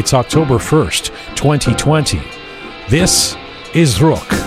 It's October 1st, 2020. This is Rook.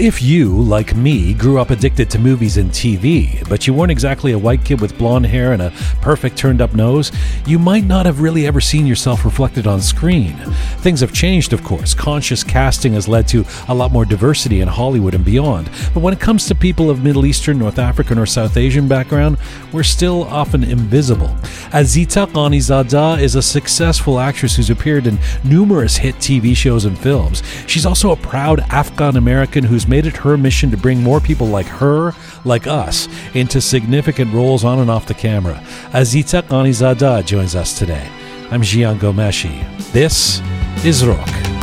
If you, like me, grew up addicted to movies and TV, but you weren't exactly a white kid with blonde hair and a perfect turned up nose, you might not have really ever seen yourself reflected on screen. Things have changed, of course. Conscious casting has led to a lot more diversity in Hollywood and beyond. But when it comes to people of Middle Eastern, North African, or South Asian background, we're still often invisible. Azita Ghanizada is a successful actress who's appeared in numerous hit TV shows and films. She's also a proud Afghan American who's made it her mission to bring more people like her, like us, into significant roles on and off the camera. Azita Ghanizada joins us today. I'm Jian Ghomeshi. This is Rook.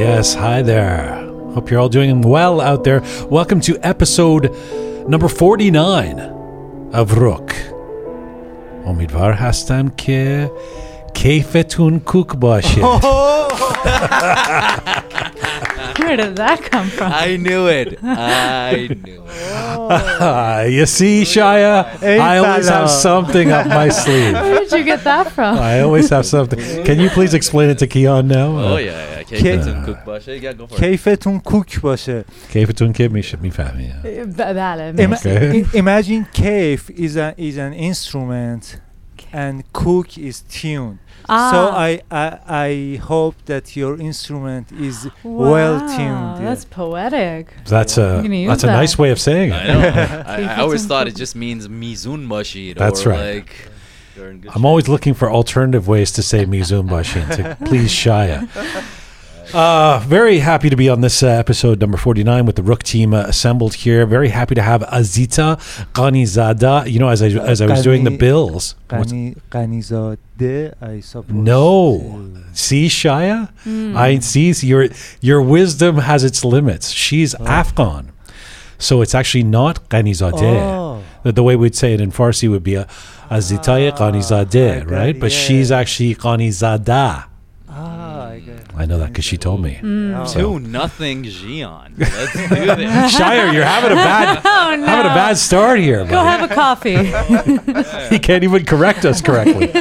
Yes, yes. Hi there. Hope you're all doing well out there. Welcome to episode number 49 of Rook. امیدوار هستم که Keyfetun Kukbashi. Oh! Where did that come from? I knew it. I knew it. Ah, you see, Shia, I always have something up my sleeve. Where did you get that from? I always have something. Can you please explain it to Keon now? Oh, yeah, yeah. Keyfetun Kukbashi. Yeah, go for it. Imagine keyf is, an is an instrument and cook is tune so Ah. I, I I hope that your instrument is well Wow, tuned yeah. That's poetic. That's a I'm gonna that's a nice way of saying I it. know. I, I always thought it just means mizun bashid. That's or right. Like, you're in good I'm always looking for alternative ways to say Mizun Bashin to please Shia. Uh, very happy to be on this uh, episode number 49 with the Rook team uh, assembled here. Very happy to have Azita Ghanizada. You know, as I as I was doing the bills. what's- Ghani- Ghanizade, I suppose No, see Shaya? Hmm. I see your your wisdom has its limits. She's Afghan, so it's actually not Ghanizadeh. Oh. The, the way we'd say it in Farsi would be a Azitaya Ah, Ghanizadeh, right? it, But she's actually Ghanizada. Ah I. I know that because she told me. Oh. Two nothing Jian. Let's do this. Shire, you're having a bad Oh no! having a bad start here. Go have a coffee. he can't even correct us correctly.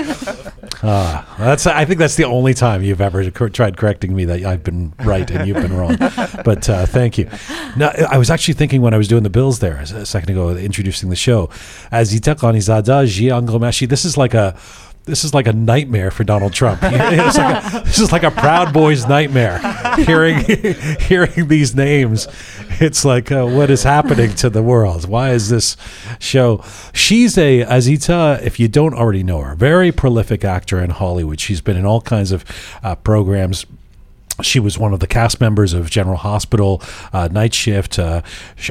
Ah, that's. I think that's the only time you've ever cor- tried correcting me that I've been right and you've been wrong. But uh, thank you. Now, I was actually thinking when I was doing the bills there a second ago, introducing the show, as Zada Jian Ghomeshi. This is like a. This is like a nightmare for Donald Trump. Like a- this is like a Proud Boys nightmare. Hearing, hearing these names, it's like uh, what is happening to the world? Why is this show? She's a Azita. If you don't already know her, very prolific actor in Hollywood. She's been in all kinds of uh, programs. She was one of the cast members of General Hospital, uh, Night Shift, uh,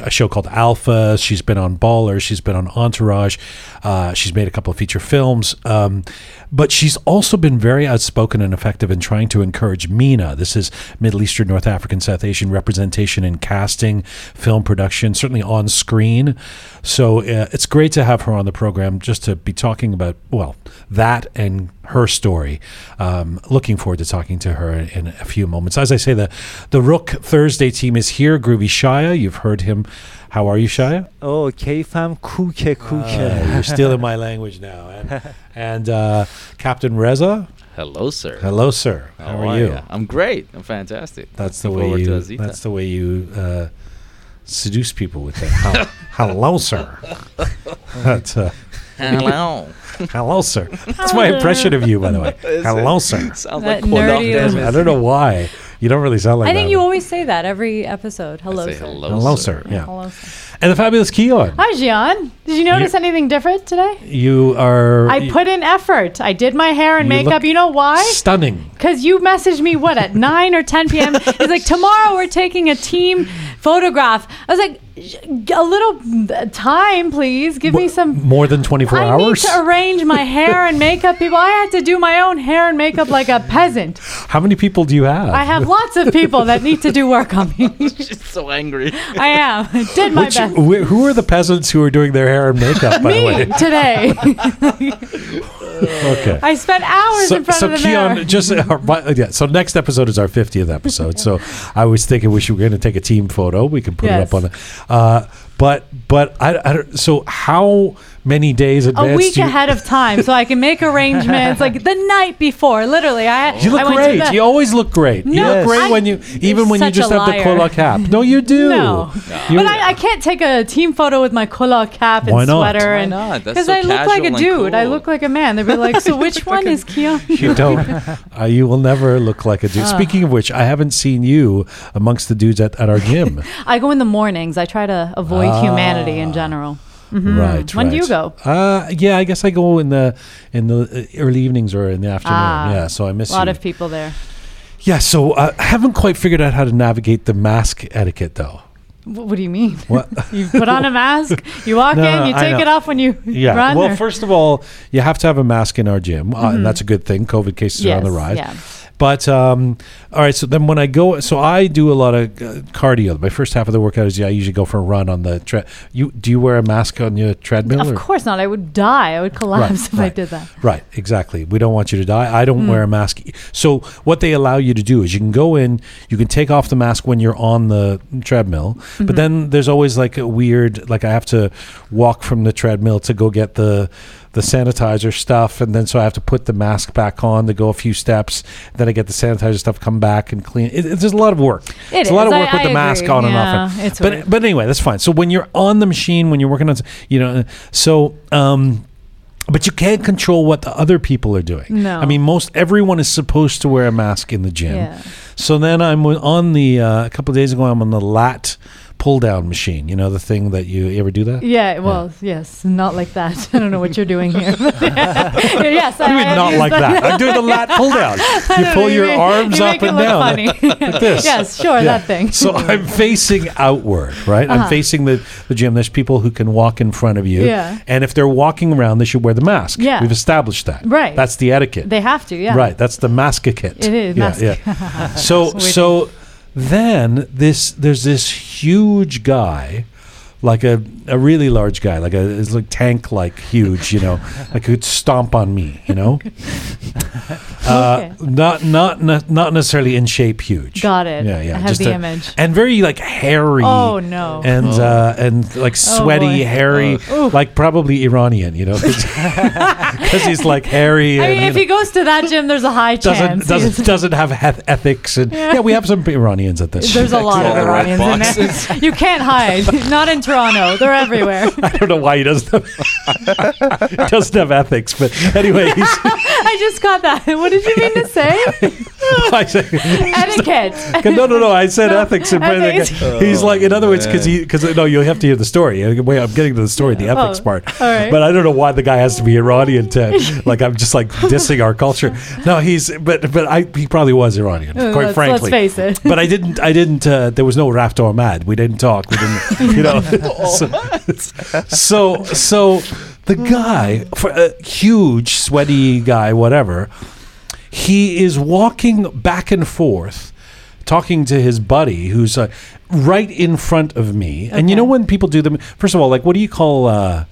a show called Alpha. She's been on Baller. She's been on Entourage. Uh, she's made a couple of feature films. Um, but she's also been very outspoken and effective in trying to encourage MENA. This is Middle Eastern, North African, South Asian representation in casting, film production, certainly on screen. So uh, it's great to have her on the program just to be talking about, well, that and her story. Um, looking forward to talking to her in a few moments. As I say, the the Rook Thursday team is here. Groovy Shia, you've heard him. How are you, Shia? Oh, kefam kuke ah, kuke. You're still in my language now. And, and uh, Captain Reza. Hello, sir. Hello, sir. How, How are, are, you? Ya? I'm great. I'm fantastic. That's the way you. That's the way you. Uh, seduce people with that. Hello, sir. Uh, Hello. hello, sir. That's my impression of you, by the way. Hello, sir. Sounds That like nerdy Kodaf. I don't know why. You don't really sound like that. I that. think you always say that every episode. Hello, say sir. hello, Hello, sir. sir. Yeah. Hello, sir. And the fabulous Keon. Hi, Jian. Did you notice You- anything different today? You are. I put in effort. I did my hair and You makeup. look You know why? Stunning. Because you messaged me what at 9 or 10 p.m. It's like tomorrow we're taking a team photograph. I was like, a little uh, time, please. Give me some. More than 24 I hours? need to arrange my hair and makeup. People, I had to do my own hair and makeup like a peasant. How many people do you have? I have lots of people that need to do work on me. She's so angry. I am. I did my Which, best. wh- who are the peasants who are doing their hair and makeup, by the way? today. Okay. I spent hours so, in front so of the Keon, mirror. just uh, yeah. So next episode is our fiftieth episode. So I was thinking we should we're going to take a team photo. We can put it up on it. Uh, but but I, I don't. So how many days advance? a week you, ahead of time so I can make arrangements like the night before. Literally, I You look I went great. the- You always look great. you No, look great I- when you even when you just have the liar. kola cap. No, you do. No, You- but I, I can't take a team photo with my kola cap and Why not? sweater Why and not? Because so I look like a casual and dude. I look like a man. They'd be like, "So which one is Keon?" You don't. uh, you will never look like a dude. Speaking of which, I haven't seen you amongst the dudes at, at our gym. I go in the mornings. I try to avoid Ah. humanity in general. Right. When do you go? Uh, yeah, I guess I go in the in the uh, early evenings or in the afternoon. Ah, yeah, so I miss A lot you. of people there. yeah, so uh, I haven't quite figured out how to navigate the mask etiquette though. What do you mean? What? You put on a mask. You walk No, in. You take it off when you Yeah. run. well, or- first of all, you have to have a mask in our gym, uh, and that's a good thing. COVID cases are on the Mm-hmm. Rise. yeah. But um, all right, so then when I go, so I do a lot of uh, cardio. My first half of the workout is yeah, I usually go for a run on the tread. You do you wear a mask on your treadmill? Of or- course not. I would die. I would collapse if I did that. Right, exactly. We don't want you to die. I don't Hmm. wear a mask. So what they allow you to do is you can go in, you can take off the mask when you're on the treadmill, Mm-hmm. but then there's always like a weird like I have to walk from the treadmill to go get the the sanitizer stuff and then so I have to put the mask back on to go a few steps, then I get the sanitizer stuff come back and clean. It, it's just a lot of work. It it's a lot of work I- with the I mask agree. on and Yeah, off. it's but weird. but anyway, that's fine. So when you're on the machine, when you're working on, you know, so um, but you can't control what the other people are doing. No. I mean, most everyone is supposed to wear a mask in the gym. Yeah. So then I'm on the uh, a couple of days ago. I'm on the lat pull down machine. You know the thing that you, you ever do that? Yeah, well, yes, not like that. I don't know what you're doing here. yes, i I not like that? I'm doing the lat pull down. You pull your arms up and down. Like this. yes, sure, Yeah. that thing. So I'm facing outward, right? I'm Uh-huh. facing the, the gym. There's people who can walk in front of you. Yeah. And if they're walking around, they should wear the mask. Yeah. We've established that. Right. That's the etiquette. they have to, yeah. Right. That's the mask kit. It is, Yeah. yeah. so so then this there's this huge guy. Like a, a really large guy, like a it's like tank like huge, you know, like who'd stomp on me, you know. Uh, Okay. not not ne- not necessarily in shape huge. Got it. Yeah, yeah. I have the a- image. and very like hairy. Oh, no. And uh, and like sweaty, boy. hairy, like probably Iranian, you know, because he's like hairy. I mean, you if know, he goes to that gym, there's a high doesn't chance. doesn't he's- doesn't have heth- ethics and yeah. Yeah. we have some Iranians at this. There's a lot of all the Iranians in there. You can't hide. Not in Toronto. They're everywhere. I don't know why he doesn't have, he doesn't have ethics, but anyway, he's. I just got that. What did you mean to say? I say, Etiquette. no, no, no. I said No, ethics. And ethics. he's like, in other words, because he, because no, you have to hear the story. Wait, I'm getting to the story, the ethics Oh, part. all right. But I don't know why the guy has to be Iranian to, like, I'm just like dissing our culture. No, he's, but, but I, he probably was Iranian, Uh, quite let's, frankly. let's face it. But I didn't. I didn't. Uh, there was no Raft or Mad. We didn't talk. We didn't. You know. So, so the guy, for a huge, sweaty guy, whatever, he is walking back and forth, talking to his buddy, who's uh, right in front of me. And you know when people do them. First of all, like what do you call? Uh,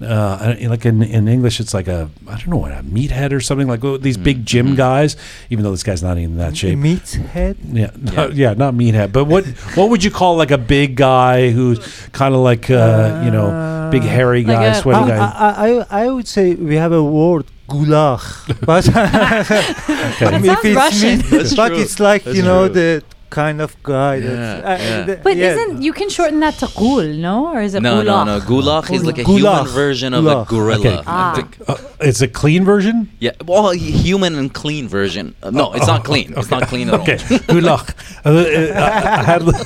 uh, like in, in English, it's like a I don't know what a meathead or something like oh, these big gym guys. Even though this guy's not even that shape. Meat head. Yeah, no, yeah, not meathead, but what what would you call like a big guy who's kind of like uh, you know big hairy Like guy, a- sweaty I, guy? I, I, I would say we have a word gulach, but Okay. That if sounds it's Russian. meat- but true. it's like That's you know true. the kind of guy. Yeah, that, uh, yeah. th- But yeah. isn't you can shorten that to ghul, no? Or is it No, no, gulach? no. Gulach is like a Gulach. human version of Gulach. a gorilla. Okay. Ah. think. Uh, it's a clean version. Yeah, well, a human and clean version. Uh, no, it's not clean. It's not clean at Okay, all. goulash. Uh, uh, I, I had a li-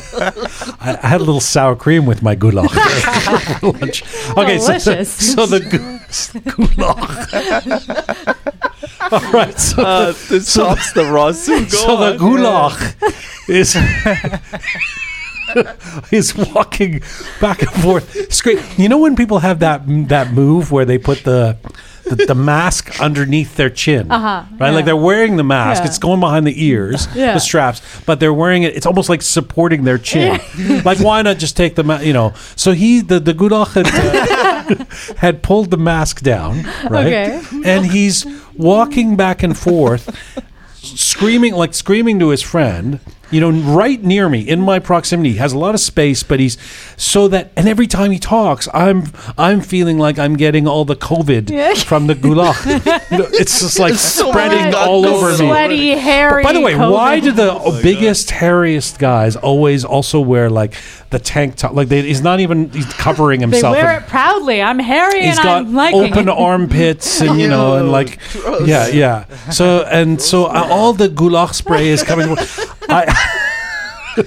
I I had a little sour cream with my goulash for lunch. Okay, so, Delicious. so the gu- goulash. All right, so Uh, this tops the raw soup. so the goulash is is walking back and forth. It's great. You know when people have that that move where they put the the, the mask underneath their chin, Uh-huh, right? yeah. Like they're wearing the mask. Yeah. It's going behind the ears, Yeah. the straps, but they're wearing it. It's almost like supporting their chin. like why not just take the ma- you know? So he the the Gudach had, uh, had pulled the mask down, right? Okay. And he's walking back and forth screaming like screaming to his friend you know right near me in my proximity he has a lot of space but he's so that and every time he talks i'm i'm feeling like i'm getting all the covid Yeah. from the gulag You know, it's just like so spreading much all COVID. over me Sweaty, hairy. by the way, why do the biggest, hairiest guys always also wear like the tank top? Like they, he's not even he's covering They himself. wear in- it proudly. I'm hairy He's and got I'm liking open it. armpits and you know and like yeah yeah. So and so uh, all the goulash spray is coming. I,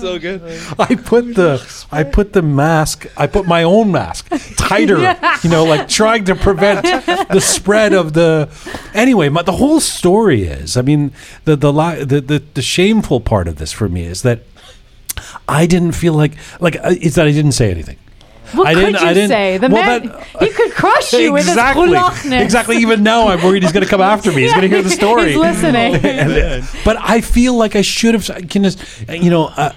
so good. I put the I put the mask. I put my own mask tighter. Yeah. You know, like trying to prevent the spread of the. Anyway, my, the whole story is. I mean, the the, li- the the the shameful part of this for me is that I didn't feel like like uh, is that I didn't say anything. What I could didn't- you I didn't- say? The well, man, that- he could crush you exactly, with his gulachness. exactly. Even now, I'm worried he's going to come after me. He's going to hear the story. He's listening. And- but I feel like I should have, can just, you know, uh,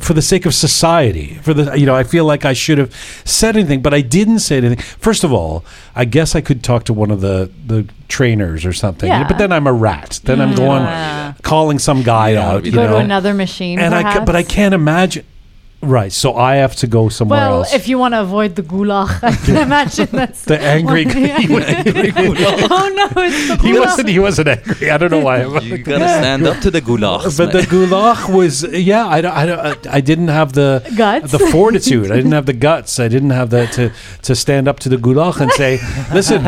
for the sake of society, for the, you know, I feel like I should have said anything, but I didn't say anything. First of all, I guess I could talk to one of the the trainers or something. Yeah. But then I'm a rat. Then I'm going calling some guy don't out. be You Go know, to another machine. and I, but I can't imagine. Right, so I have to go somewhere Well, else. if you want to avoid the gulag, I can imagine that's the angry, Yeah. he, was angry oh, oh no, it's the he wasn't. He wasn't angry. I don't know why. You gotta stand up to the gulag. but the gulag was yeah I, don't- I, don't- I didn't have the Guts? the fortitude I didn't have the guts I didn't have the to to stand up to the gulag and say listen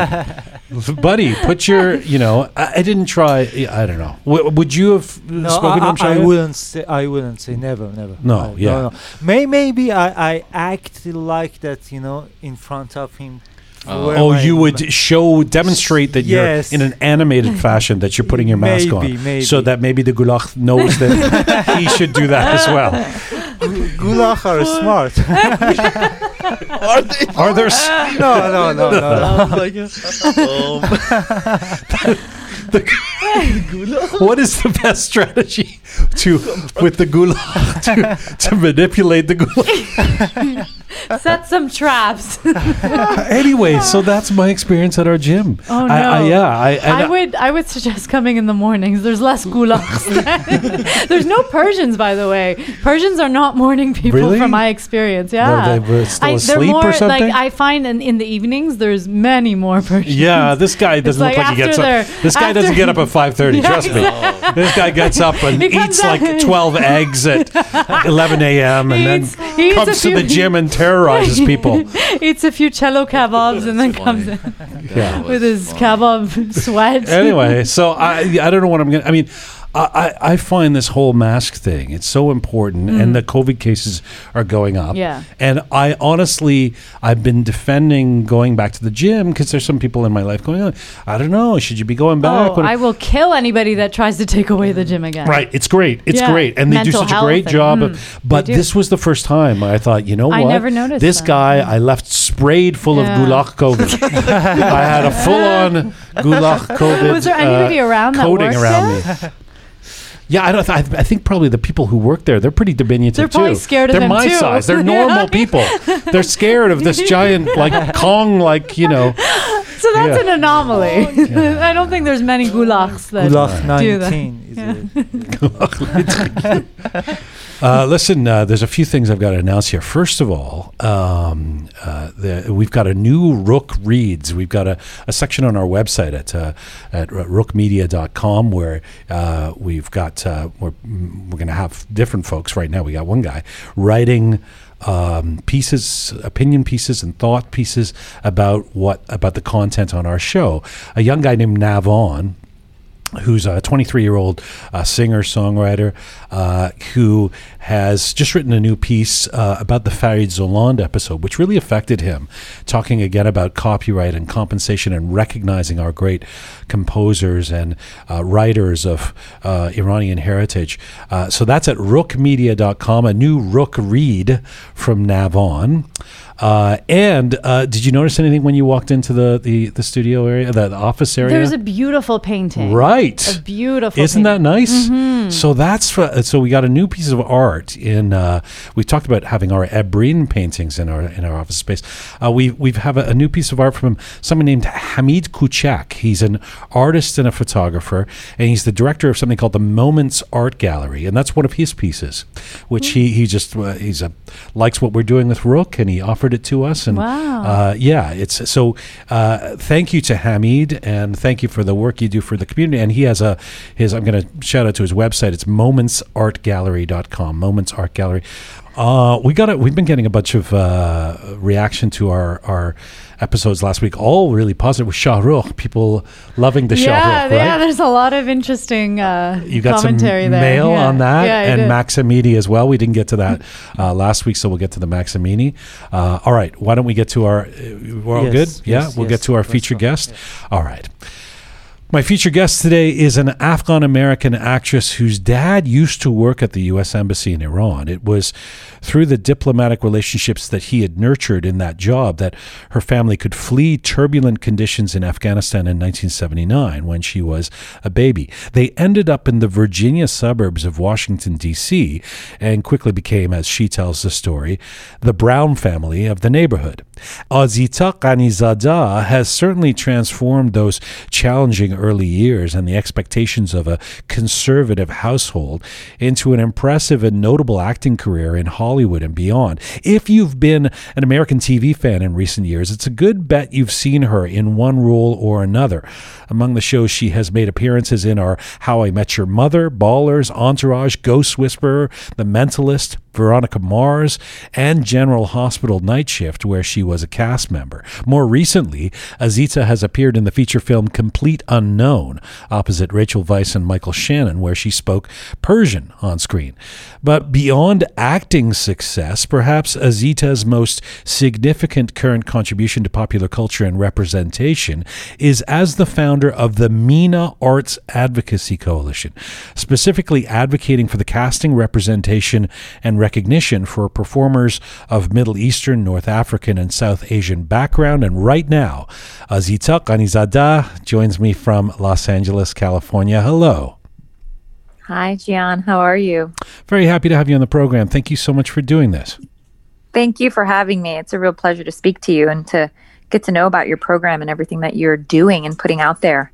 buddy put your you know I, I didn't try I don't know w- would you have uh, No, spoken to him I, I, I wouldn't say. I wouldn't say never, never. No, I- yeah. May, maybe I, I acted like that, you know, in front of him. Oh. Oh, you would show, demonstrate that Yes. you're in an animated fashion that you're putting your mask on, Maybe, maybe. so that maybe the goulash knows that he should do that as well. Gulach are smart. Are they? Are there? s- no, no, no, no. no. Um, What is the best strategy to with the goulash to, to manipulate the goulash? Set some traps. anyway, so that's my experience at our gym. Oh, I, I, no. yeah, I, I would I would suggest coming in the mornings. There's less gulags. There's no Persians, by the way. Persians are not morning people, Really? from my experience. Yeah, they were still I, they're asleep or more something? like I find in, in the evenings. There's many more Persians. Yeah, this guy doesn't like look like he gets up. This guy doesn't get up at five thirty. Yeah, trust me. This guy gets up and He comes eats like twelve eggs at eleven a.m. and He then he eats comes a to the gym and terrorizes people. Eats a few chelo kebabs and then comes in Yeah. with his kebab sweat. anyway, so I I don't know what I'm gonna. I mean, I I find this whole mask thing it's so important, and the COVID cases are going up. Mm. Yeah. and I honestly I've been defending going back to the gym because there's some people in my life going, oh, I don't know, should you be going back? Oh, I will kill anybody that tries to take away the gym again. Right, it's great. It's Yeah. great, and they do such a great job. mm, of, but this was the first time I thought, you know what? I never noticed this that. guy. I left sprayed full Yeah. of goulash COVID. I had a full on goulash COVID. Was there anybody uh, around that coating around me. Yeah, I don't. I, I think probably the people who work there, they're pretty diminutive They're too. probably scared of They're him my too. size. They're normal people. They're scared of this giant like Kong, like you know. So that's Yeah. an anomaly. Oh, I don't think there's many gulags that Gulach do that. 19 is it? Uh, listen, uh, there's a few things I've got to announce here. First of all, um, uh, the, we've got a new Rook Reads. We've got a, a section on our website at uh, at rookmedia.com where uh, we've got uh, we're, we're going to have different folks. Right now, we got one guy writing um, pieces, opinion pieces, and thought pieces about what about the content on our show. A young guy named Navon who's a 23 year old uh, singer songwriter uh, who has just written a new piece uh, about the Farid Zoland episode, which really affected him, talking again about copyright and compensation and recognizing our great composers and uh, writers of uh, Iranian heritage. Uh, so that's at rookmedia.com, a new Rook read from Navon. Uh, and uh, did you notice anything when you walked into the, the, the studio area, the, the office area? There's a beautiful painting. right. A beautiful. Isn't that painting. nice? So that's for, so we got a new piece of art in. Uh, we talked about having our Ebrin paintings in our in our office space. Uh, we we have a, a new piece of art from someone named Hamid Kuchak. He's an artist and a photographer, and he's the director of something called the Moments Art Gallery, and that's one of his pieces, which he he just uh, he's a likes what we're doing with Rook, and he offered it to us, and Wow. uh, yeah, it's so. Uh, thank you to Hamid, and thank you for the work you do for the community. And he has a his. I'm going to shout out to his website. It's momentsartgallery.com. Moments Art Gallery. Uh, we got it. We've been getting a bunch of uh, reaction to our our episodes last week. All really positive with Shah Rukh. People loving the Shah Yeah, Rukh, right? yeah. There's a lot of interesting uh, you got some commentary there. mail Yeah. on that Yeah, and did. Maximini as well. We didn't get to that uh, last week, so we'll get to the Maximini. Uh, all right, why don't we get to our? Uh, we're all Yes, good. Yeah, yes, we'll yes, get to our let's featured guest. All right. My featured guest today is an Afghan American actress whose dad used to work at the U.S. Embassy in Iran. It was through the diplomatic relationships that he had nurtured in that job that her family could flee turbulent conditions in Afghanistan in 1979 when she was a baby. They ended up in the Virginia suburbs of Washington, D.C., and quickly became, as she tells the story, the Brown family of the neighborhood. Azita Ghanizada has certainly transformed those challenging early years and the expectations of a conservative household into an impressive and notable acting career in Hollywood and beyond. If you've been an American TV fan in recent years, it's a good bet you've seen her in one role or another. Among the shows she has made appearances in are How I Met Your Mother, Ballers, Entourage, Ghost Whisperer, The Mentalist, Veronica Mars, and General Hospital Night Shift, where she was a cast member. More recently, Azita has appeared in the feature film Complete Unknown, opposite Rachel Weisz and Michael Shannon, where she spoke Persian on screen. But beyond acting success, perhaps Azita's most significant current contribution to popular culture and representation is as the founder of the MENA Arts Advocacy Coalition, specifically advocating for the casting, representation, and recognition for performers of Middle Eastern, North African, and South Asian background. And right now, Azita Ghanizada joins me from Los Angeles, California. Hello. Hi, Jian. How are you? Very happy to have you on the program. Thank you so much for doing this. Thank you for having me. It's a real pleasure to speak to you and to get to know about your program and everything that you're doing and putting out there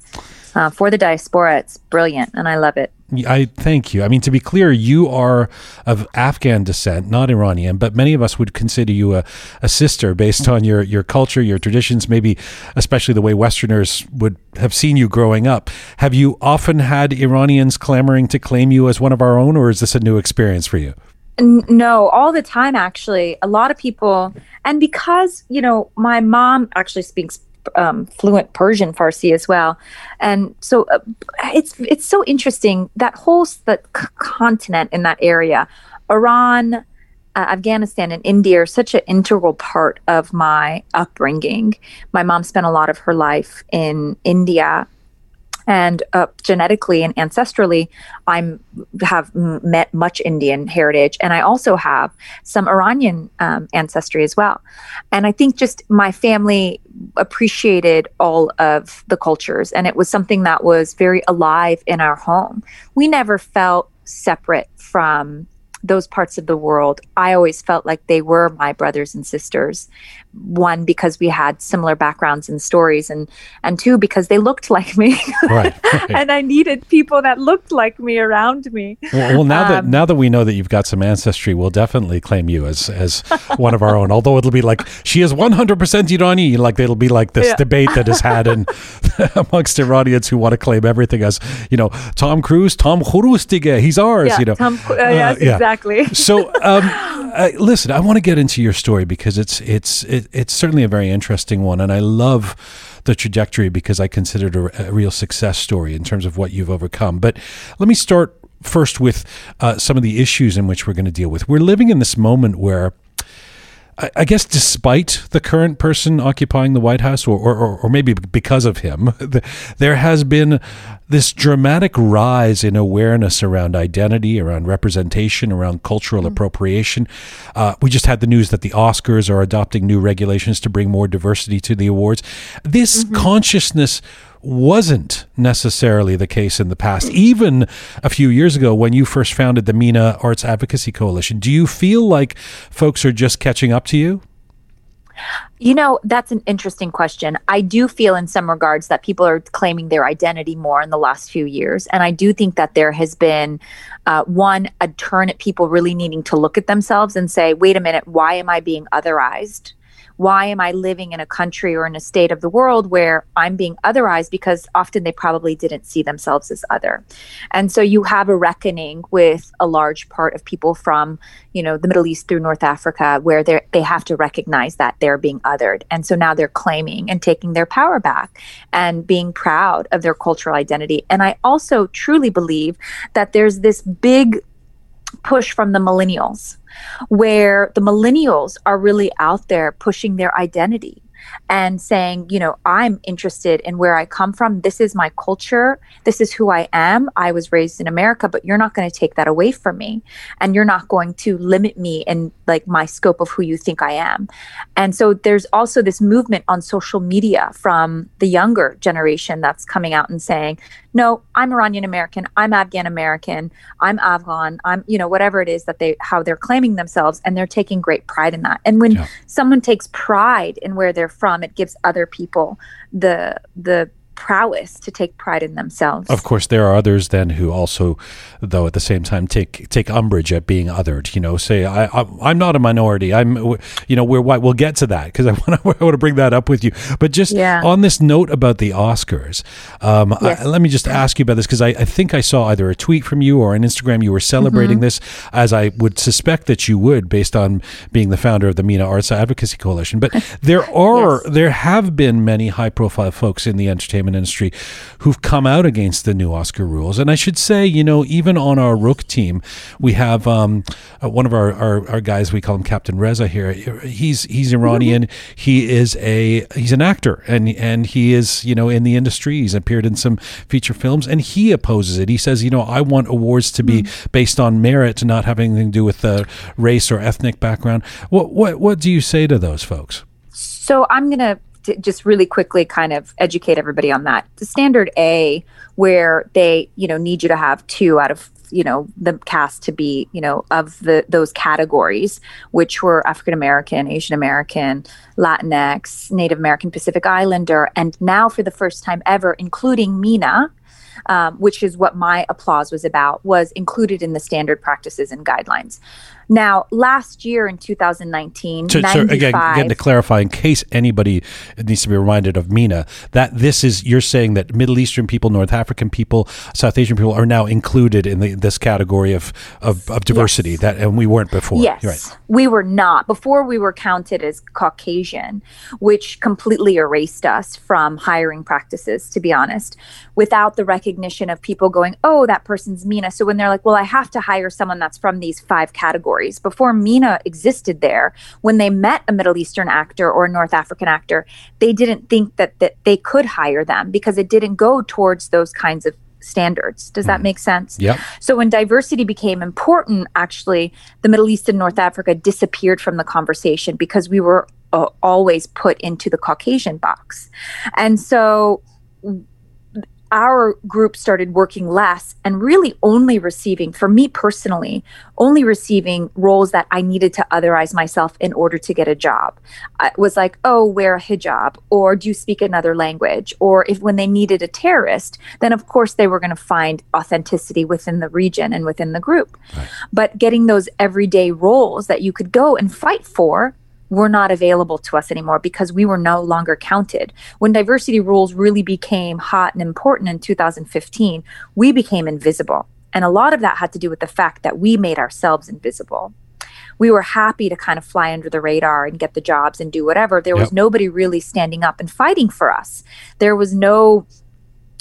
uh, for the diaspora. It's brilliant, and I love it. I thank you. I mean, to be clear, you are of Afghan descent, not Iranian, but many of us would consider you a, a sister based on your, your culture, your traditions, maybe especially the way Westerners would have seen you growing up. Have you often had Iranians clamoring to claim you as one of our own, or is this a new experience for you? No, all the time, actually. A lot of people, and because, you know, my mom actually speaks um, fluent Persian Farsi as well, and so uh, it's it's so interesting that whole the c- continent in that area, Iran, uh, Afghanistan, and India are such an integral part of my upbringing. My mom spent a lot of her life in India and uh, genetically and ancestrally i'm have met much indian heritage and i also have some iranian um, ancestry as well. And i think just my family appreciated all of the cultures and it was something that was very alive in our home. We never felt separate from those parts of the world, I always felt like they were my brothers and sisters. One because we had similar backgrounds and stories, and and two because they looked like me, Right, right. and I needed people that looked like me around me. Well, well, now that Um, now that we know that you've got some ancestry, we'll definitely claim you as as one of our own. Although it'll be like she is one hundred percent Irani. Like it'll be like this Yeah. debate that is had in amongst Iranians who want to claim everything as you know Tom Cruise, Tom Khurustige, he's ours. Yeah, you know, Tom, uh, yes, yeah. exactly. so um, uh, listen i want to get into your story because it's it's it, it's certainly a very interesting one and i love the trajectory because i consider it a, a real success story in terms of what you've overcome. But let me start first with uh, some of the issues in which we're going to deal with. We're living in this moment where I I guess despite the current person occupying the White House, or, or, or maybe because of him, the- there has been this dramatic rise in awareness around identity, around representation, around cultural appropriation. Uh, we just had the news that the Oscars are adopting new regulations to bring more diversity to the awards. This consciousness wasn't necessarily the case in the past, even a few years ago when you first founded the MENA Arts Advocacy Coalition. Do you feel like folks are just catching up to you? You know, that's an interesting question. I do feel in some regards that people are claiming their identity more in the last few years. And I do think that there has been, uh, one, a turn at people really needing to look at themselves and say, wait a minute, why am I being otherized? Why am I living in a country or in a state of the world where I'm being otherized? Because often they probably didn't see themselves as other. And so you have a reckoning with a large part of people from, you know, the Middle East through North Africa where they they have to recognize that they're being othered. And so now they're claiming and taking their power back and being proud of their cultural identity. And I also truly believe that there's this big push from the millennials where the millennials are really out there pushing their identity and saying, you know, I'm interested in where I come from. This is my culture. This is who I am. I was raised in America, but you're not going to take that away from me. And you're not going to limit me in like my scope of who you think I am. And so there's also this movement on social media from the younger generation that's coming out and saying, no, I'm Iranian American, I'm Afghan American, I'm Afghan, I'm, you know, whatever it is that they, how they're claiming themselves. And they're taking great pride in that. And when Yeah. someone takes pride in where they're from, it gives other people the, the, prowess to take pride in themselves. Of course, there are others then who also, though, at the same time take take umbrage at being othered. You know, say I, I I'm not a minority. I'm, you know, we're white. We'll get to that because I want to I want to bring that up with you. But just Yeah. on this note about the Oscars, um, I- let me just ask you about this because I, I think I saw either a tweet from you or on Instagram you were celebrating this, as I would suspect that you would, based on being the founder of the MENA Arts Advocacy Coalition. But there are Yes. there have been many high profile folks in the entertainment industry who've come out against the new Oscar rules. And I should say, you know, even on our Rook team, we have um, uh, one of our, our, our guys, we call him Captain Reza here. He's he's Iranian. He is a he's an actor and and he is, you know, in the industry. He's appeared in some feature films and he opposes it. He says, you know, I want awards to be based on merit, not having anything to do with uh, race or ethnic background. What what what do you say to those folks? So I'm going to just really quickly kind of educate everybody on that. The standard A, where they, you know, need you to have two out of you know the cast to be you know of the those categories which were african american asian american latinx native american pacific islander and now for the first time ever including MENA um, which is what my applause was about was included in the standard practices and guidelines now last year in 2019 So, so again, again, to clarify, in case anybody needs to be reminded of MENA, that this is you're saying that Middle Eastern people, North African people, South Asian people are now included in the, this category of, of, of diversity Yes. that and we weren't before. Yes, Right. we were not. Before we were counted as Caucasian, which completely erased us from hiring practices, to be honest, without the recognition of people going, oh, that person's MENA. So when they're like, well, I have to hire someone that's from these five categories. Before MENA existed there, when they met a Middle Eastern actor or a North African actor, they didn't think that, that they could hire them because it didn't go towards those kinds of standards. Does that make sense? Yep. So when diversity became important, actually, the Middle East and North Africa disappeared from the conversation because we were uh, always put into the Caucasian box. And so our group started working less and really only receiving, for me personally, only receiving roles that I needed to otherize myself in order to get a job. It was like, oh, wear a hijab, or do you speak another language? Or if when they needed a terrorist, then of course they were going to find authenticity within the region and within the group. Right. But getting those everyday roles that you could go and fight for were not available to us anymore because we were no longer counted. When diversity rules really became hot and important in 2015, we became invisible. And a lot of that had to do with the fact that we made ourselves invisible. We were happy to kind of fly under the radar and get the jobs and do whatever. There yep. was nobody really standing up and fighting for us. There was no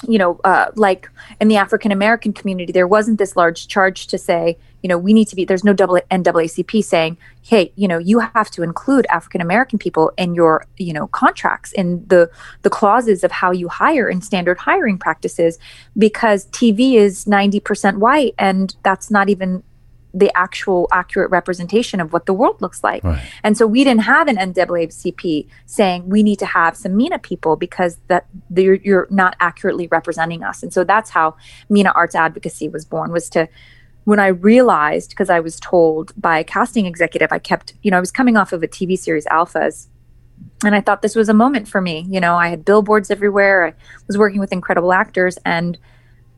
you know, uh, like in the African American community, there wasn't this large charge to say, you know, we need to be, there's no double NAACP saying, hey, you know, you have to include African American people in your, you know, contracts in the the clauses of how you hire in standard hiring practices because TV is 90% white and that's not even the actual accurate representation of what the world looks like. Right. And so we didn't have an NAACP saying we need to have some MENA people because that you're, you're not accurately representing us. And so that's how MENA Arts Advocacy was born was to when I realized because I was told by a casting executive I kept, you know, I was coming off of a TV series Alphas and I thought this was a moment for me. You know, I had billboards everywhere. I was working with incredible actors and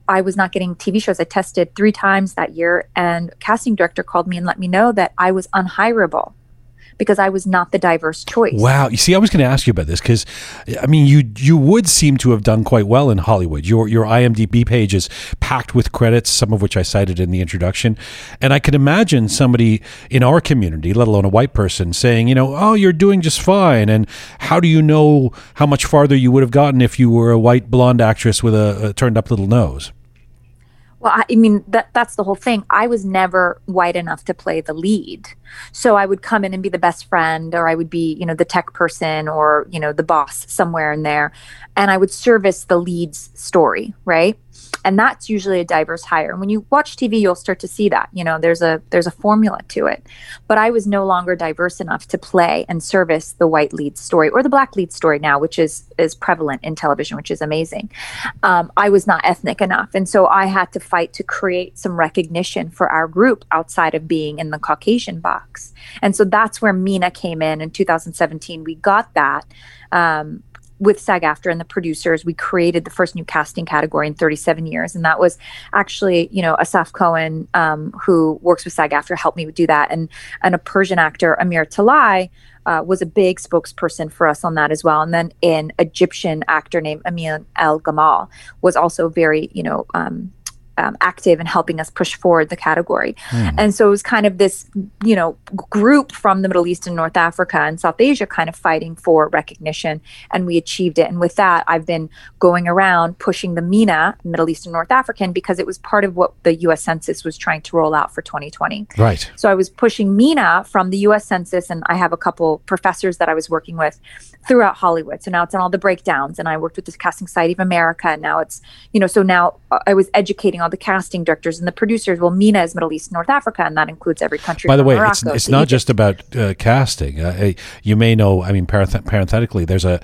I was not getting TV shows. I tested three times that year, and casting director called me and let me know that I was unhirable because I was not the diverse choice. Wow. You see, I was going to ask you about this because, I mean, you you would seem to have done quite well in Hollywood. Your your IMDb page is packed with credits, some of which I cited in the introduction, and I can imagine somebody in our community, let alone a white person, saying, you know, oh, you're doing just fine, and how do you know how much farther you would have gotten if you were a white blonde actress with a, a turned up little nose? Well, I, mean that that's the whole thing. I was never white enough to play the lead. So I would come in and be the best friend or I would be, you know, the tech person or, you know, the boss somewhere in there and I would service the lead's story, right? And that's usually a diverse hire. And when you watch tv you'll start to see that you know there's a there's a formula to it. But i was no longer diverse enough to play and service the white lead story or the black lead story now which is is prevalent in television which is amazing. Um, i was not ethnic enough. And so i had to fight to create some recognition for our group outside of being in the caucasian box. And so that's where MENA came in in 2017 we got that um, with SAG-AFTRA and the producers, we created the first new casting category in 37 years, and that was actually, you know, Asaf Cohen, um, who works with SAG-AFTRA, helped me do that, and and a Persian actor, Amir Talai, uh, was a big spokesperson for us on that as well. And then an Egyptian actor named Amin El Gamal was also very, you know, um, um, active in helping us push forward the category. Mm. And so it was kind of this, you know, group from the Middle East and North Africa and South Asia kind of fighting for recognition. And we achieved it. And with that, I've been going around pushing the MENA, Middle East and North African, because it was part of what the US Census was trying to roll out for 2020. Right. So I was pushing MENA from the US Census, and I have a couple professors that I was working with throughout Hollywood. So now it's in all the breakdowns. And I worked with the Casting Society of America. And now it's, you know, so now I was educating all the casting directors and the producers. Well, MENA is Middle East, North Africa, and that includes every country. By the way, Morocco it's, it's not Egypt. just about uh, casting. Uh, you may know. I mean, parenth- parenthetically, there's a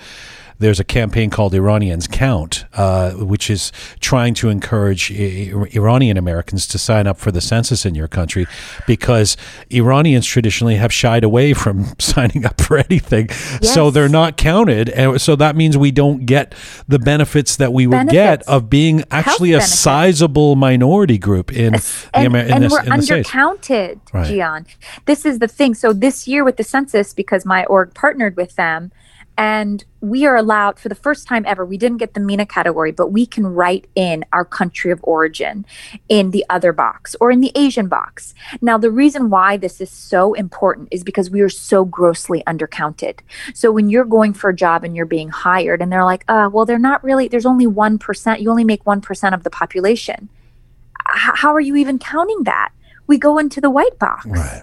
there's a campaign called Iranians Count, uh, which is trying to encourage I- Iranian Americans to sign up for the census in your country because Iranians traditionally have shied away from signing up for anything. Yes. So they're not counted. And so that means we don't get the benefits that we would benefits. get of being actually Health a benefits. sizable minority group in and, the Amer- in And we're undercounted, right. Jian. This is the thing. So this year with the census, because my org partnered with them, and we are allowed for the first time ever we didn't get the MENA category but we can write in our country of origin in the other box or in the asian box. Now the reason why this is so important is because we are so grossly undercounted. So when you're going for a job and you're being hired and they're like uh, well they're not really there's only 1% you only make 1% of the population. H- how are you even counting that? We go into the white box. Right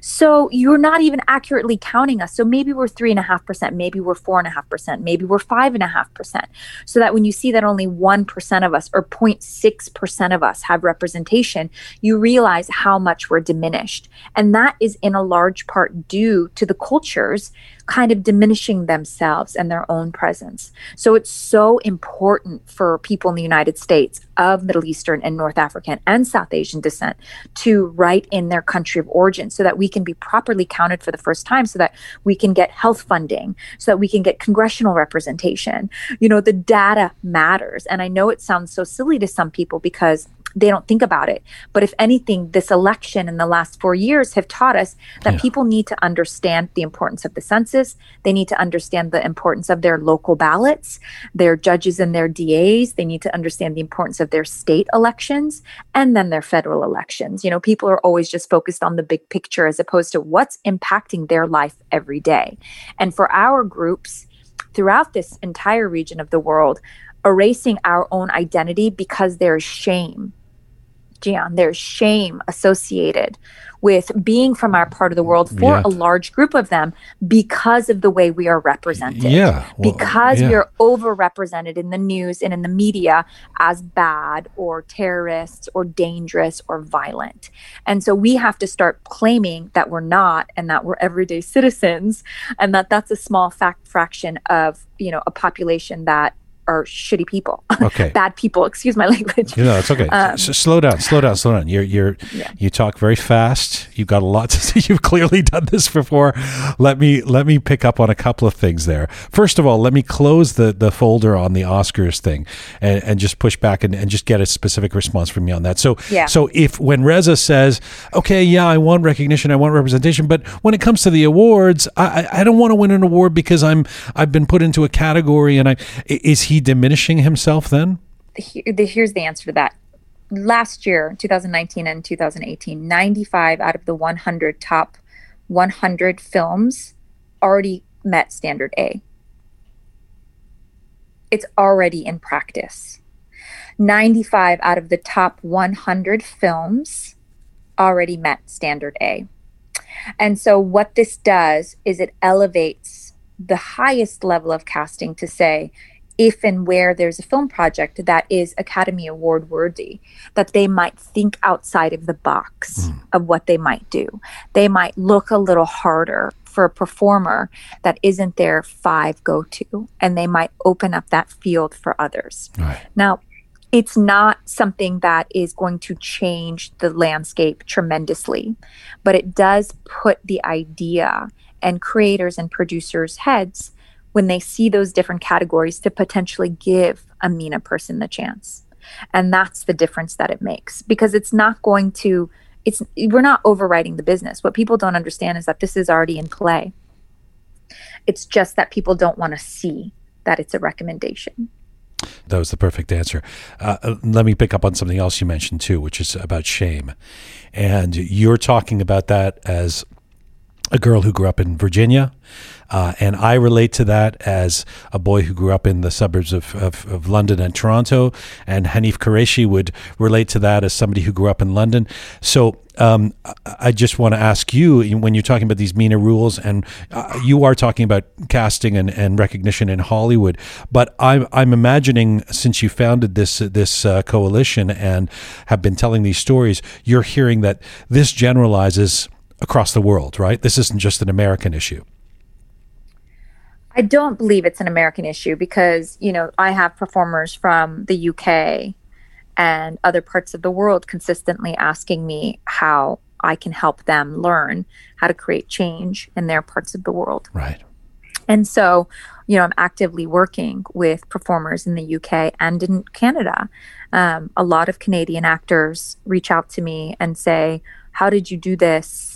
So you're not even accurately counting us. So maybe we're three and a half percent, maybe we're four and a half percent, maybe we're five and a half percent. So that when you see that only one percent of us or 0.6 percent of us have representation, you realize how much we're diminished. And that is in a large part due to the cultures kind of diminishing themselves and their own presence. So it's so important for people in the United States of Middle Eastern and North African and South Asian descent to write in their country of origin so that we can be properly counted for the first time, so that we can get health funding, so that we can get congressional representation. You know, the data matters. And I know it sounds so silly to some people because they don't think about it. But if anything, this election in the last four years have taught us that Yeah. people need to understand the importance of the census. They need to understand the importance of their local ballots, their judges and their DAs. They need to understand the importance of their state elections and then their federal elections. You know, people are always just focused on the big picture as opposed to what's impacting their life every day. And for our groups, throughout this entire region of the world, erasing our own identity because there's shame. Jian, there's shame associated with being from our part of the world for Yeah. a large group of them because of the way we are represented. Yeah, well, because yeah. we are overrepresented in the news and in the media as bad or terrorists or dangerous or violent. And so we have to start claiming that we're not and that we're everyday citizens and that that's a small fact fraction of, you know, a population that are shitty people. Okay. Bad people, excuse my language. Know, it's okay. Um, S- slow down, slow down, slow down. You're you're Yeah. you talk very fast. You've got a lot to say. You've clearly done this before. Let me let me pick up on a couple of things there. First of all, let me close the the folder on the Oscars thing and, and just push back and, and just get a specific response from you on that. So Yeah. so if when Reza says, Okay, yeah, I want recognition, I want representation, but when it comes to the awards, I I I don't want to win an award because I'm I've been put into a category and i- is he diminishing himself then? Here's the answer to that. Last year, 2019 and 2018, 95 out of the 100 top 100 films already met standard A. It's already in practice. 95 out of the top 100 films already met standard A. And so, what this does is it elevates the highest level of casting to say, if and where there's a film project that is Academy Award worthy, that they might think outside of the box hmm. of what they might do. They might look a little harder for a performer that isn't their five go to, and they might open up that field for others. Right. Now, it's not something that is going to change the landscape tremendously, but it does put the idea and creators and producers' heads when they see those different categories to potentially give a MENA person the chance. And that's the difference that it makes because it's not going to it's we're not overriding the business. What people don't understand is that this is already in play. It's just that people don't want to see that it's a recommendation. That was the perfect answer. Uh, uh, let me pick up on something else you mentioned too, which is about shame. And you're talking about that as a girl who grew up in Virginia. Uh, and I relate to that as a boy who grew up in the suburbs of, of, of London and Toronto. And Hanif Kureishi would relate to that as somebody who grew up in London. So um, I- just want to ask you when you're talking about these MENA rules, and uh, you are talking about casting and, and recognition in Hollywood, but I'm, I'm imagining since you founded this this uh, coalition and have been telling these stories, you're hearing that this generalizes across the world, right? This isn't just an American issue. I don't believe it's an American issue because, you know, I have performers from the UK and other parts of the world consistently asking me how I can help them learn how to create change in their parts of the world. Right. And so, you know, I'm actively working with performers in the UK and in Canada. Um, a lot of Canadian actors reach out to me and say, How did you do this?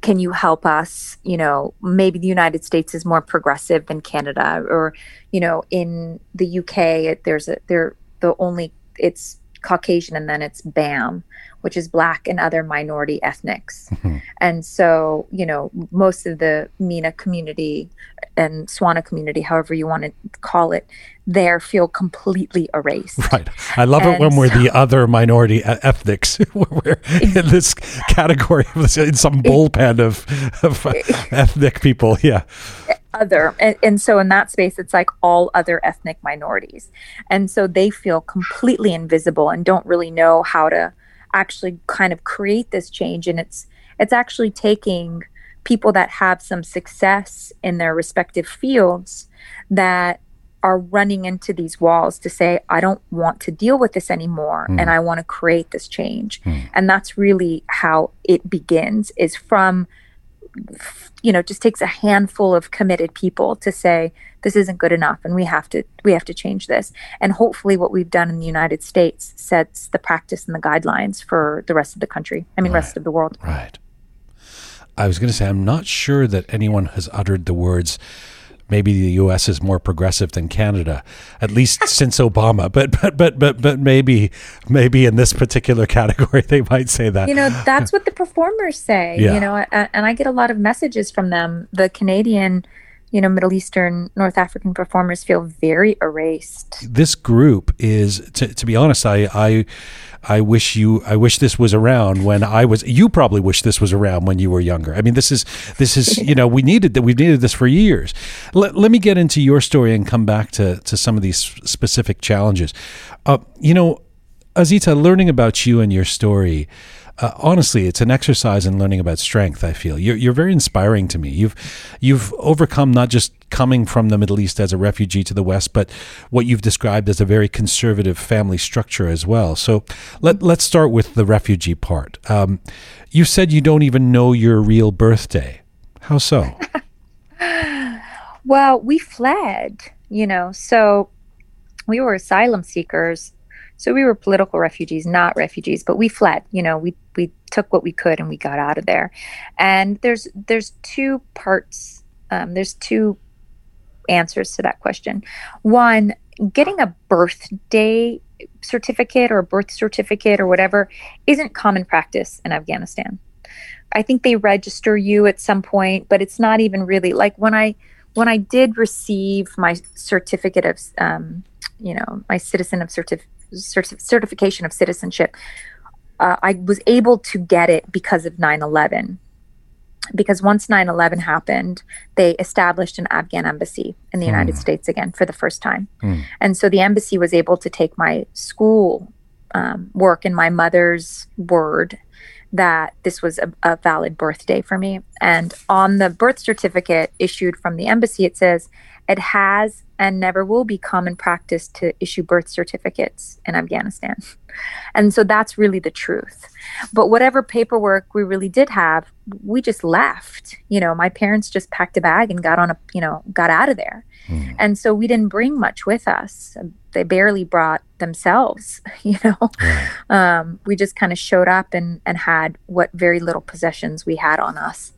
Can you help us? You know, maybe the United States is more progressive than Canada, or, you know, in the UK, it, there's a, they're the only, it's Caucasian and then it's BAM, which is Black and other minority ethnics. Mm-hmm. And so, you know, most of the MENA community and SWANA community, however you want to call it, there feel completely erased. Right. I love it when we're the other minority ethnics. we're in this category in some bullpen of, of ethnic people. Yeah. other and, and so in that space it's like all other ethnic minorities and so they feel completely invisible and don't really know how to actually kind of create this change and it's it's actually taking people that have some success in their respective fields that are running into these walls to say i don't want to deal with this anymore mm. and i want to create this change. Mm. And that's really how it begins is from you know just takes a handful of committed people to say this isn't good enough and we have to we have to change this. And hopefully what we've done in the united states sets the practice and the guidelines for the rest of the country i mean rest of the world. Right. I was going to say, I'm not sure that anyone has uttered the words, maybe the U.S. is more progressive than Canada, at least since Obama. But, but, but, but, but maybe, maybe in this particular category, they might say that. you know that's what the performers say Yeah. you know and i get a lot of messages from them the canadian you know middle eastern north african performers feel very erased. This group is to, to be honest i i i wish you i wish this was around when i was you probably wish this was around when you were younger. I mean this is this is you know we needed that we've needed this for years. Let, let me get into your story and come back to to some of these specific challenges. Uh, you know Azita learning about you and your story uh, honestly, it's an exercise in learning about strength. I feel you're you're very inspiring to me. You've you've overcome not just coming from the Middle East as a refugee to the West, but what you've described as a very conservative family structure as well. So let let's start with the refugee part. Um, you said you don't even know your real birthday. How so? Well, we fled, you know, so we were asylum seekers. So we were political refugees, not refugees, but we fled. You know, we we took what we could and we got out of there. And there's there's two parts. Um, there's two answers to that question. One, getting a birthday certificate or a birth certificate or whatever isn't common practice in Afghanistan. I think they register you at some point, but it's not even really like when I when I did receive my certificate of, um, you know, my citizen of certif- certi- certification of citizenship, uh, I was able to get it because of 9 11. Because once 9 11 happened, they established an Afghan embassy in the United States again for the first time. And so the embassy was able to take my school um, work and my mother's word that this was a, a valid birthday for me. And on the birth certificate issued from the embassy, it says it has and never will be common practice to issue birth certificates in Afghanistan. And so that's really the truth. But whatever paperwork we really did have, we just left. You know, my parents just packed a bag and got on a, you know, got out of there. And so we didn't bring much with us. They barely brought themselves, you know. Um, we just kind of showed up and, and had what very little possessions we had on us.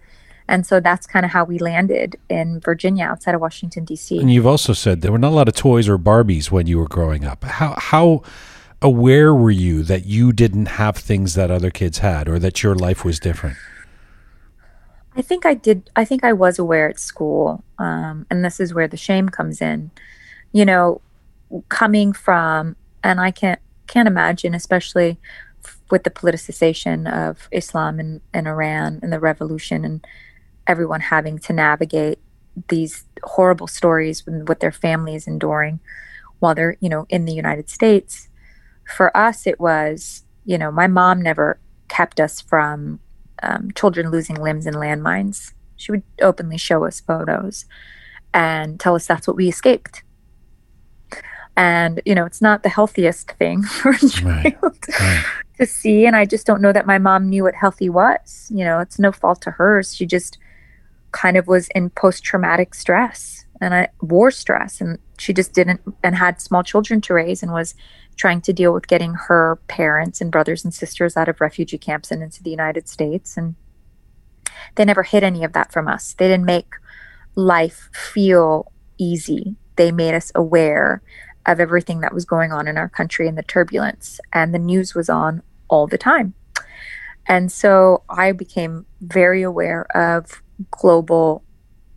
And so that's kind of how we landed in Virginia outside of Washington, D.C. And you've also said there were not a lot of toys or Barbies when you were growing up. How how aware were you that you didn't have things that other kids had, or that your life was different? I think I did. I think I was aware at school, um, and this is where the shame comes in. You know, coming from, and I can't can't imagine, especially with the politicization of Islam and, and Iran and the revolution, and everyone having to navigate these horrible stories and what their family is enduring while they're, you know, in the United States. For us, it was, you know, my mom never kept us from um, children losing limbs in landmines. She would openly show us photos and tell us that's what we escaped. And, you know, it's not the healthiest thing for a Right, child right. to see. And I just don't know that my mom knew what healthy was. You know, it's no fault to hers. She just kind of was in post traumatic stress and I, war stress. And she just didn't, and had small children to raise and was trying to deal with getting her parents and brothers and sisters out of refugee camps and into the United States. And they never hid any of that from us. They didn't make life feel easy. They made us aware of everything that was going on in our country and the turbulence. And the news was on all the time. And so I became very aware of global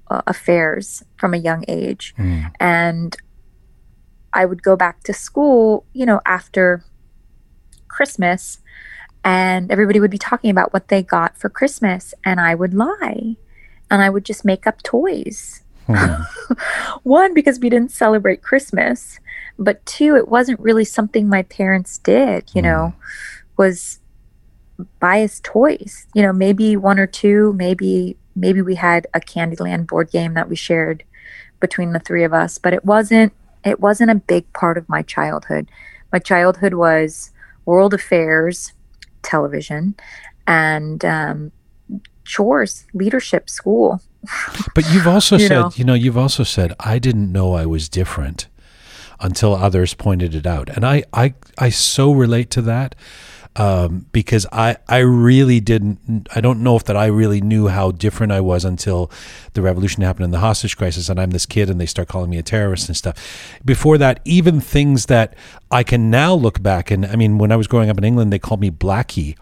uh, affairs from a young age. Mm. And I would go back to school, you know, after Christmas, and everybody would be talking about what they got for Christmas. And I would lie and I would just make up toys. Hmm. One, because we didn't celebrate Christmas, but two, it wasn't really something my parents did, you know, was buy us toys. You know, maybe one or two, maybe maybe we had a Candyland board game that we shared between the three of us, but it wasn't it wasn't a big part of my childhood. My childhood was world affairs, television, and um, chores, leadership, school. But you've also You said, know. you know, you've also said, I didn't know I was different until others pointed it out, and I, I, I so relate to that um, because I, I really didn't. I don't know if that I really knew how different I was until the revolution happened and the hostage crisis, and I'm this kid, and they start calling me a terrorist and stuff. Before that, even things that I can now look back and I mean, when I was growing up in England, they called me Blackie.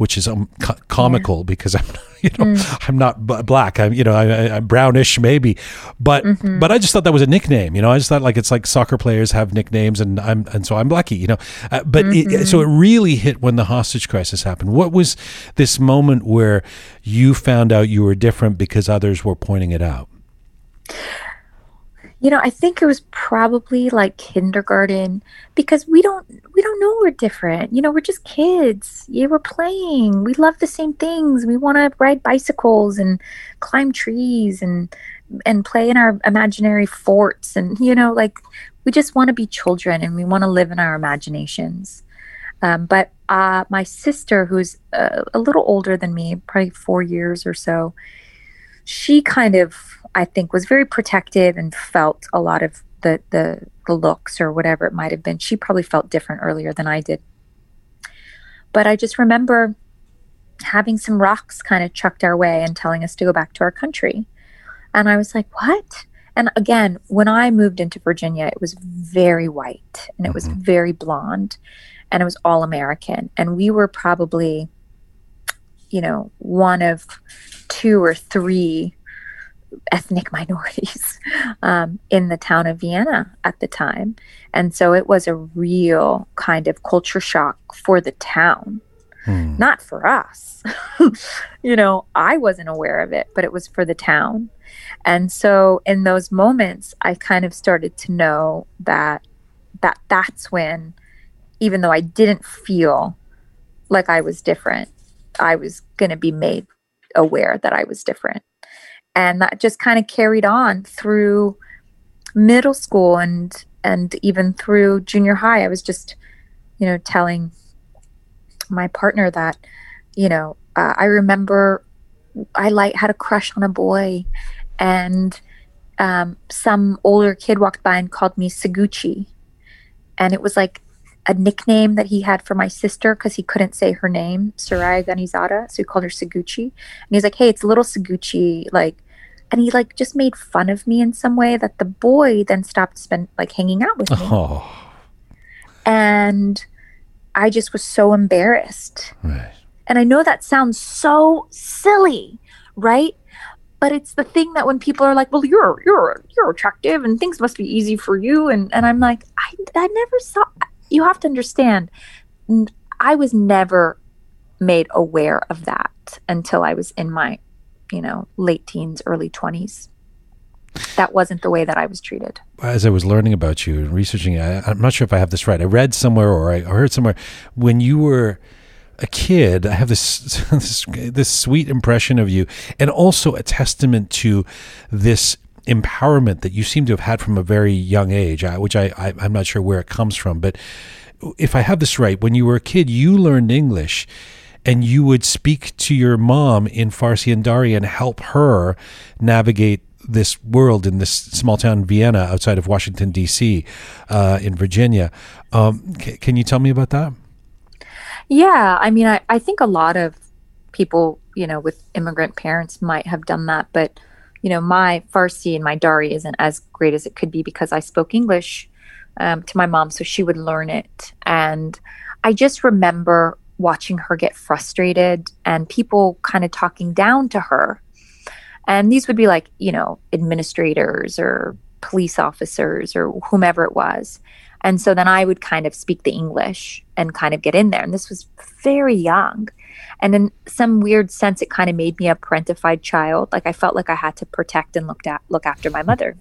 Which is um, co- comical because I'm, you know, I'm not b- black. I'm, you know, I, I, I'm brownish maybe, but but I just thought that was a nickname. You know, I just thought like it's like soccer players have nicknames, and I'm and so I'm Blackie. You know, uh, but it, so it really hit when the hostage crisis happened. What was this moment where you found out you were different because others were pointing it out? You know, I think it was probably like kindergarten because we don't we don't know we're different. You know, we're just kids. Yeah, we're playing. We love the same things. We want to ride bicycles and climb trees and and play in our imaginary forts and you know, like we just want to be children and we want to live in our imaginations. Um, but uh, my sister, who's uh, a little older than me, probably four years or so, she kind of i think was very protective and felt a lot of the the, the looks or whatever it might have been. She probably felt different earlier than i did. But i just remember having some rocks kind of chucked our way and telling us to go back to our country. And i was like what? And again when i moved into virginia it was very white and it was mm-hmm. very blonde and it was all american. And we were probably you know one of two or three ethnic minorities um, in the town of Vienna at the time. And so it was a real kind of culture shock for the town, Hmm. not for us. you know, I wasn't aware of it, but it was for the town. And so in those moments, I kind of started to know that that that's when even though I didn't feel like I was different, I was going to be made aware that I was different. And that just kind of carried on through middle school and and even through junior high. I was just, you know, telling my partner that, you know, uh, I remember I like had a crush on a boy, and um, some older kid walked by and called me Seguchi, and it was like a nickname that he had for my sister because he couldn't say her name, Soraya Ghanizada, so he called her Seguchi. And he's like, "Hey, it's little Seguchi," like, and he like just made fun of me in some way that the boy then stopped spend like hanging out with me, Oh, and I just was so embarrassed. right. And I know that sounds so silly, right? But it's the thing that when people are like, "Well, you're you're you're attractive and things must be easy for you," and and I'm like, I I never saw. You have to understand, I was never made aware of that until I was in my, you know, late teens, early twenties. That wasn't the way that I was treated. as I was learning about you and researching, I, I'm not sure if I have this right. I read somewhere or I heard somewhere when you were a kid. I have this this, this sweet impression of you, and also a testament to this empowerment that you seem to have had from a very young age, which I, I I'm not sure where it comes from, but if I have this right, when you were a kid, you learned English. And you would speak to your mom in Farsi and Dari and help her navigate this world in this small town Vienna outside of Washington D.C. Uh, in Virginia. Um, c- can you tell me about that? Yeah, I mean, I, I think a lot of people, you know, with immigrant parents might have done that, but you know, my Farsi and my Dari isn't as great as it could be because I spoke English um, to my mom, so she would learn it. And I just remember watching her get frustrated and people kind of talking down to her. And these would be like, you know, administrators or police officers or whomever it was. And so then I would kind of speak the English and kind of get in there. And this was very young. And in some weird sense, it kind of made me a parentified child. Like I felt like I had to protect and look at look after my mother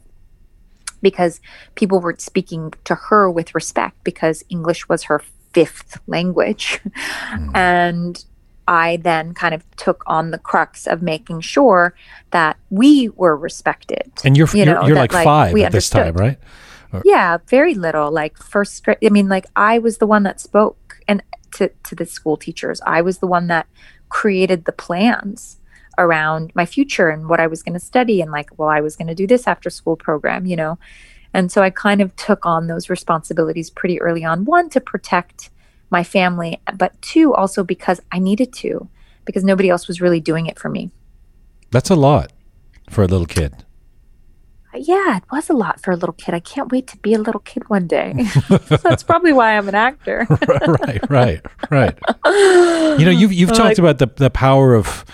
because people were speaking to her with respect because English was her fifth language. Hmm. And I then kind of took on the crux of making sure that we were respected. And you're You you're, you're that, like, like, five at this time, right? Uh, yeah, very little. Like first grade. I mean, like I was the one that spoke and to to the school teachers. I was the one that created the plans around my future and what I was going to study and like, well, I was going to do this after school program, you know. And so I kind of took on those responsibilities pretty early on. One to protect my family, but two also because I needed to because nobody else was really doing it for me. That's a lot for a little kid. Yeah, it was a lot for a little kid. I can't wait to be a little kid one day. That's probably why I'm an actor. right, right, right. You know, you've you've talked about the the power of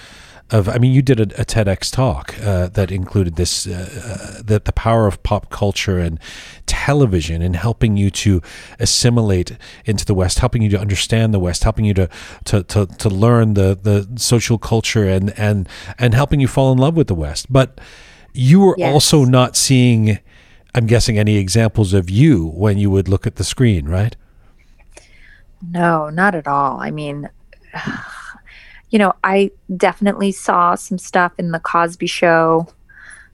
of. I mean, you did a, a TEDx talk uh, that included this uh, uh, the the power of pop culture and television in helping you to assimilate into the West, helping you to understand the West, helping you to to to, to learn the the social culture and and and helping you fall in love with the West. But you were Yes. also not seeing. I'm guessing any examples of you when you would look at the screen, right? No, not at all. I mean, you know, I definitely saw some stuff in the Cosby Show,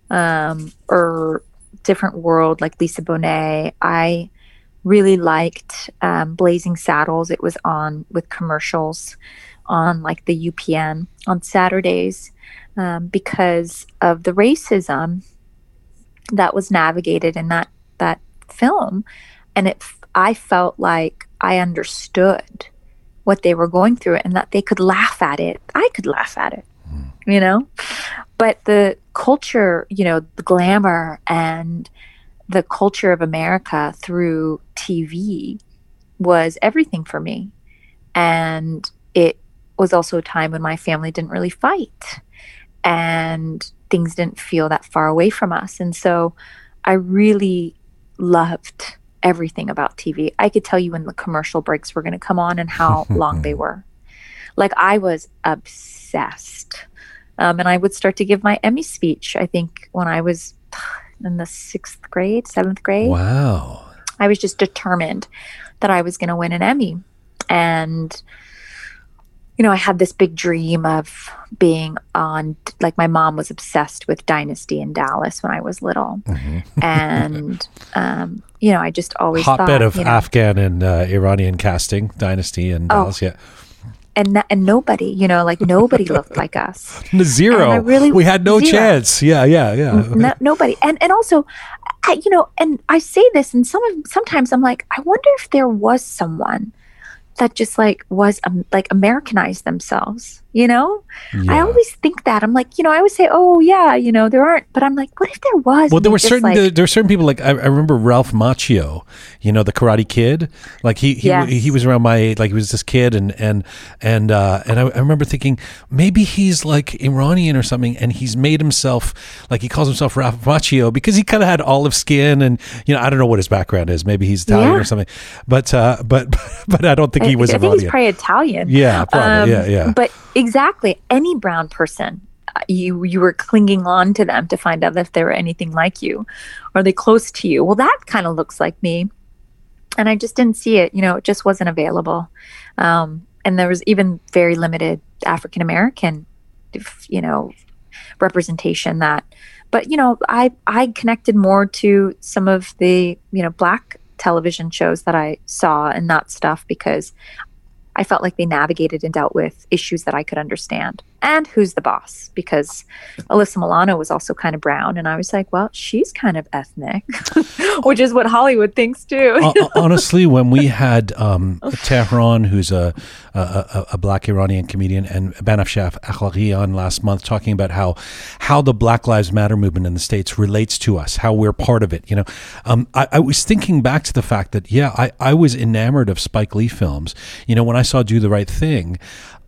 um, or Different World, like Lisa Bonet. I really liked um, Blazing Saddles. It was on with commercials on like the UPN on Saturdays um, because of the racism that was navigated in that that film, and it I felt like I understood what they were going through and that they could laugh at it. I could laugh at it, you know? But the culture, you know, the glamour and the culture of America through TV was everything for me. And it was also a time when my family didn't really fight and things didn't feel that far away from us. And so I really loved everything about TV. I could tell you when the commercial breaks were going to come on and how long they were. Like I was obsessed. Um, and I would start to give my Emmy speech, I think, when I was in the sixth grade, seventh grade. Wow. I was just determined that I was going to win an Emmy. And, you know, I had this big dream of being on, like, my mom was obsessed with Dynasty in Dallas when I was little. And, um, you know, I just always Hotbed thought, of you know, Afghan and uh, Iranian casting, Dynasty and Oh. Dallas. Yeah. and, and nobody, you know, like nobody looked like us. Zero. Really- we had no zero. chance. Yeah, yeah, yeah. no, nobody and and also I, you know and i say this and some of sometimes i'm like i wonder if there was someone that just like was um, like americanized themselves you know i always think that i'm like you know i always say oh yeah you know there aren't but i'm like what if there was Well, there were certain like- there, there were certain people like I, I remember Ralph Macchio, you know, the Karate Kid. Like he he, Yes. he was around my age, like he was this kid, and and and uh, and I, I remember thinking maybe he's like Iranian or something, and he's made himself like he calls himself Ralph Macchio because he kind of had olive skin, and you know I don't know what his background is. Maybe he's Italian Yeah. or something, but uh, but but I don't think he was I think he's probably italian Yeah, probably. Yeah, yeah. But exactly, any brown person, uh, you you were clinging on to them to find out if they were anything like you, are they close to you? Well, that kind of looks like me, and I just didn't see it. You know, it just wasn't available, um, and there was even very limited African American, you know, representation that. But you know, I I connected more to some of the you know black television shows that I saw and that stuff because I felt like they navigated and dealt with issues that I could understand. And who's the boss? Because Alyssa Milano was also kind of brown, and I was like, well, she's kind of ethnic, which is what Hollywood thinks too. Hon- honestly, when we had um, Tehran, who's a, a, a, a black Iranian comedian, and Banafsheh Akhlaghi on last month, talking about how how the Black Lives Matter movement in the states relates to us, how we're part of it. You know, um, I, I was thinking back to the fact that yeah, I, I was enamored of Spike Lee films. You know, when I saw Do the Right Thing.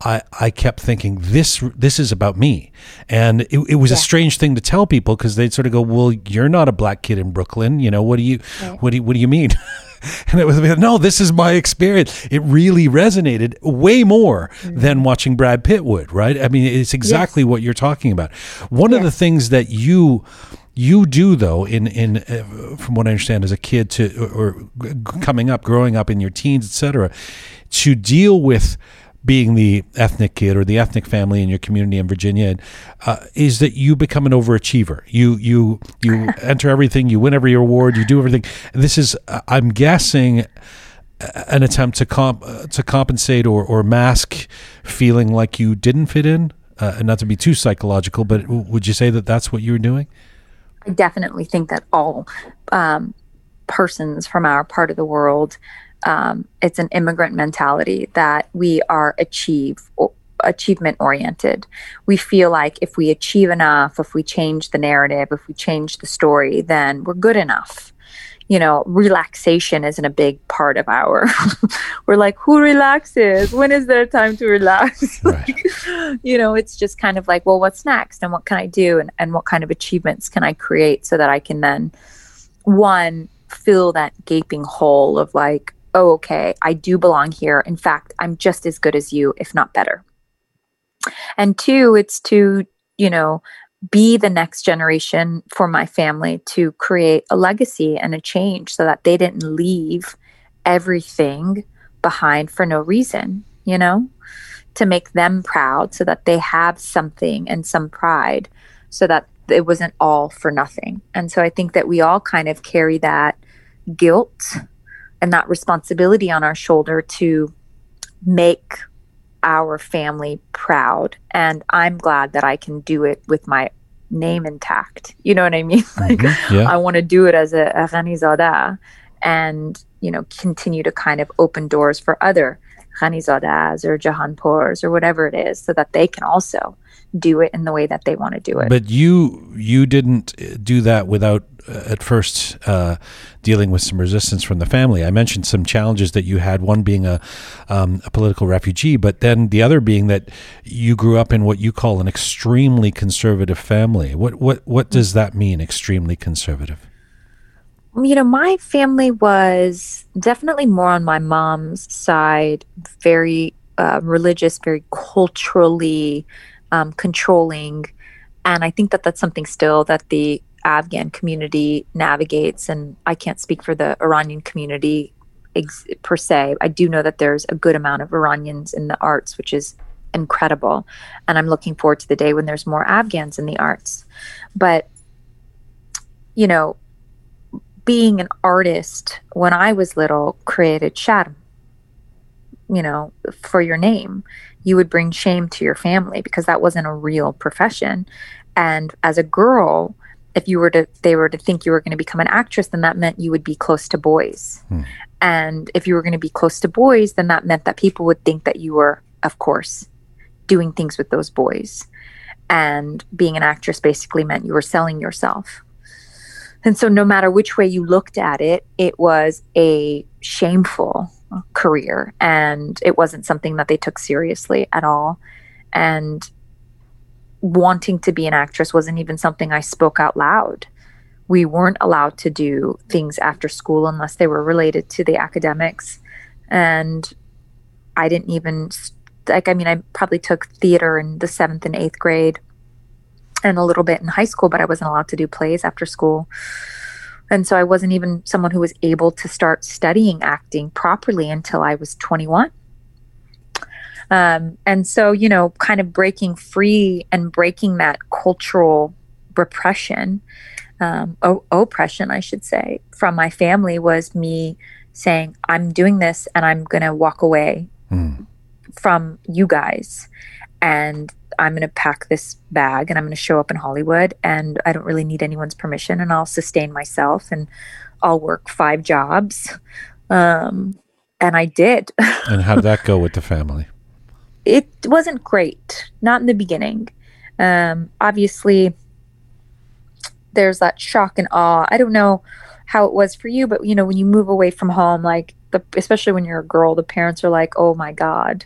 I, I kept thinking this this is about me, and it, it was a strange thing to tell people because they'd sort of go, "Well, you're not a black kid in Brooklyn, you know. What do you what do you, what do you mean?" and it was no, this is my experience. It really resonated way more than watching Brad Pitt would, right? I mean, it's exactly what you're talking about. One of the things that you you do though in in uh, from what I understand as a kid to or, or g- coming up, growing up in your teens, etc., to deal with being the ethnic kid or the ethnic family in your community in Virginia uh, is that you become an overachiever. You you you enter everything, you win every award, you do everything. This is, uh, I'm guessing, uh, an attempt to comp uh, to compensate or or mask feeling like you didn't fit in. Uh, and not to be too psychological, but would you say that that's what you were doing? I definitely think that all um, persons from our part of the world, um, it's an immigrant mentality that we are achieve achievement oriented. We feel like if we achieve enough, if we change the narrative, if we change the story, then we're good enough. You know, relaxation isn't a big part of our. we're like, who relaxes? When is there time to relax? Right. you know, it's just kind of like, well, what's next? And what can I do? And, and what kind of achievements can I create so that I can then, one, fill that gaping hole of like, oh, okay, I do belong here. In fact, I'm just as good as you, if not better. And two, it's to, you know, be the next generation for my family to create a legacy and a change so that they didn't leave everything behind for no reason, you know, to make them proud so that they have something and some pride so that it wasn't all for nothing. And so I think that we all kind of carry that guilt and that responsibility on our shoulder to make our family proud. And I'm glad that I can do it with my name intact. You know what I mean? Like, mm-hmm. yeah. I want to do it as a, a Ghanizada and, you know, continue to kind of open doors for other Ghanizadas or Jahanpurs or whatever it is so that they can also do it in the way that they want to do it. But you you didn't uh, do that without uh, at first uh, dealing with some resistance from the family. I mentioned some challenges that you had. One being a um, a political refugee, but then the other being that you grew up in what you call an extremely conservative family. What what what does that mean? Extremely conservative. you know, my family was definitely more on my mom's side, very uh, religious, very culturally um, controlling. And I think that that's something still that the Afghan community navigates. And I can't speak for the Iranian community ex- per se. I do know that there's a good amount of Iranians in the arts, which is incredible. And I'm looking forward to the day when there's more Afghans in the arts. But, you know, being an artist when I was little created sharm, you know, for your name. You would bring shame to your family because that wasn't a real profession. And as a girl, if you were to they were to think you were going to become an actress, then that meant you would be close to boys. Hmm. And if you were going to be close to boys, then that meant that people would think that you were, of course, doing things with those boys. And being an actress basically meant you were selling yourself. And so, no matter which way you looked at it, it was a shameful career and it wasn't something that they took seriously at all. And wanting to be an actress wasn't even something I spoke out loud. We weren't allowed to do things after school unless they were related to the academics. And I didn't even, like, I mean, I probably took theater in the seventh and eighth grade and a little bit in high school, but I wasn't allowed to do plays after school. And so I wasn't even someone who was able to start studying acting properly until I was 21. Um, and so, you know, kind of breaking free and breaking that cultural repression, um, o- oppression, I should say, from my family was me saying, I'm doing this and I'm going to walk away from you guys. And I'm going to pack this bag and I'm going to show up in Hollywood and I don't really need anyone's permission and I'll sustain myself and I'll work five jobs. Um, and I did. And how did that go with the family? it wasn't great, not in the beginning. Um, obviously, there's that shock and awe. I don't know how it was for you, but you know, when you move away from home, like the, especially when you're a girl, the parents are like, "Oh my God,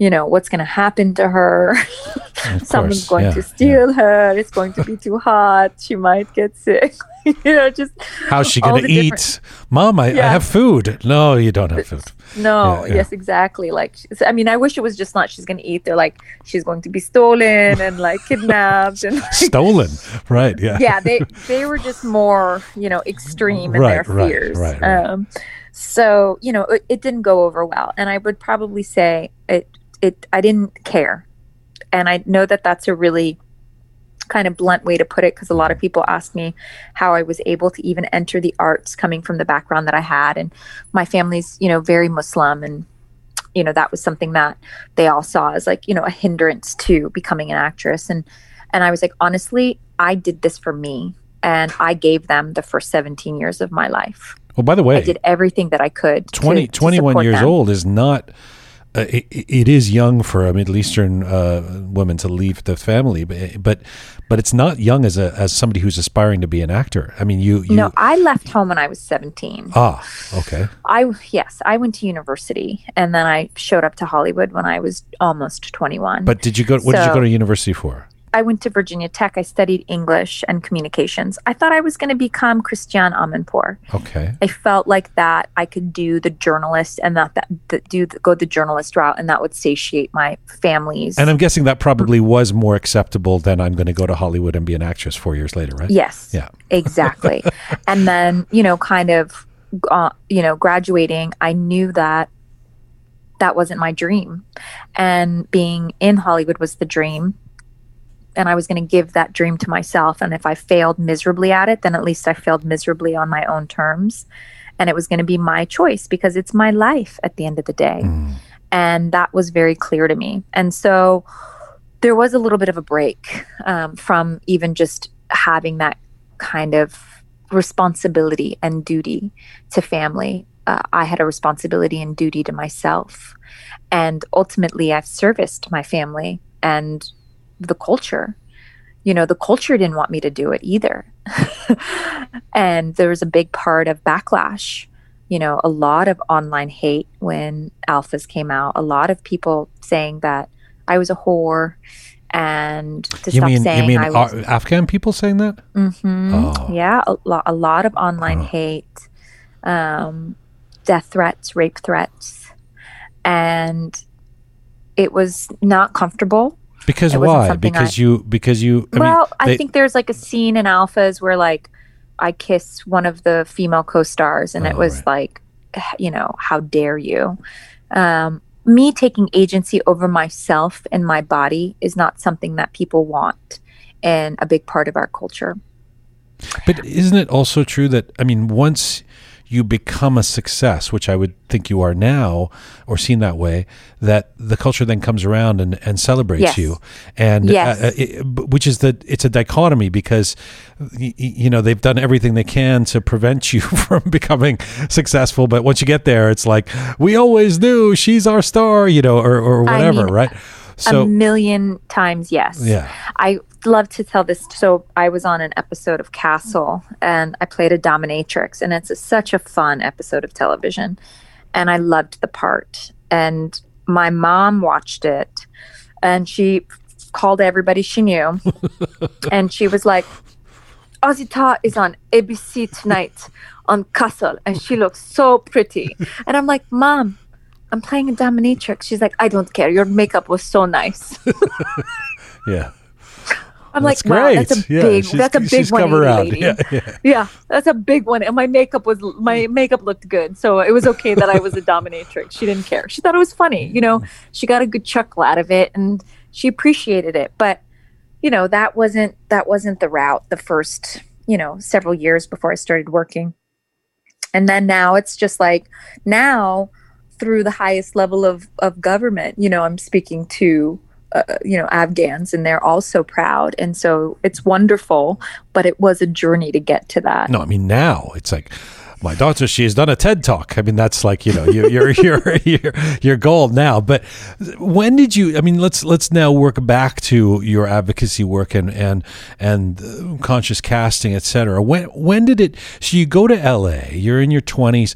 you know, what's going to happen to her? Someone's going yeah, to steal her. It's going to be too hot. She might get sick. you know, just How's she going to the different- eat? Mom, I, I have food. No, you don't have food. No, Yeah, yeah. yes, exactly. Like, I mean, I wish it was just not she's going to eat. They're like, she's going to be stolen and like kidnapped and like, Stolen. Right. Yeah. yeah, they they were just more, you know, extreme in Right, their right, fears. right, right. Um, so you know, it, it didn't go over well, and I would probably say it it I didn't care, and I know that that's a really kind of blunt way to put it because a lot of mm-hmm. people ask me how I was able to even enter the arts coming from the background that I had. And my family's you know very Muslim and you know that was something that they all saw as like you know a hindrance to becoming an actress. And and I was like honestly I did this for me and I gave them the first 17 years of my life. Well, by the way, I did everything that I could to- 20, to 21 support years them. old is not uh, it, it is young for a middle eastern uh, woman to leave the family but but but it's not young as a as somebody who's aspiring to be an actor. I mean you you no I left home when I was 17 ah okay. I yes, I went to university and then I showed up to Hollywood when I was almost 21. but did you go what did you go to university for I went to Virginia Tech. I studied English and communications. I thought I was going to become Christiane Amanpour. okay I felt like that I could do the journalist and that that, that do the, go the journalist route and that would satiate my family's. and i'm guessing that probably was more acceptable than i'm going to go to hollywood and be an actress four years later right Yes. Yeah. Exactly. and then, you know, kind of, uh, you know, graduating, I knew that that wasn't my dream. And being in Hollywood was the dream. And I was going to give that dream to myself. And if I failed miserably at it, then at least I failed miserably on my own terms. And it was going to be my choice because it's my life at the end of the day. And that was very clear to me. And so there was a little bit of a break um, from even just having that kind of responsibility and duty to family. Uh, I had a responsibility and duty to myself. And ultimately, I've serviced my family and the culture. You know, the culture didn't want me to do it either. and there was a big part of backlash. You know, a lot of online hate when Alphas came out, a lot of people saying that I was a whore and to you stop mean saying you mean I was Ar- afghan people saying that hmm Oh. Yeah, a, lo- a lot of online Oh. hate, um, death threats, rape threats, and it was not comfortable. Because It why because I- you because you I well, mean, I think there's like a scene in Alphas where like I kiss one of the female co-stars, and it Oh, was right. like, you know, how dare you? Um, me taking agency over myself and my body is not something that people want, and a big part of our culture. But isn't it also true that I mean, once you become a success, which I would think you are now, or seen that way, that the culture then comes around and, and celebrates Yes. you, and Yes. uh, it, which is the it's a dichotomy because you know they've done everything they can to prevent you from becoming successful, but once you get there, it's like we always knew she's our star, you know, or or I whatever, mean, right? a million times yes. yeah, I love to tell this. So I was on an episode of Castle and I played a dominatrix, and it's a, such a fun episode of television. And I loved the part. And my mom watched it and she called everybody she knew. and she was like, Ozita is on ABC tonight on Castle, and she looks so pretty. And I'm like, Mom, I'm playing a dominatrix. She's like, I don't care. Your makeup was so nice. yeah. I'm That's like, wow, that's a. Yeah, big, that's a big one, come around. lady. Yeah, yeah. Yeah, that's a big one. And my makeup was my makeup looked good, so it was okay that I was a dominatrix. She didn't care. She thought it was funny. You know, she got a good chuckle out of it, and she appreciated it. But you know, that wasn't that wasn't the route. The first, you know, several years before I started working, and then now it's just like now through the highest level of of government. You know, I'm speaking to uh, you know afghans and they're also proud and so it's wonderful but it was a journey to get to that No, I mean now it's like my daughter. She has done a TED talk. I mean that's like you know your your your your, your goal now. But when did you? I mean let's let's now work back to your advocacy work and and and uh, conscious casting, etc. When when did it? So you go to L.A. You're in your twenties.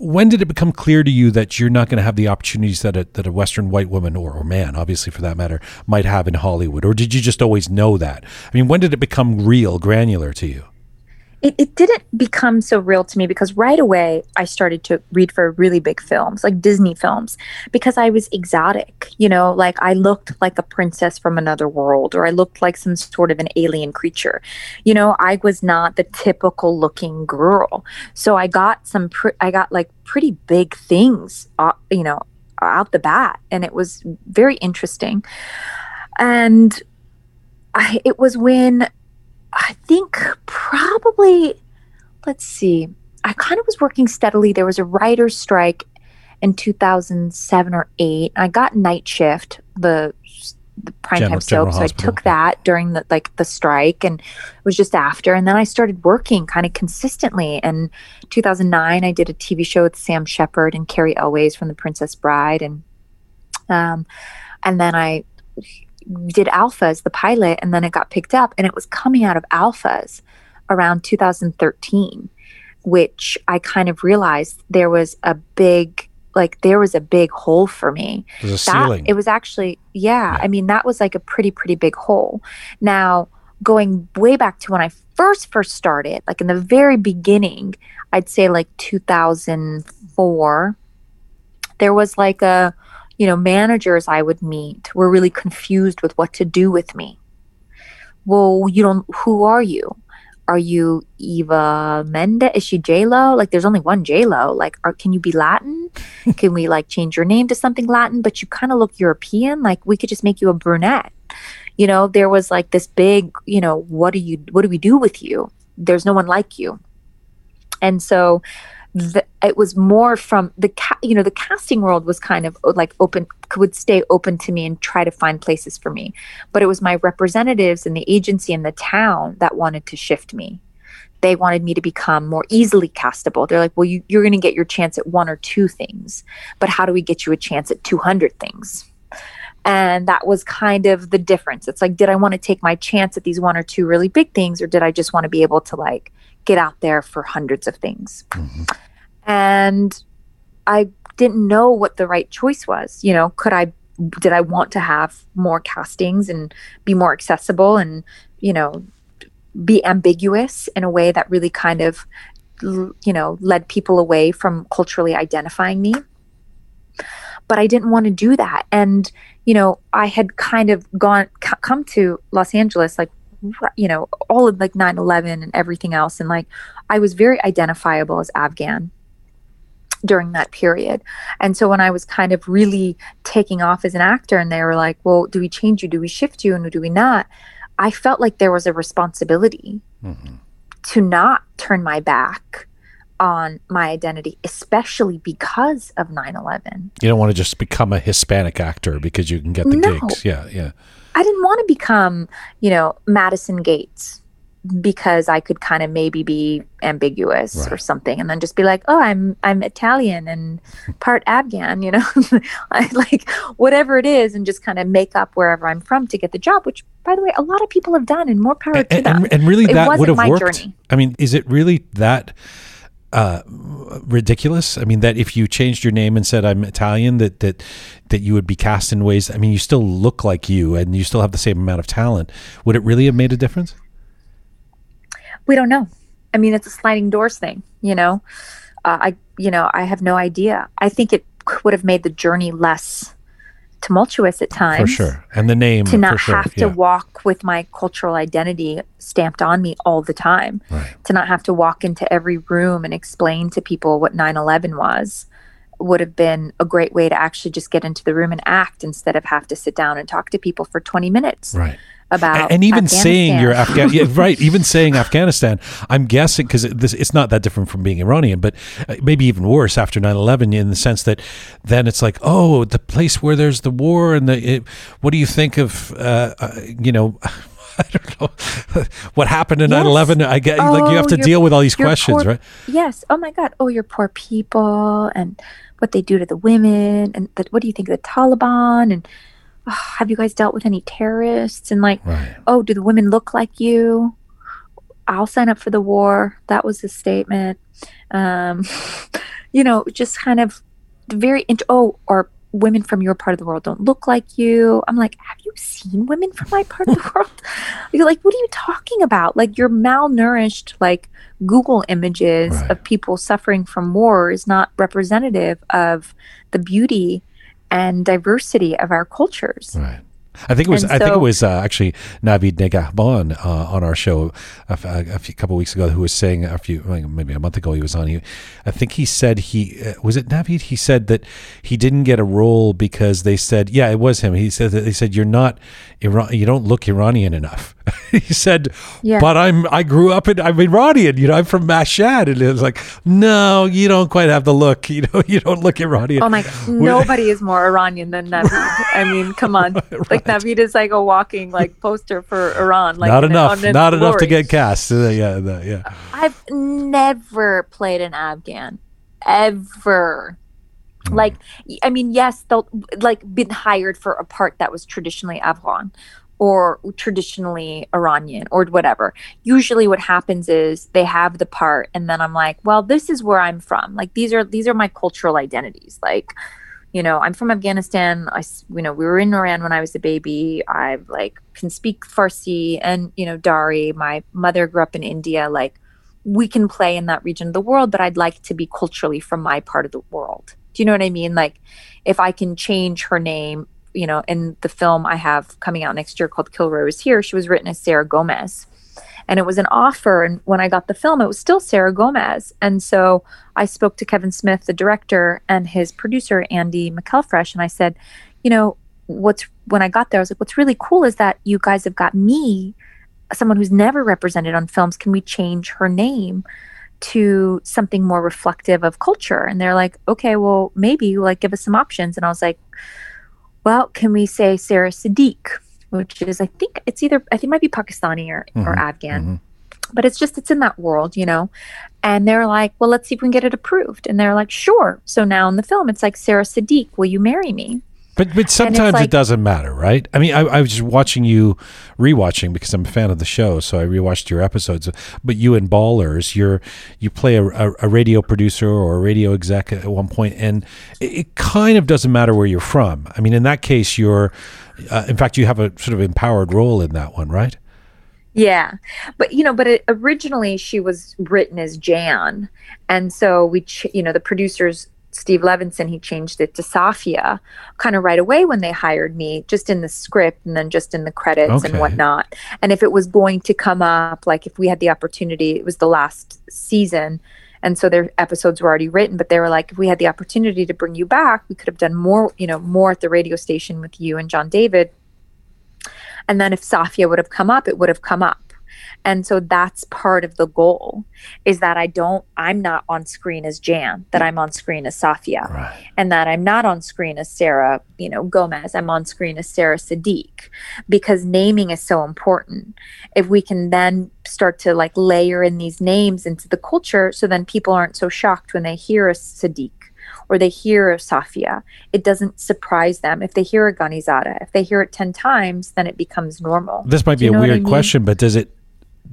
When did it become clear to you that you're not going to have the opportunities that a, that a Western white woman or, or man, obviously for that matter, might have in Hollywood? Or did you just always know that? I mean, when did it become real, granular to you? It, it didn't become so real to me because right away I started to read for really big films, like Disney films, because I was exotic. You know, like I looked like a princess from another world, or I looked like some sort of an alien creature. You know, I was not the typical looking girl. So I got some, pr- I got like pretty big things, uh, you know, out the bat. And it was very interesting. And I, it was when I think probably, let's see, I kind of was working steadily. There was a writer's strike in 2007 or 8. I got night shift, the the primetime soap. So I took that during the like the strike and it was just after. And then I started working kind of consistently. And 2009, I did a TV show with Sam Shepard and Cary Elwes from The Princess Bride. And um, and then I did Alphas, the pilot, and then it got picked up, and it was coming out of Alphas around 2013, which I kind of realized there was a big like there was a big hole for me. It was a that, ceiling. It was actually yeah, yeah. I mean that was like a pretty pretty big hole. Now going way back to when I first first started, like in the very beginning, I'd say like 2004, there was like a you know, managers I would meet were really confused with what to do with me. Well, you don't, who are you? Are you Eva Mendes? Is she J Lo? Like, there's only one J Lo. Like, are, can you be Latin? can we like change your name to something Latin? But you kind of look European. Like, we could just make you a brunette. You know, there was like this big, you know, what do you, what do we do with you? There's no one like you. And so, the, it was more from the ca- you know the casting world was kind of like open would stay open to me and try to find places for me. But it was my representatives and the agency in the town that wanted to shift me. They wanted me to become more easily castable. They're like well you, you're going to get your chance at one or two things but how do we get you a chance at 200 things? And that was kind of the difference. It's like did i want to take my chance at these one or two really big things or did i just want to be able to like get out there for hundreds of things. Mm-hmm. And I didn't know what the right choice was. You know, could I, did I want to have more castings and be more accessible and, you know, be ambiguous in a way that really kind of, you know, led people away from culturally identifying me? But I didn't want to do that. And, you know, I had kind of gone, c- come to Los Angeles like you know, all of like 9 11 and everything else. And like, I was very identifiable as Afghan during that period. And so when I was kind of really taking off as an actor and they were like, well, do we change you? Do we shift you? And do we not? I felt like there was a responsibility mm-hmm. to not turn my back on my identity, especially because of 9 11. You don't want to just become a Hispanic actor because you can get the no. gigs. Yeah, yeah. I didn't want to become, you know, Madison Gates because I could kind of maybe be ambiguous right. or something and then just be like, "Oh, I'm I'm Italian and part Afghan," you know, I, like whatever it is and just kind of make up wherever I'm from to get the job, which by the way, a lot of people have done and more power and, to them. And, and really it that would have worked. Journey. I mean, is it really that uh, ridiculous. I mean, that if you changed your name and said I'm Italian, that that that you would be cast in ways. I mean, you still look like you, and you still have the same amount of talent. Would it really have made a difference? We don't know. I mean, it's a sliding doors thing. You know, uh, I you know I have no idea. I think it would have made the journey less tumultuous at times. For sure. And the name to not sure. have to yeah. walk with my cultural identity stamped on me all the time. Right. To not have to walk into every room and explain to people what 9/11 was would have been a great way to actually just get into the room and act instead of have to sit down and talk to people for 20 minutes. Right about and even saying you're Afghan, yeah, right? Even saying Afghanistan, I'm guessing because it, it's not that different from being Iranian, but uh, maybe even worse after 9/11 in the sense that then it's like, oh, the place where there's the war and the it, what do you think of, uh, uh, you know. I don't know what happened in yes. 9/11. I get oh, like you have to deal with all these questions, poor, right? Yes. Oh my God. Oh, your poor people and what they do to the women, and the, what do you think of the Taliban? And oh, have you guys dealt with any terrorists? And like, right. oh, do the women look like you? I'll sign up for the war. That was the statement. Um, you know, just kind of very into, oh, or women from your part of the world don't look like you. I'm like, have you seen women from my part of the world? You're like, what are you talking about? Like, you're malnourished, like Google images Right. of people suffering from war is not representative of the beauty and diversity of our cultures. Right. I think it was. And I think it was uh, actually Navid Negahban uh, on our show a few couple weeks ago who was saying a few maybe a month ago he was on. He, I think he said he uh, was it Navid. He said that he didn't get a role because they said yeah it was him. He said that they said you're not Iran. You don't look Iranian enough. he said, Yeah. but I'm I grew up in I'm Iranian. You know I'm from Mashhad, and it was like no, you don't quite have the look. You know you don't look Iranian. Oh my Nobody is more Iranian than Navid. I mean, come on. Like, Navid is like a walking like poster for Iran. Like not enough. its Not enough to get cast. Uh, yeah, yeah. I've never played an Afghan, ever. Hmm. Like, I mean, yes, they'll like been hired for a part that was traditionally Afghan or traditionally Iranian or whatever. Usually, what happens is they have the part, and then I'm like, well, this is where I'm from. Like, these are these are my cultural identities. Like, you know, I'm from Afghanistan. I you know, we were in Iran when I was a baby. I like can speak Farsi and you know Dari. My mother grew up in India. Like, we can play in that region of the world, but I'd like to be culturally from my part of the world. Do you know what I mean? Like, if I can change her name, you know, in the film I have coming out next year called Kilroy was here, she was written as Sarah Gomez. And it was an offer. And when I got the film, it was still Sarah Gomez. And so I spoke to Kevin Smith, the director, and his producer, Andy McElfresh. And I said, you know, what's when I got there, I was like, what's really cool is that you guys have got me, someone who's never represented on films. Can we change her name? to something more reflective of culture and they're like okay well maybe like give us some options and i was like well can we say sarah sadiq which is i think it's either i think it might be pakistani or, or Mhm, afghan. Mhm. but it's just it's in that world you know? And they're like well let's see if we can get it approved. And they're like sure. So now in the film it's like sarah sadiq will you marry me But but sometimes like- it doesn't matter, right? I mean, I, I was just watching you rewatching because I'm a fan of the show, so I rewatched your episodes. But you and Ballers, you're you play a, a, a radio producer or a radio exec at one point, and it, it kind of doesn't matter where you're from. I mean, in that case, you're, uh, in fact, you have a sort of empowered role in that one, right? Yeah, but you know, but it, originally she was written as Jan, and so we, ch- you know, the producers Steve Levinson he changed it to Safia, kind of right away when they hired me, just in the script and then just in the credits Okay. and whatnot. And if it was going to come up, like if we had the opportunity, it was the last season. And so their episodes were already written, but they were like, if we had the opportunity to bring you back, we could have done more, you know, more at the radio station with you and John David. And then if Safia would have come up, it would have come up. And so that's part of the goal is that I don't, I'm not on screen as Jan, that I'm on screen as Safia, Right. and that I'm not on screen as Sarah, you know, Gomez. I'm on screen as Sarah Sadiq because naming is so important. If we can then start to like layer in these names into the culture, so then people aren't so shocked when they hear a Sadiq or they hear a Safia, it doesn't surprise them. If they hear a Ghanizada, if they hear it 10 times, then it becomes normal. This might be a what I weird mean? question, but does it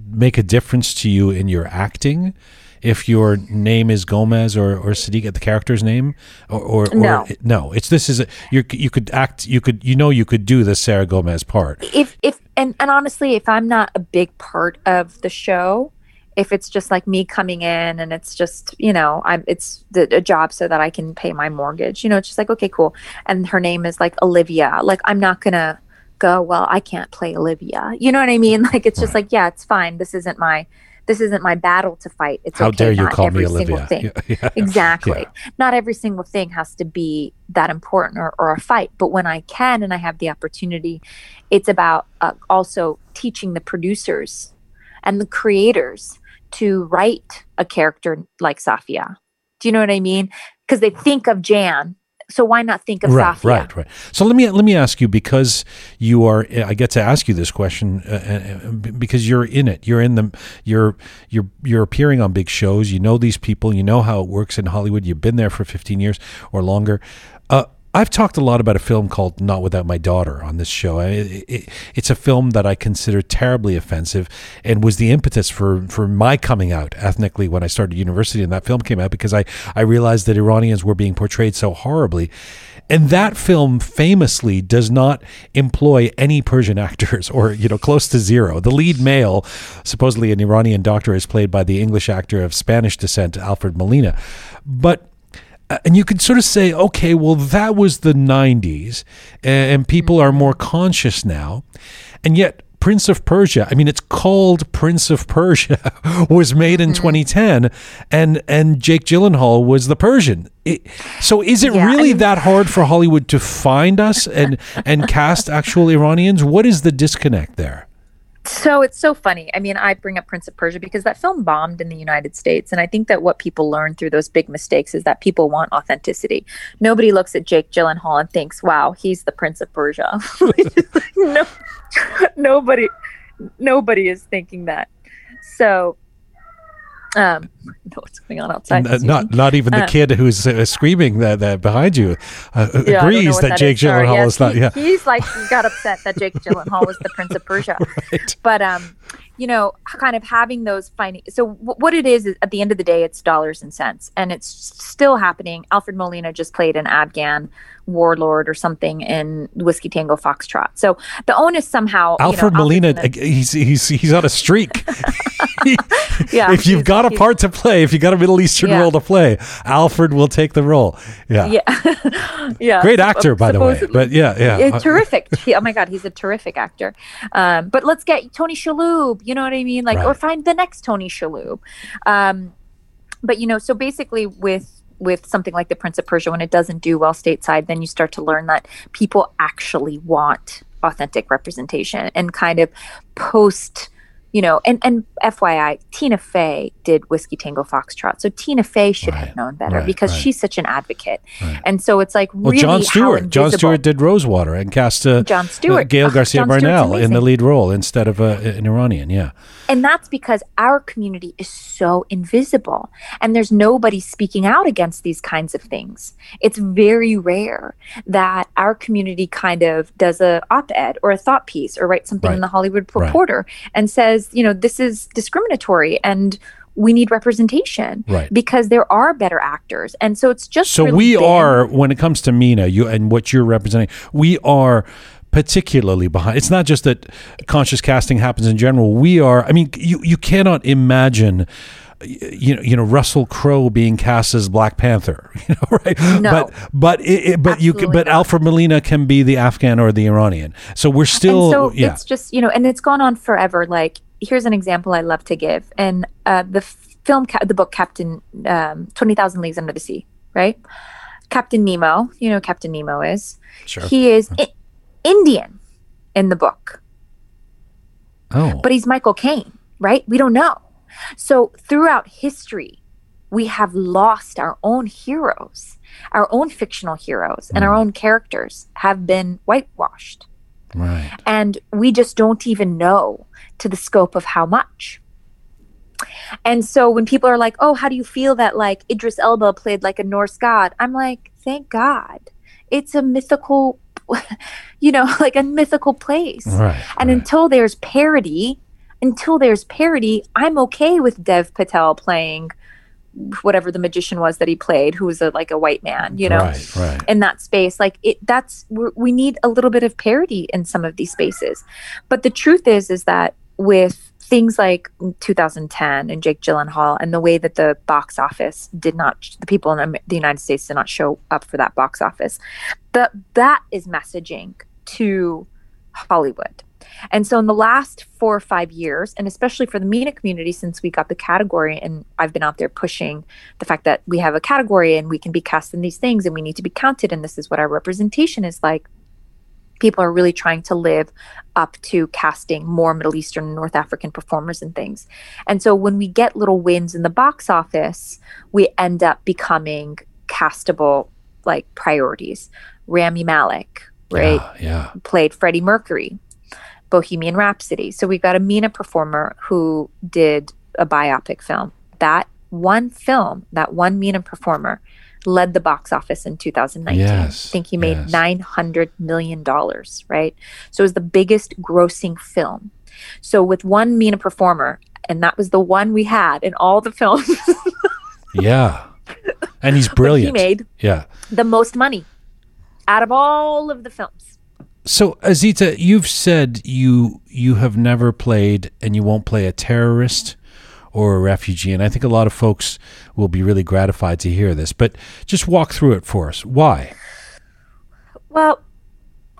make a difference to you in your acting if your name is Gomez or or Sadiq, the character's name, or or, or No. no? It's this is a, you you could act you could you know you could do the Sarah Gomez part. if if and, and honestly if i'm not a big part of the show if it's just like me coming in and it's just you know i'm it's the, a job so that i can pay my mortgage you know it's just like okay cool and her name is like olivia like i'm not gonna go well i can't play olivia. You know what i mean? Like it's just like yeah it's fine. This isn't my this isn't my battle to fight. It's How okay dare you not call me every single Olivia? thing. Yeah, yeah. exactly. Yeah. not every single thing has to be that important or, or a fight. But when i can and i have the opportunity it's about uh, also teaching the producers and the creators to write a character like safia. Do you know what i mean? Because they think of jan so why not think of Right, safia right, right. So let me let me ask you because you are. I get to ask you this question uh, uh, because you're in it. You're in the. You're you're you're appearing on big shows. You know these people. You know how it works in Hollywood. You've been there for 15 years or longer. I've talked a lot about a film called Not Without My Daughter on this show. It, it, it's a film that I consider terribly offensive and was the impetus for, for my coming out ethnically when I started university and that film came out because I, I realized that Iranians were being portrayed so horribly. And that film famously does not employ any Persian actors or, you know, close to zero. The lead male, supposedly an Iranian doctor, is played by the English actor of Spanish descent, Alfred Molina. But Uh, and you could sort of say, okay, well, that was the 90s, and people are more mm-hmm. conscious now. And yet, Prince of Persia, I mean, it's called Prince of Persia, was made in mm-hmm. 2010, and and Jake Gyllenhaal was the Persian. It, so, is it Yeah, I really mean- that hard for Hollywood to find us and and cast actual Iranians? What is the disconnect there? So it's so funny. I mean, I bring up Prince of Persia because that film bombed in the United States. And I think that what people learn through those big mistakes is that people want authenticity. Nobody looks at Jake Gyllenhaal and thinks, wow, he's the Prince of Persia. no, nobody, nobody is thinking that. So, um, know what's going on outside. N- not not even the Uh, kid who's uh, screaming that, that behind you uh, Yeah, I don't know agrees what that, Jake is. Gyllenhaal Yes, is not. he- Yeah, He's like, he got upset that Jake Gyllenhaal was the Prince of Persia. right. but um you know kind of having those finding so w- what it is is at the end of the day it's dollars and cents and it's still happening alfred molina just played an afghan warlord or something in whiskey tango foxtrot so the onus somehow you know, Alfred Molina, he's he's he's on a streak. Yeah, if you've got a part to play, if you got a Middle Eastern Yeah. role to play, Alfred will take the role. Yeah, yeah yeah great actor, by the way. But yeah, yeah, Uh, terrific. He- oh my God, he's a terrific actor. Um, but let's get Tony Shalhoub. You know what I mean? Like, or find the next Tony Shalhoub. Um, but you know, so basically, with with something like the Prince of Persia, when it doesn't do well stateside, then you start to learn that people actually want authentic representation and kind of post. You know, and and FYI, Tina Fey did Whiskey Tango Foxtrot, so Tina Fey should Right, have known better right, because right. she's such an advocate, and so it's like well, really Jon Stewart. Jon Stewart did Rosewater and cast uh, Jon uh, Stewart. Gael Garcia Jon Stewart's Bernal in the lead role instead of uh, an Iranian. Yeah, And that's because our community is so invisible and there's nobody speaking out against these kinds of things. It's very rare that our community kind of does a op-ed or a thought piece or writes something in the Hollywood. Reporter and says, you know, this is discriminatory and we need representation Right. because there are better actors. And so it's just So really we been- are, when it comes to MENA, you and what you're representing, we are particularly behind. It's not just that conscious casting happens in general. We are. I mean, you you cannot imagine. You know, you know Russell Crowe being cast as Black Panther, you know, right? No. But but it, it, but you can, but not. Alfred Molina can be the Afghan or the Iranian. So we're still and so yeah it's just you know and it's gone on forever like here's an example i love to give. And uh, the film ca- the book captain um, 20000 leagues under the sea right? Captain nemo you know captain nemo is? Sure. he is I- indian in the book. Oh, but he's michael caine right? We don't know. So throughout history we have lost our own heroes. Our own fictional heroes and our Mm. own characters have been whitewashed. Right. and we just don't even know to the scope of how much. And so when people are like, "Oh, how do you feel that like Idris Elba played like a Norse god?" I'm like, "Thank God. It's a mythical you know, like a mythical place." Right. And right. until there's parody, until there's parody, I'm okay with Dev Patel playing whatever the magician was that he played, who was a, like a white man, you know right, right. in that space like it that's we're, we need a little bit of parody in some of these spaces but the truth is is that with things like 2010 and Jake Gyllenhaal and the way that the box office did not the people in the United States did not show up for that box office But that is messaging to Hollywood and so in the last four or five years, and especially for the MENA community, since we got the category, and I've been out there pushing the fact that we have a category and we can be cast in these things and we need to be counted, and this is what our representation is like. People are really trying to live up to casting more Middle Eastern and North African performers and things. And so when we get little wins in the box office, we end up becoming castable like priorities. Rami Malek, right? Yeah, yeah. played Freddie Mercury, Bohemian Rhapsody. So we've got a MENA performer who did a biopic film. That one film, that one MENA performer led the box office in 2019. Yes, I think he made yes. 900 million dollars, right? So it was the biggest grossing film. So with one MENA performer, and that was the one we had in all the films, Yeah. And he's brilliant. he made yeah. the most money out of all of the films. So Azita, you've said you you have never played and you won't play a terrorist or a refugee, and I think a lot of folks will be really gratified to hear this. But just walk through it for us. Why? Well,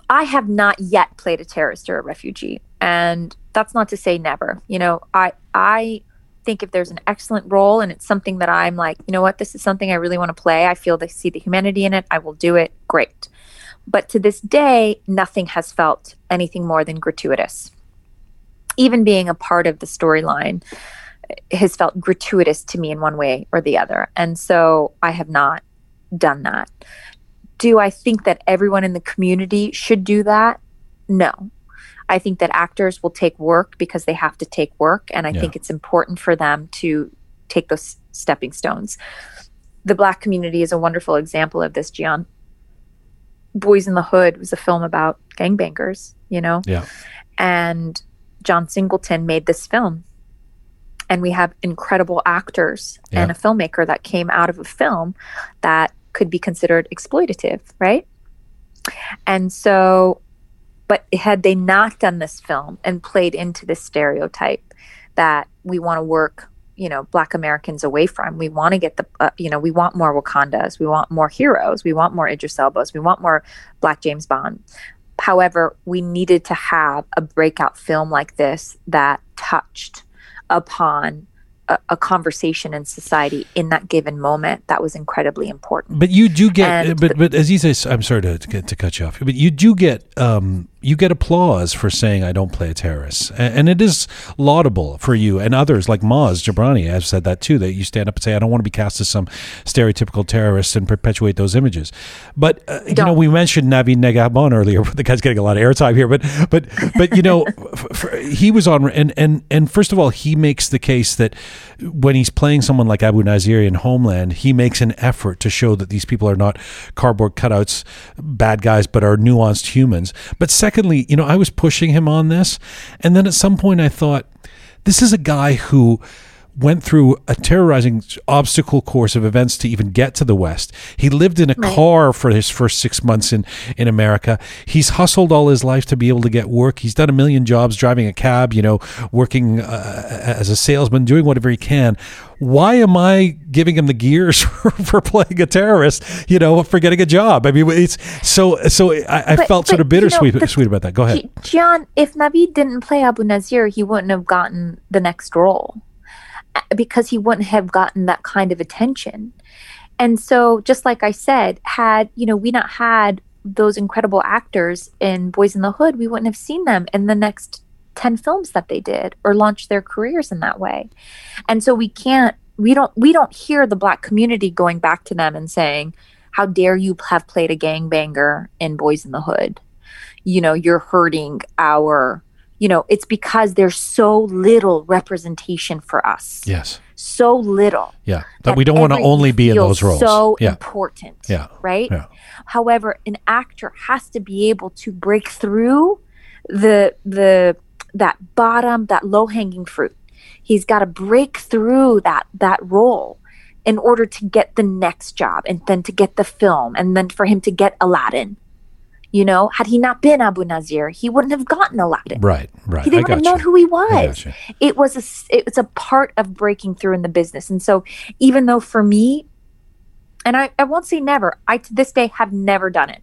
I have not yet played a terrorist or a refugee, and that's not to say never. You know, I I think if there's an excellent role and it's something that I'm like, you know what, this is something I really want to play. I feel they see the humanity in it. I will do it. Great. But to this day, nothing has felt anything more than gratuitous. Even being a part of the storyline has felt gratuitous to me in one way or the other. And so I have not done that. Do I think that everyone in the community should do that? No. I think that actors will take work because they have to take work. And I Yeah. think it's important for them to take those stepping stones. The Black community is a wonderful example of this, Jian. Boys in the Hood was a film about gangbangers, you know? Yeah. And John Singleton made this film. And we have incredible actors and a filmmaker that came out of a film that could be considered exploitative, right? And so, but had they not done this film and played into this stereotype that we want to work, you know, Black Americans away from, we want to get the, uh, you know, we want more Wakandas, we want more heroes, we want more Idris Elbas, we want more Black James Bond. However, we needed to have a breakout film like this that touched upon a, a conversation in society in that given moment that was incredibly important. But you do get, And but but Azita, I'm sorry to, to to cut you off, but you do get um you get applause for saying I don't play a terrorist, and it is laudable for you and others like Maz Jobrani have said that too. That you stand up and say I don't want to be cast as some stereotypical terrorist and perpetuate those images. But uh, you know we mentioned Navid Negahban earlier. The guy's getting a lot of airtime here, but but but you know f- f- he was on and and and first of all he makes the case that when he's playing someone like Abu Nazir in Homeland, he makes an effort to show that these people are not cardboard cutouts, bad guys, but are nuanced humans. But secondly, you know, I was pushing him on this, and then at some point I thought, this is a guy who went through a terrorizing obstacle course of events to even get to the West. He lived in a car for his first six months in, in America. He's hustled all his life to be able to get work. He's done a million jobs, driving a cab, you know, working uh, as a salesman, doing whatever he can. Why am I giving him the gears for, for playing a terrorist, you know, for getting a job? I mean, it's so, so I, I But- felt sort but, of you know, bittersweet sweet about that. Go ahead. He- Jian, if Navid didn't play Abu Nazir, he wouldn't have gotten the next role uh, because he wouldn't have gotten that kind of attention. And so, just like I said, had you know we not had those incredible actors in Boys in the Hood, we wouldn't have seen them in the next ten films that they did or launched their careers in that way. And so we can't, we don't, we don't hear the Black community going back to them and saying, "How dare you have played a gangbanger in Boys in the Hood?" you know you're hurting our you know it's because there's so little representation for us Yes. so little Yeah. That we don't want to only be in those roles. so yeah. important Yeah. right Yeah. however an actor has to be able to break through the the that bottom that low hanging fruit he's got to break through that that role in order to get the next job and then to get the film and then for him to get aladdin you know had he not been abu nazir he wouldn't have gotten elected. Right. Right. he didn't have known who he was. it was a it's a part of breaking through in the business. And so even though for me and I, I won't say never i to this day have never done it.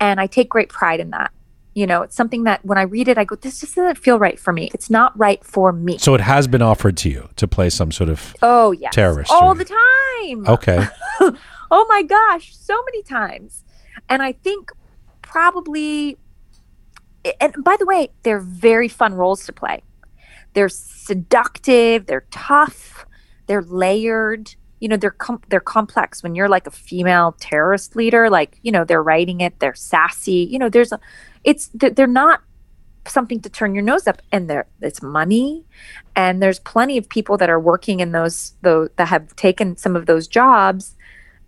And i take great pride in that. You know it's something that when i read it i go this just doesn't feel right for me. It's not right for me. So it has been offered to you to play some sort of oh yeah terrorist all the time. Okay. oh my gosh. So many times. And i think probably and by the way they're very fun roles to play. They're seductive they're tough they're layered. You know they're com- they're complex. When you're like a female terrorist leader like you know they're writing it they're sassy. You know there's a it's they're not something to turn your nose up. And there it's money. And there's plenty of people that are working in those those that have taken some of those jobs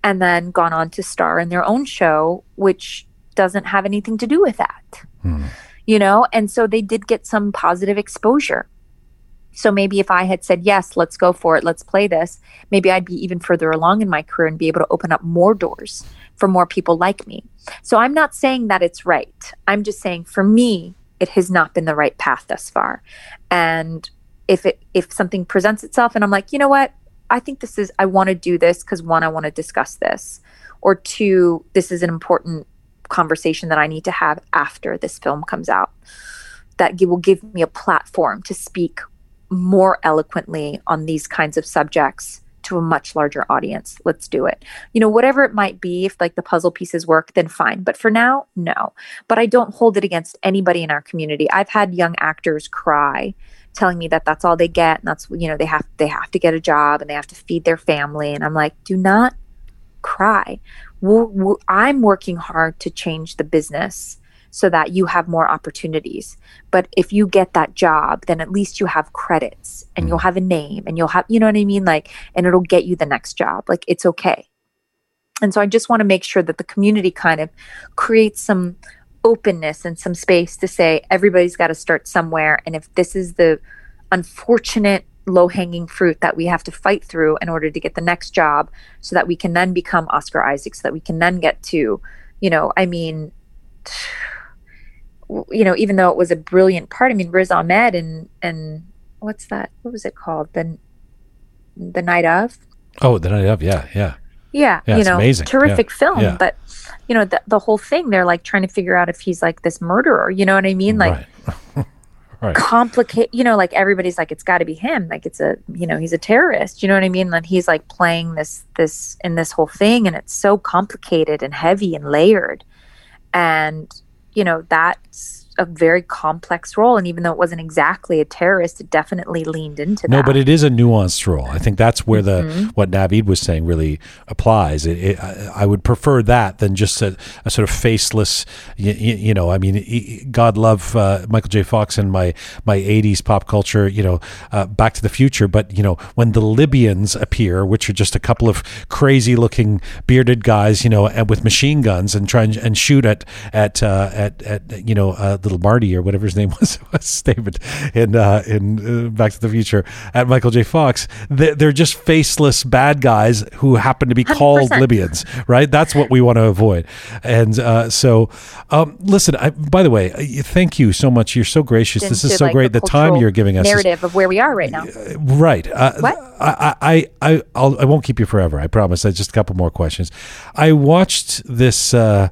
and then gone on to star in their own show, which doesn't have anything to do with that. Hmm. You know, and so they did get some positive exposure. So maybe if I had said, yes, let's go for it, let's play this, maybe I'd be even further along in my career and be able to open up more doors for more people like me. So I'm not saying that it's right. I'm just saying for me, it has not been the right path thus far. And if it if something presents itself and I'm like, you know what? I think this is I want to do this because one, I want to discuss this. Or two, this is an important conversation that I need to have after this film comes out. That will give me a platform to speak more eloquently on these kinds of subjects to a much larger audience. Let's do it. You know, whatever it might be, if like the puzzle pieces work, then fine. But for now, no. But I don't hold it against anybody in our community. I've had young actors cry telling me that that's all they get and that's you know they have they have to get a job and they have to feed their family and I'm like do not cry we're, we're, I'm working hard to change the business so that you have more opportunities. But if you get that job, then at least you have credits and you'll mm. have a name and you'll have, you know what I mean? Like, and it'll get you the next job. Like, it's okay. And so I just want to make sure that the community kind of creates some openness and some space to say everybody's got to start somewhere. And if this is the unfortunate low hanging fruit that we have to fight through in order to get the next job so that we can then become Oscar Isaac, so that we can then get to, you know, I mean, you know, even though it was a brilliant part, I mean, Riz Ahmed and, and what's that? What was it called? The, the night of? Oh, the night of, yeah, yeah. Yeah, Yeah, you it's know, amazing. terrific Yeah, film. yeah. But you know, the, the whole thing, they're like trying to figure out if he's like this murderer. You know what I mean? Like right. Right. complicate. You know, like everybody's like, it's got to be him. Like it's a, you know, he's a terrorist. You know what I mean? Like he's like playing this this in this whole thing, and it's so complicated and heavy and layered, and you know that's a very complex role. And even though it wasn't exactly a terrorist, it definitely leaned into that. No, but it is a nuanced role. I think that's where the Mm-hmm. what Navid was saying really applies. It, it, I, I would prefer that than just a, a sort of faceless. You, you know, I mean, God love uh, Michael J. Fox and my my '80s pop culture. You know, uh, Back to the Future. But you know, when the Libyans appear, which are just a couple of crazy looking bearded guys, you know, and with machine guns and try and, and shoot at at uh, at at you know uh, little Marty or whatever his name was, was David in uh, in uh, Back to the Future at Michael J. Fox. They're, they're just faceless bad guys who happen to be called 100%. Libyans, right? That's what we want to avoid. And uh, so, um, listen. I, by the way, uh, thank you so much. You're so gracious. this is so like, great. The, time you're giving us. is- narrative of where we are right now. Right. Uh, What? I, I, I, I'll, I won't keep you forever. I promise. I just a couple more questions. I watched this uh,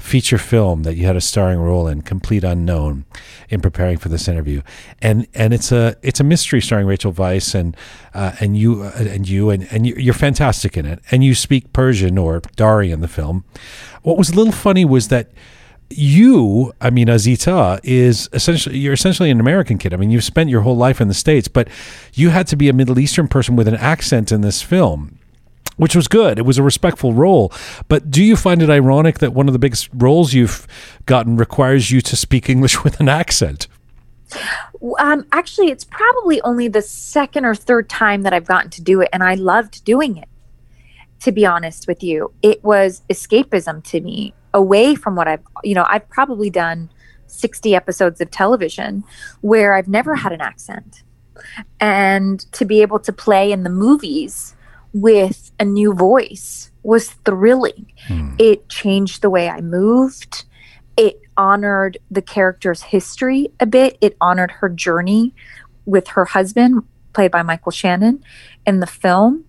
feature film that you had a starring role in, Complete Unknown, in preparing for this interview, and and it's a it's a mystery starring Rachel Weisz and uh, and you uh, and you and and you- you're fantastic in it, and you speak Persian or Dari in the film. What was a little funny was that you, I mean, Azita is essentially you're essentially an American kid. I mean, you've spent your whole life in the states, but you had to be a Middle Eastern person with an accent in this film. Which was good. It was a respectful role. But do you find it ironic that one of the biggest roles you've gotten requires you to speak English with an accent? Um, actually, it's probably only the second or third time that I've gotten to do it, and I loved doing it. To be honest with you, it was escapism to me away from what I've, you know, I've probably done 60 episodes of television where I've never had an accent. And to be able to play in the movies with a new voice was thrilling. Hmm. It changed the way I moved. It honored the character's history a bit. It honored her journey with her husband, played by Michael Shannon, in the film,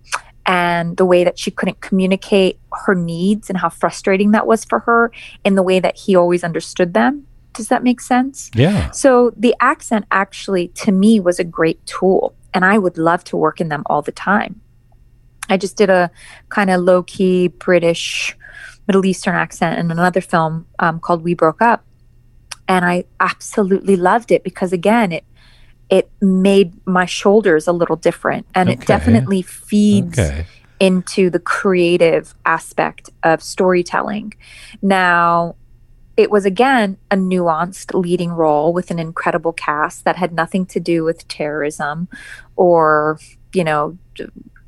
and the way that she couldn't communicate her needs and how frustrating that was for her in the way that he always understood them. Does that make sense? Yeah. So the accent actually, to me, was a great tool, and I would love to work in them all the time. I just did a kind of low key British, Middle Eastern accent in another film um, called We Broke Up, and I absolutely loved it because again, it it made my shoulders a little different, and Okay. it definitely feeds Okay. into the creative aspect of storytelling. Now, it was again a nuanced leading role with an incredible cast that had nothing to do with terrorism or, you know,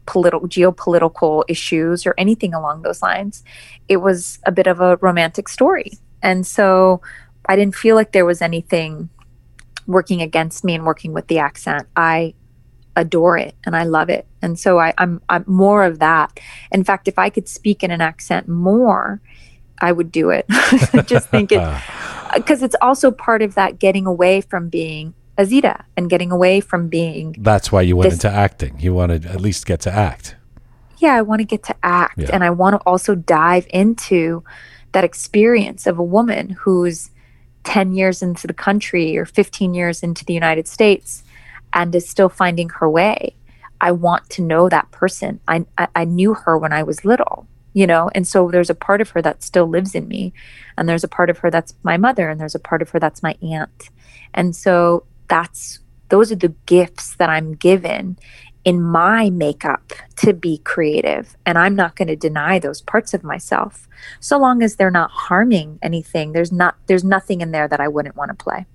political geopolitical issues or anything along those lines. It was a bit of a romantic story. And so I didn't feel like there was anything working against me and working with the accent. I adore it and I love it. And so I, I'm I'm more of that. In fact, if I could speak in an accent more, I would do it. Just think it uh, because it's also part of that getting away from being Azita and getting away from being That's why you went This- into acting. You wanted to at least get to act. yeah, I want to get to act Yeah. and I want to also dive into that experience of a woman who's 10 years into the country or 15 years into the United States and is still finding her way. I want to know that person. I, I, I knew her when I was little, you know, and so there's a part of her that still lives in me. And there's a part of her that's my mother, and there's a part of her that's my aunt. And so that's those are the gifts that I'm given in my makeup to be creative. And i'm not going to deny those parts of myself. So long as they're not harming anything there's not there's nothing in there that i wouldn't want to play.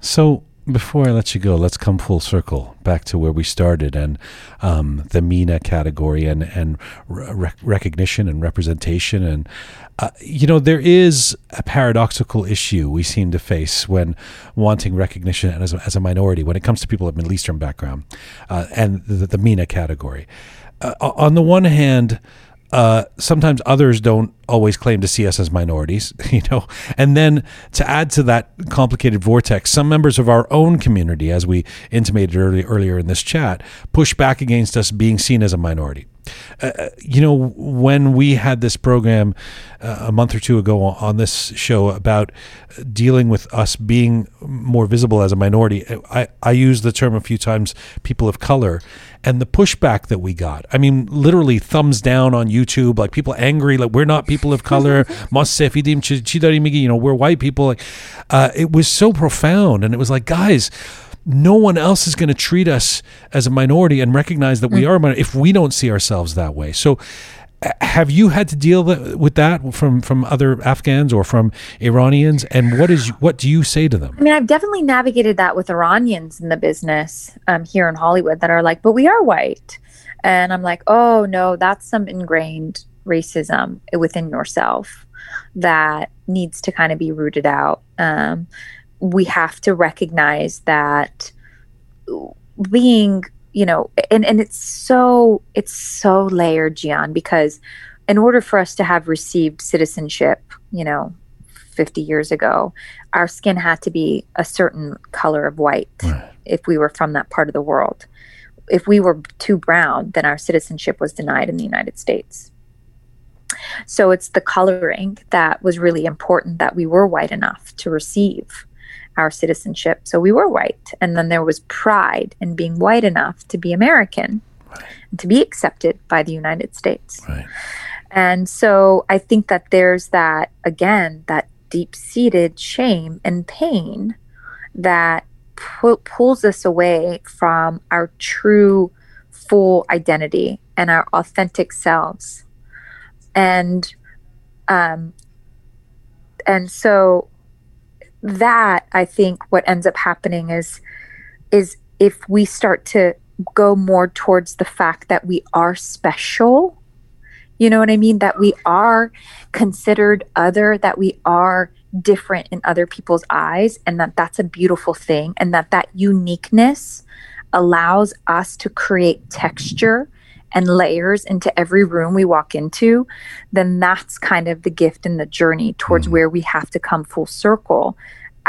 So before I let you go, let's come full circle back to where we started and um, the MENA category and and re- recognition and representation and uh, you know there is a paradoxical issue we seem to face when wanting recognition as a, as a minority when it comes to people of Middle Eastern background uh, and the, the MENA category. Uh, on the one hand, uh, sometimes others don't always claim to see us as minorities, you know. And then to add to that complicated vortex, some members of our own community, as we intimated early, earlier in this chat, push back against us being seen as a minority. Uh, you know, when we had this program uh, a month or two ago on this show about dealing with us being more visible as a minority, I, I used the term a few times, people of color, and the pushback that we got. I mean, literally thumbs down on YouTube, like people angry, like we're not people of color. you know, we're white people. Like, uh, it was so profound, and it was like, guys no one else is going to treat us as a minority and recognize that we are a minority if we don't see ourselves that way. So, have you had to deal with that from from other Afghans or from Iranians? And what is what do you say to them? I mean, I've definitely navigated that with Iranians in the business um, here in Hollywood that are like, but we are white. And I'm like, oh, no, that's some ingrained racism within yourself that needs to kind of be rooted out. Um, we have to recognize that being, you know, and, and it's so, it's so layered, Jian, because in order for us to have received citizenship, you know, 50 years ago, our skin had to be a certain color of white Right. if we were from that part of the world. If we were too brown, then our citizenship was denied in the United States. So it's the coloring that was really important that we were white enough to receive our citizenship. So we were white. And then there was pride in being white enough to be American and to be accepted by the United States. Right. And so I think that there's that, again, that deep seated shame and pain that pu- pulls us away from our true, full identity and our authentic selves. And, um, and so that I think what ends up happening is, is if we start to go more towards the fact that we are special you know what I mean? That we are considered other, that we are different in other people's eyes, and that that's a beautiful thing, and that that uniqueness allows us to create texture and layers into every room we walk into, then that's kind of the gift and the journey towards hmm. where we have to come full circle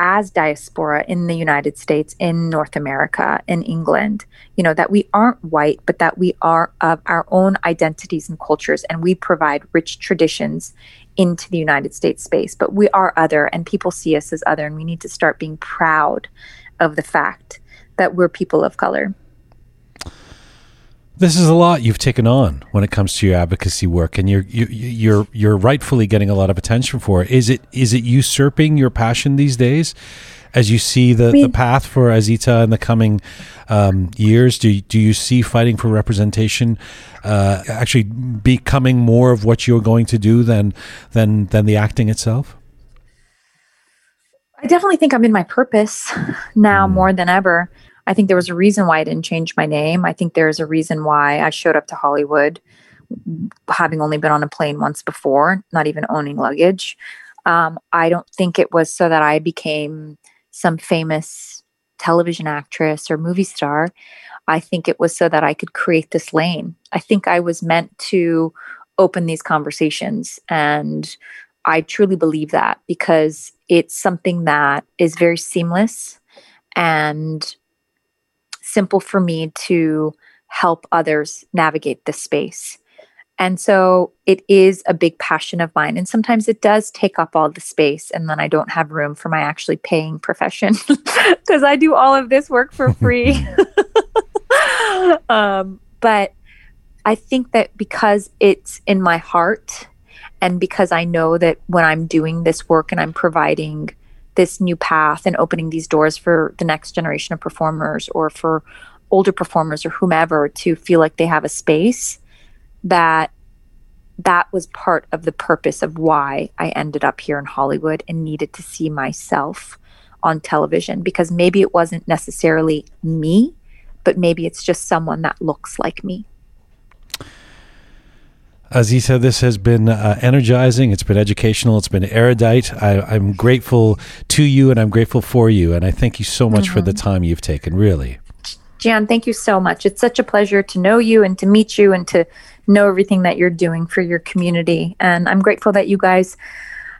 as diaspora in the United States, in North America, in England, you know, that we aren't white, but that we are of our own identities and cultures, and we provide rich traditions into the United States space. But we are other, and people see us as other, and we need to start being proud of the fact that we're people of color. This is a lot you've taken on when it comes to your advocacy work, and you're you, you're you're rightfully getting a lot of attention for it. Is it is it usurping your passion these days, as you see the, the mean- path for Azita in the coming um, years? Do you- do you see fighting for representation uh, actually becoming more of what you're going to do than than than the acting itself? I definitely think I'm in my purpose now more than ever. I think there was a reason why I didn't change my name. I think there's a reason why I showed up to Hollywood having only been on a plane once before, not even owning luggage. Um, I don't think it was so that I became some famous television actress or movie star. I think it was so that I could create this lane. I think I was meant to open these conversations. And I truly believe that because it's something that is very seamless and simple for me to help others navigate this space. And so it is a big passion of mine. And sometimes it does take up all the space. And then I don't have room for my actually paying profession because I do all of this work for free. um, but I think that because it's in my heart and because I know that when I'm doing this work and I'm providing this new path and opening these doors for the next generation of performers or for older performers or whomever to feel like they have a space that that was part of the purpose of why I ended up here in Hollywood and needed to see myself on television because maybe it wasn't necessarily me, but maybe it's just someone that looks like me. Azita, this has been uh, energizing. It's been educational. It's been erudite. I, am grateful to you and I'm grateful for you. And I thank you so much mm-hmm. for the mm-hmm. time you've taken, really. Jian, thank you so much. It's such a pleasure to know you and to meet you and to know everything that you're doing for your community. And I'm grateful that you guys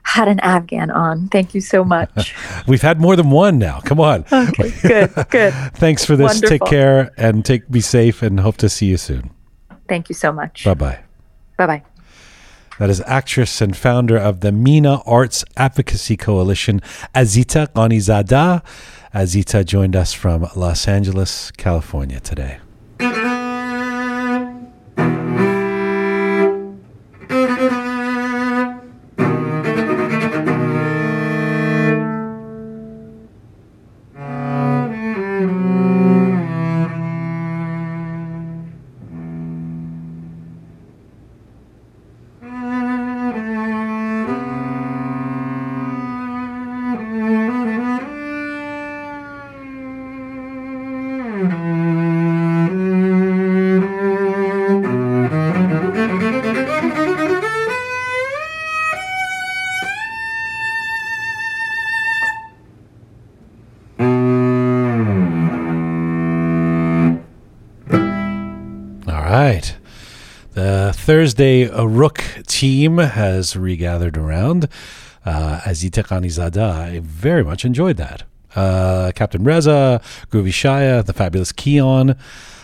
had an Afghan on. Thank you so much. We've had more than one now. Come on. Okay, good, good. Thanks for this. Wonderful. Take care and take be safe and hope to see you soon. Thank you so much. Bye bye bye. Bye. That is actress and founder of the MENA Arts Advocacy Coalition, Azita Ghanizada. Azita joined us from Los Angeles, California today. Thursday, a Rook team has regathered around. Uh, Azita I very much enjoyed that. Uh, Captain Reza, Groovy Shaya, the fabulous Keon,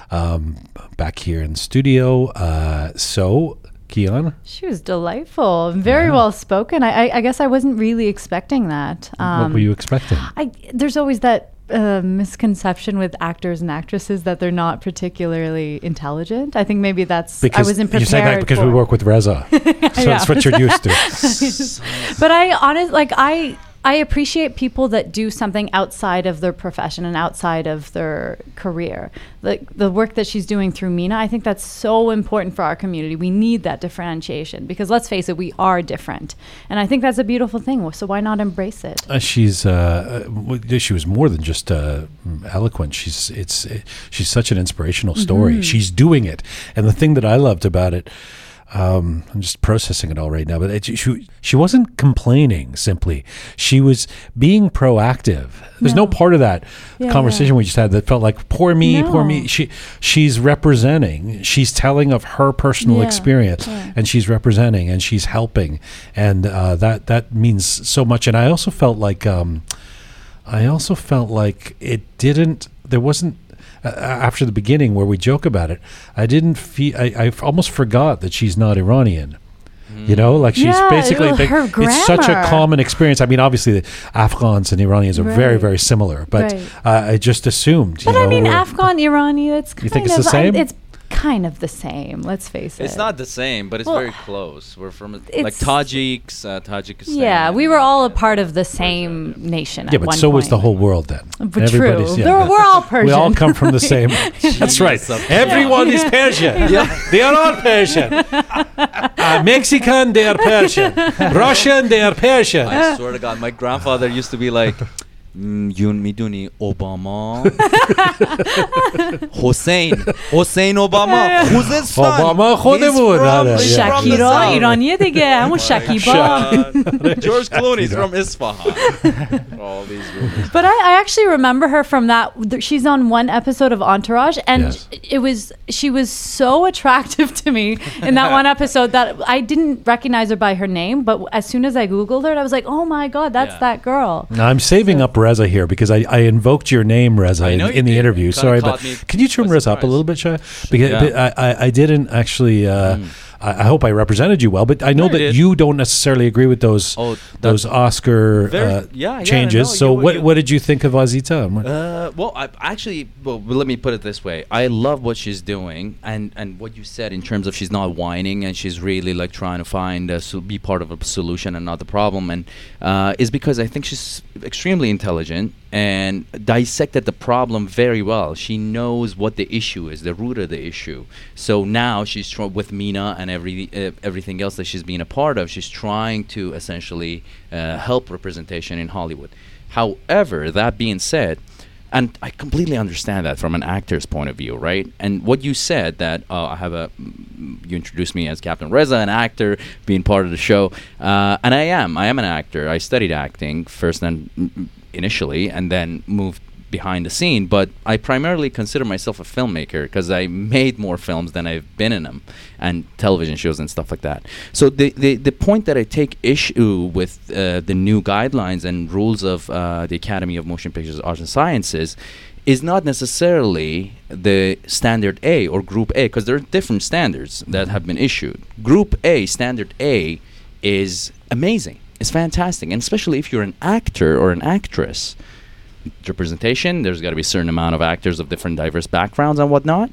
um, back here in studio. Uh, so, Keon? She was delightful, very yeah. well spoken. I, I, I, guess I wasn't really expecting that. Um, what were you expecting? I, there's always that a misconception with actors and actresses that they're not particularly intelligent. I think maybe that's because I wasn't prepared. You say that because we work with Reza, so yeah. that's what you're used to. but I honestly, like I I appreciate people that do something outside of their profession and outside of their career. Like the work that she's doing through MENA, I think that's so important for our community. We need that differentiation because let's face it, we are different, and I think that's a beautiful thing. So why not embrace it? Uh, she's uh, uh she was more than just uh, eloquent. She's it's it, she's such an inspirational story. Mm-hmm. She's doing it, and the thing that I loved about it um, I'm just processing it all right now, but it, she, she wasn't complaining simply. She was being proactive. There's no, no part of that yeah, conversation yeah. we just had that felt like poor me, no. poor me. She she's representing. She's telling of her personal yeah, experience, and she's representing and she's helping, and uh, that that means so much. And I also felt like um, I also felt like it didn't. There wasn't uh, after the beginning where we joke about it, I didn't feel. I, I almost forgot that she's not Iranian. You know, like she's yeah, basically like, it's such a common experience. I mean, obviously, the Afghans and Iranians are right. very, very similar, but right. uh, I just assumed. But know, I mean, Afghan Irani. That's you think it's the same? I, it's kind of the same. Let's face it. It's not the same, but it's well, very close. We're from like Tajiks, uh, Tajikistan. Yeah, we were all a part of the same nation. Yeah, but so point. was the whole world then. But true, yeah, we're all Persian. We all come from the same. that's right. Everyone is Persian. Yeah. They are all Persian. Uh, Mexican, they are Persian. Russian, they are Persian. I swear to God, my grandfather used to be like یون میدونی اوباما حسین حسین اوباما خوزستان اوباما خودمون. He's from- آره. he's from the شکیرا south. ایرانیه دیگه همون شکیبا George Clooney's from Isfahan all these movies But I, I actually remember her from that. th- She's on one episode of Entourage, and Yes. it was she was so attractive to me in that one episode that I didn't recognize her by her name. But as soon as I googled her, I was like, "Oh my god, that's Yeah. that girl." Now, I'm saving up Reza here because I, I invoked your name, Reza, in, in the did. interview. Sorry, but can you turn Reza up a little bit, Shai? Because Yeah. Mm. I, I, I didn't actually. Uh, I, I hope I represented you well, but I know No, that did. you don't necessarily agree with those Oh, those Oscar Very- uh, yeah, yeah, changes. no, so you- what you- what did you think of Azita? Uh, well, I actually, well, let me put it this way. I love what she's doing, and and what you said in terms of she's not whining and she's really like trying to find a so- be part of a solution and not the problem, and uh, is because I think she's extremely intelligent and dissected the problem very well. She knows what the issue is, the root of the issue. So now she's tr- with MENA and every uh, everything else that she's been a part of. She's trying to essentially uh, help representation in Hollywood. However, that being said, and I completely understand that from an actor's point of view, right? And what you said that uh, I have a, mm, you introduced me as Captain Reza, an actor, being part of the show, uh, and I am. I am an actor. I studied acting first, and mm, initially, and then moved behind the scene. But I primarily consider myself a filmmaker because I made more films than I've been in them, and television shows and stuff like that. So the the, the point that I take issue with uh, the new guidelines and rules of uh, the Academy of Motion Pictures Arts and Sciences is not necessarily the standard A or group A because there are different standards that have been issued. Group A, standard A is amazing. It's fantastic. And especially if you're an actor or an actress, representation, there's got to be a certain amount of actors of different diverse backgrounds and whatnot.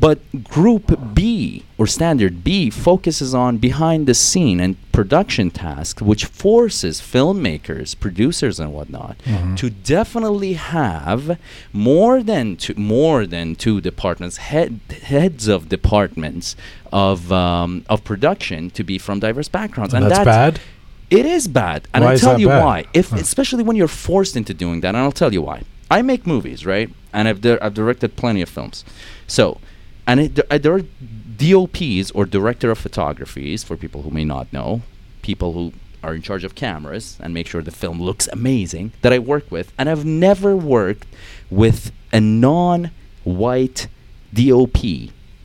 But group B or standard B focuses on behind the scene and production tasks, which forces filmmakers, producers, and whatnot to definitely have more than two, more than two departments, head, heads of departments of um, of production to be from diverse backgrounds, And that's bad? It is bad, and I'll tell you bad? why. If Huh. especially when you're forced into doing that, and I'll tell you why. I make movies, right? And I've di- I've directed plenty of films. So, and it, uh, there are DOPs or director of photographies for people who may not know, people who are in charge of cameras and make sure the film looks amazing that I work with, and I've never worked with a non-white DOP,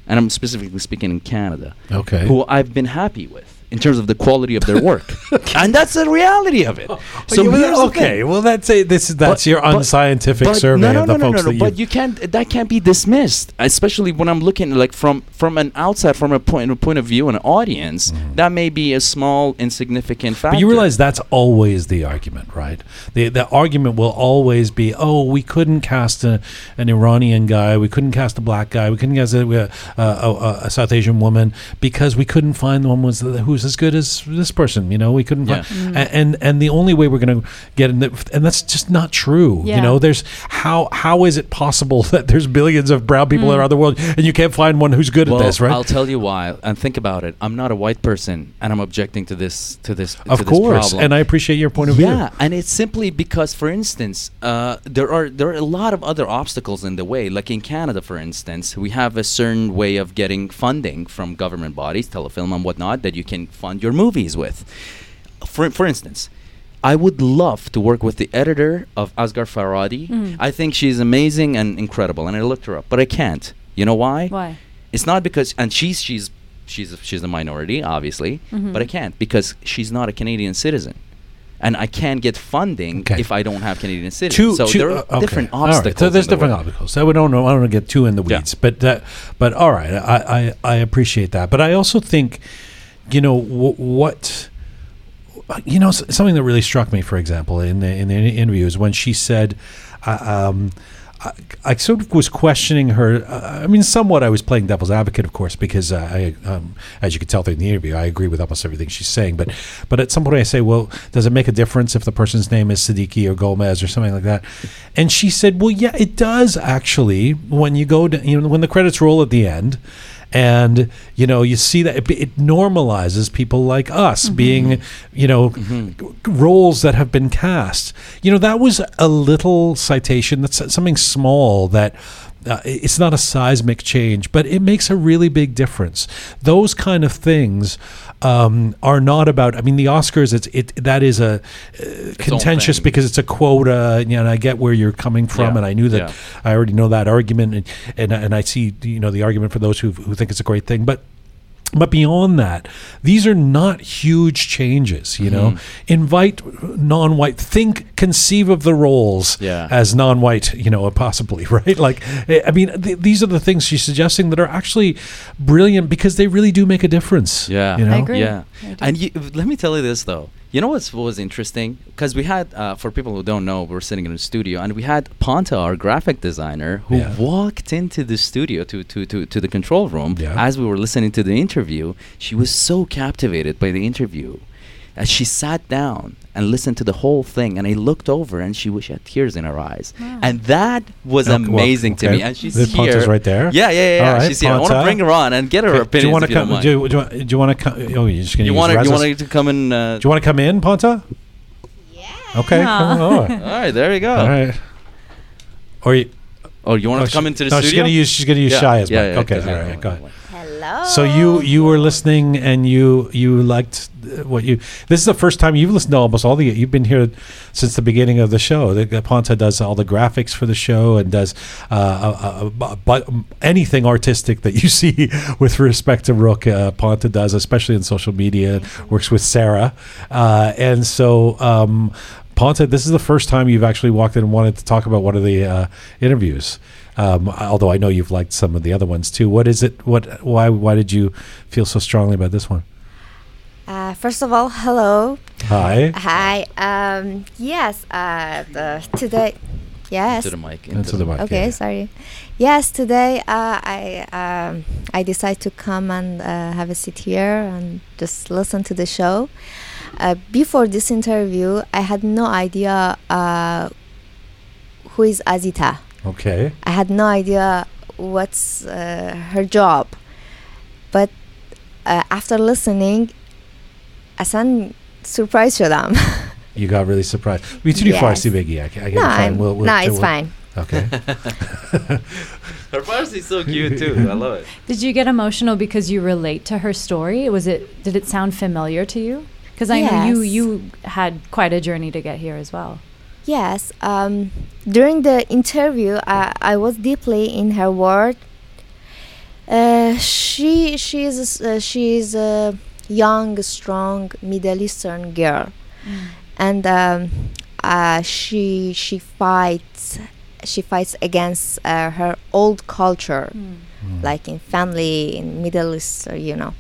and I'm specifically speaking in Canada, Okay. who I've been happy with in terms of the quality of their work, and that's the reality of it. So okay, well that's a, this is that's But- your unscientific but survey no, no, of the no, no, folks no, that no, But you. you can't. That can't be dismissed, especially when I'm looking like from from an outside, from a point a point of view, an audience. That may be a small, insignificant factor. Mm-hmm. But you realize that's always the argument, right? The the argument will always be, oh, we couldn't cast a, an Iranian guy, we couldn't cast a black guy, we couldn't cast a, a, a, a South Asian woman because we couldn't find the one was who's as good as this person. You know, we couldn't. Yeah. Find, a- and and the only way we're going to get in, the, and that's just not true. You know, there's how how is it possible that there's billions of brown people around the world and you can't find one who's good well, at this, right? I'll tell you why. And think about it. I'm not a white person, and I'm objecting to this to this. of to course, problem. and I appreciate your point of view. Yeah, and it's simply because, for instance, uh, there are there are a lot of other obstacles in the way. Like in Canada, for instance, we have a certain way of getting funding from government bodies, telefilm and whatnot, that you can fund your movies with. For for instance. I would love to work with the editor of Asghar Farhadi. Mm. I think she's amazing and incredible, and I looked her up, but I can't. You know why? Why? It's not because, and she's she's she's a, she's a minority, obviously, Mhm. but I can't because she's not a Canadian citizen, and I can't get funding Okay. if I don't have Canadian two, citizenship. so two- there are uh, okay. different All right. obstacles. So there's in the different way. obstacles. So we don't know. I don't want to get too in the Yeah. weeds, but that, but all right. I, I I appreciate that, but I also think, you know, w- what. You know, something that really struck me, for example, in the in the interview is when she said, uh, um, I, I sort of was questioning her. Uh, I mean, somewhat I was playing devil's advocate, of course, because uh, I, um, as you could tell through the interview, I agree with almost everything she's saying. But, but at some point I say, well, does it make a difference if the person's name is Siddiqui or Gomez or something like that? And she said, well, yeah, it does actually. When you go, to, you know, when the credits roll at the end, and you know you see that it, it normalizes people like us mm-hmm. being you know g- roles that have been cast. You know that was a little citation that's something small that uh, it's not a seismic change, but it makes a really big difference. Those kind of things um, are not about. I mean, the Oscars. It's it that is a uh, contentious because it's a quota, and, you know, and I get where you're coming from, Yeah, and I knew that yeah. I already know that argument, and, and and I see you know the argument for those who who think it's a great thing, but. But beyond that, these are not huge changes. You know, Mm-hmm. invite non-white. Think, conceive of the roles Yeah. as non-white. You know, possibly right. Like, I mean, th- these are the things she's suggesting that are actually brilliant because they really do make a difference. Yeah, you know? I agree. Yeah, I and you, let me tell you this though. You know what was interesting? Because we had, uh, for people who don't know, we're sitting in a studio, and we had Ponta, our graphic designer, who Yeah. walked into the studio to, to, to, to the control room Yeah. as we were listening to the interview. She was so captivated by the interview. As she sat down and listened to the whole thing, and I looked over, and she she had tears in her eyes, Wow. and that was Okay, well, amazing to me. And she's The here. Ponta's right there? Yeah, yeah, yeah. All yeah. right, she's here. I want to bring her on and get her Okay, opinion. do you want to if don't come? mind. Do, do, you- do you want to come? Oh, you're just going to You want to? You want to come in? Uh, Do you want to come in, Ponta? Yeah. Okay. come on. all right, there you go. All right. Or you, Oh, you want oh, to come she- into the no, studio? she's going to use. She's going to use Yeah, Shaya's yeah, mic. yeah, okay. 'cause All. Go ahead. Hello. So you you were listening and you you liked uh, what you. This is the first time you've listened to almost all the. You've been here since the beginning of the show. The, Ponta does all the graphics for the show and does uh, uh, uh, but anything artistic that you see with respect to Rook. Uh, Ponta does, especially in social media. Works with Sarah, uh, and so. Um, Ponta, this is the first time you've actually walked in and wanted to talk about one of the uh, interviews. Um, although I know you've liked some of the other ones too. What is it? What? Why? Why did you feel so strongly about this one? Uh, first of all, hello. Hi. Hi. Um, yes. Uh, the, today. Yes. Into the mic. Into the mic. Okay. yeah. Sorry. Yes. Today, uh, I um, I decided to come and uh, have a seat here and just listen to the show. Uh, before this interview, I had no idea uh, who is Azita. Okay. I had no idea what's uh, her job. But uh, after listening, اصلا surprised شدم. You got really surprised. میتونی Yes. فارسی بگی. I, can- I can no, try. I'm, We'll, we'll, no, it's we'll- fine. Okay. Her Farsi is so cute too. I love it. Did you get emotional because you relate to her story? Was it? Did it sound familiar to you? Because I know you Yes. you had quite a journey to get here as well. Yes. Um, during the interview, I, I was deeply in her world. Uh, she she is uh, she is a young, strong Middle Eastern girl, and um, uh, she she fights she fights against uh, her old culture, like in family in Middle East, you know.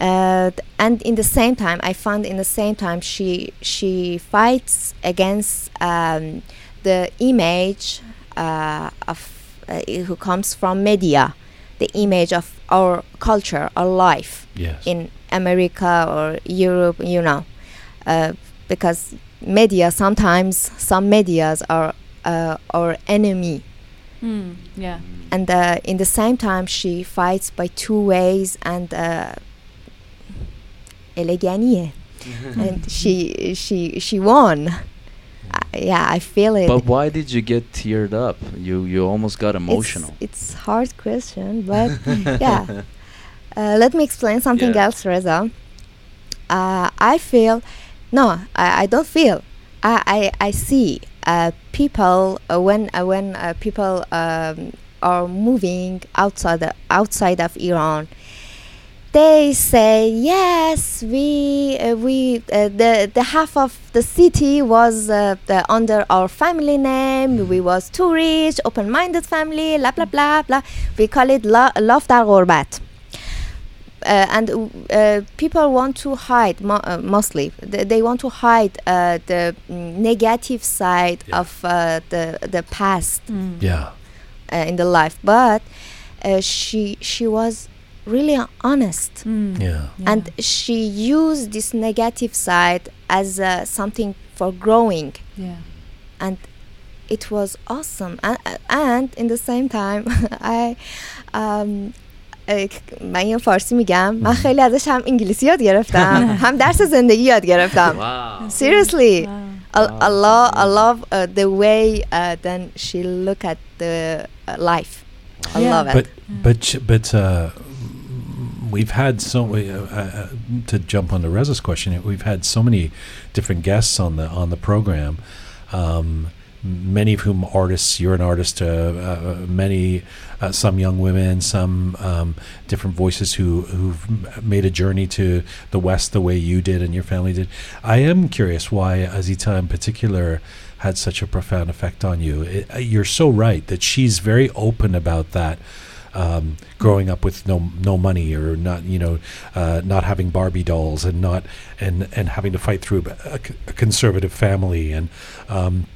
Uh, and in the same time, I found in the same time she she fights against um, the image uh, of uh, who comes from media, the image of our culture, our life yes. in America or Europe, you know, uh, because media sometimes some medias are uh, our enemy, Mm, yeah. and uh, in the same time she fights by two ways and. Uh, eleganije. and she she she won. Uh, yeah, I feel it. But why did you get teared up? You you almost got emotional. It's, it's hard question, but yeah. Uh, let me explain something Yeah. else, Reza. Uh, I feel, no, I, I don't feel. I I, I see uh, people uh, when uh, when uh, people um, are moving outside the, outside of Iran they say yes we uh, we uh, the the half of the city was uh, the, under our family name. We mm. was too rich open minded family blah blah blah blah. We call it loft love dar gurbat uh, and uh, people want to hide mo- uh, mostly. They, they, want to hide the negative side yeah. of the the past mm. yeah. in the life. But she she was really honest Mm. Yeah. and she used this negative side as uh, something for growing yeah. and it was awesome and, and in the same time i um, اه، من یه فارسی میگم من خیلی ازش هم انگلیسی یاد گرفتم هم درس زندگی یاد گرفتم Wow. seriously Wow. I, I love I love uh, the way uh, then she look at the uh, life I Yeah. love it But but ch- but uh, we've had so uh, uh, to jump on to Reza's question. We've had so many different guests on the on the program. Um, many of whom artists. You're an artist. Uh, uh, many, uh, some young women, some um, different voices who who've made a journey to the West the way you did and your family did. I am curious why Azita in particular had such a profound effect on you. It, you're so right that she's very open about that. Um, growing up with no no money or not you know uh, not having Barbie dolls and not and and having to fight through a conservative family and um,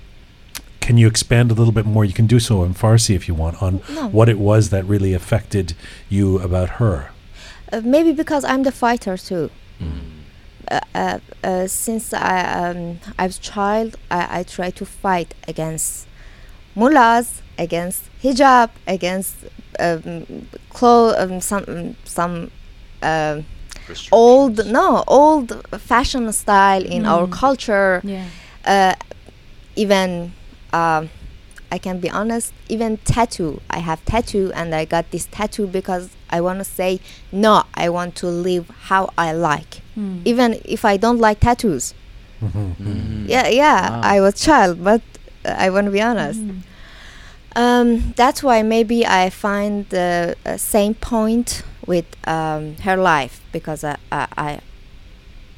can you expand a little bit more? You can do so in Farsi if you want on No. what it was that really affected you about her. Uh, maybe because I'm the fighter too. Mm. Uh, uh, uh, since I um, I was child, I, I try to fight against mullahs, against hijab, against um, clo- um, some some um old no old fashion style in our Mm. culture. Yeah. Uh, even um, I can be honest, even tattoo. I have tattoo, and I got this tattoo because I want to say no. I want to live how I like, Mm. even if I don't like tattoos. Mm. Yeah, yeah. Wow. I was child, but uh, I want to be honest. Mm. Um, that's why maybe I find the uh, same point with um, her life because I, I, I,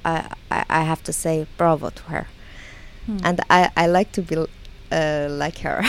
I, I- I have to say bravo to her, Mm. and I, I like to be uh, like her.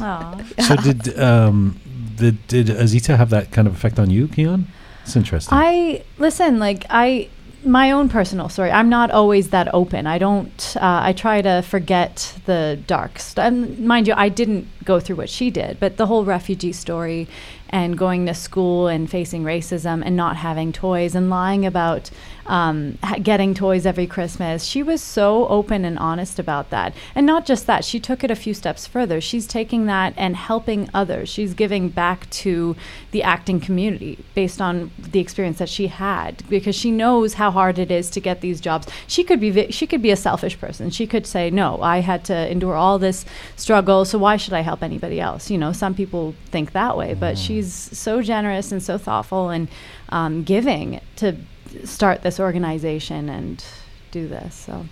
Aw. So did um, did did Azita have that kind of effect on you, Keon? It's interesting. I listen, like I my own personal story. I'm not always that open. I don't. Uh, I try to forget the dark stuff. Mind you, I didn't go through what she did, but the whole refugee story and going to school and facing racism and not having toys and lying about um, ha- getting toys every Christmas. She was so open and honest about that. And not just that, she took it a few steps further. She's taking that and helping others. She's giving back to the acting community based on the experience that she had because she knows how hard it is to get these jobs. She could be vi- she could be a selfish person. She could say, "No, I had to endure all this struggle, so why should I help anybody else?" You know, some people think that way, but she's so generous and so thoughtful and um, giving to start this organization and do this. So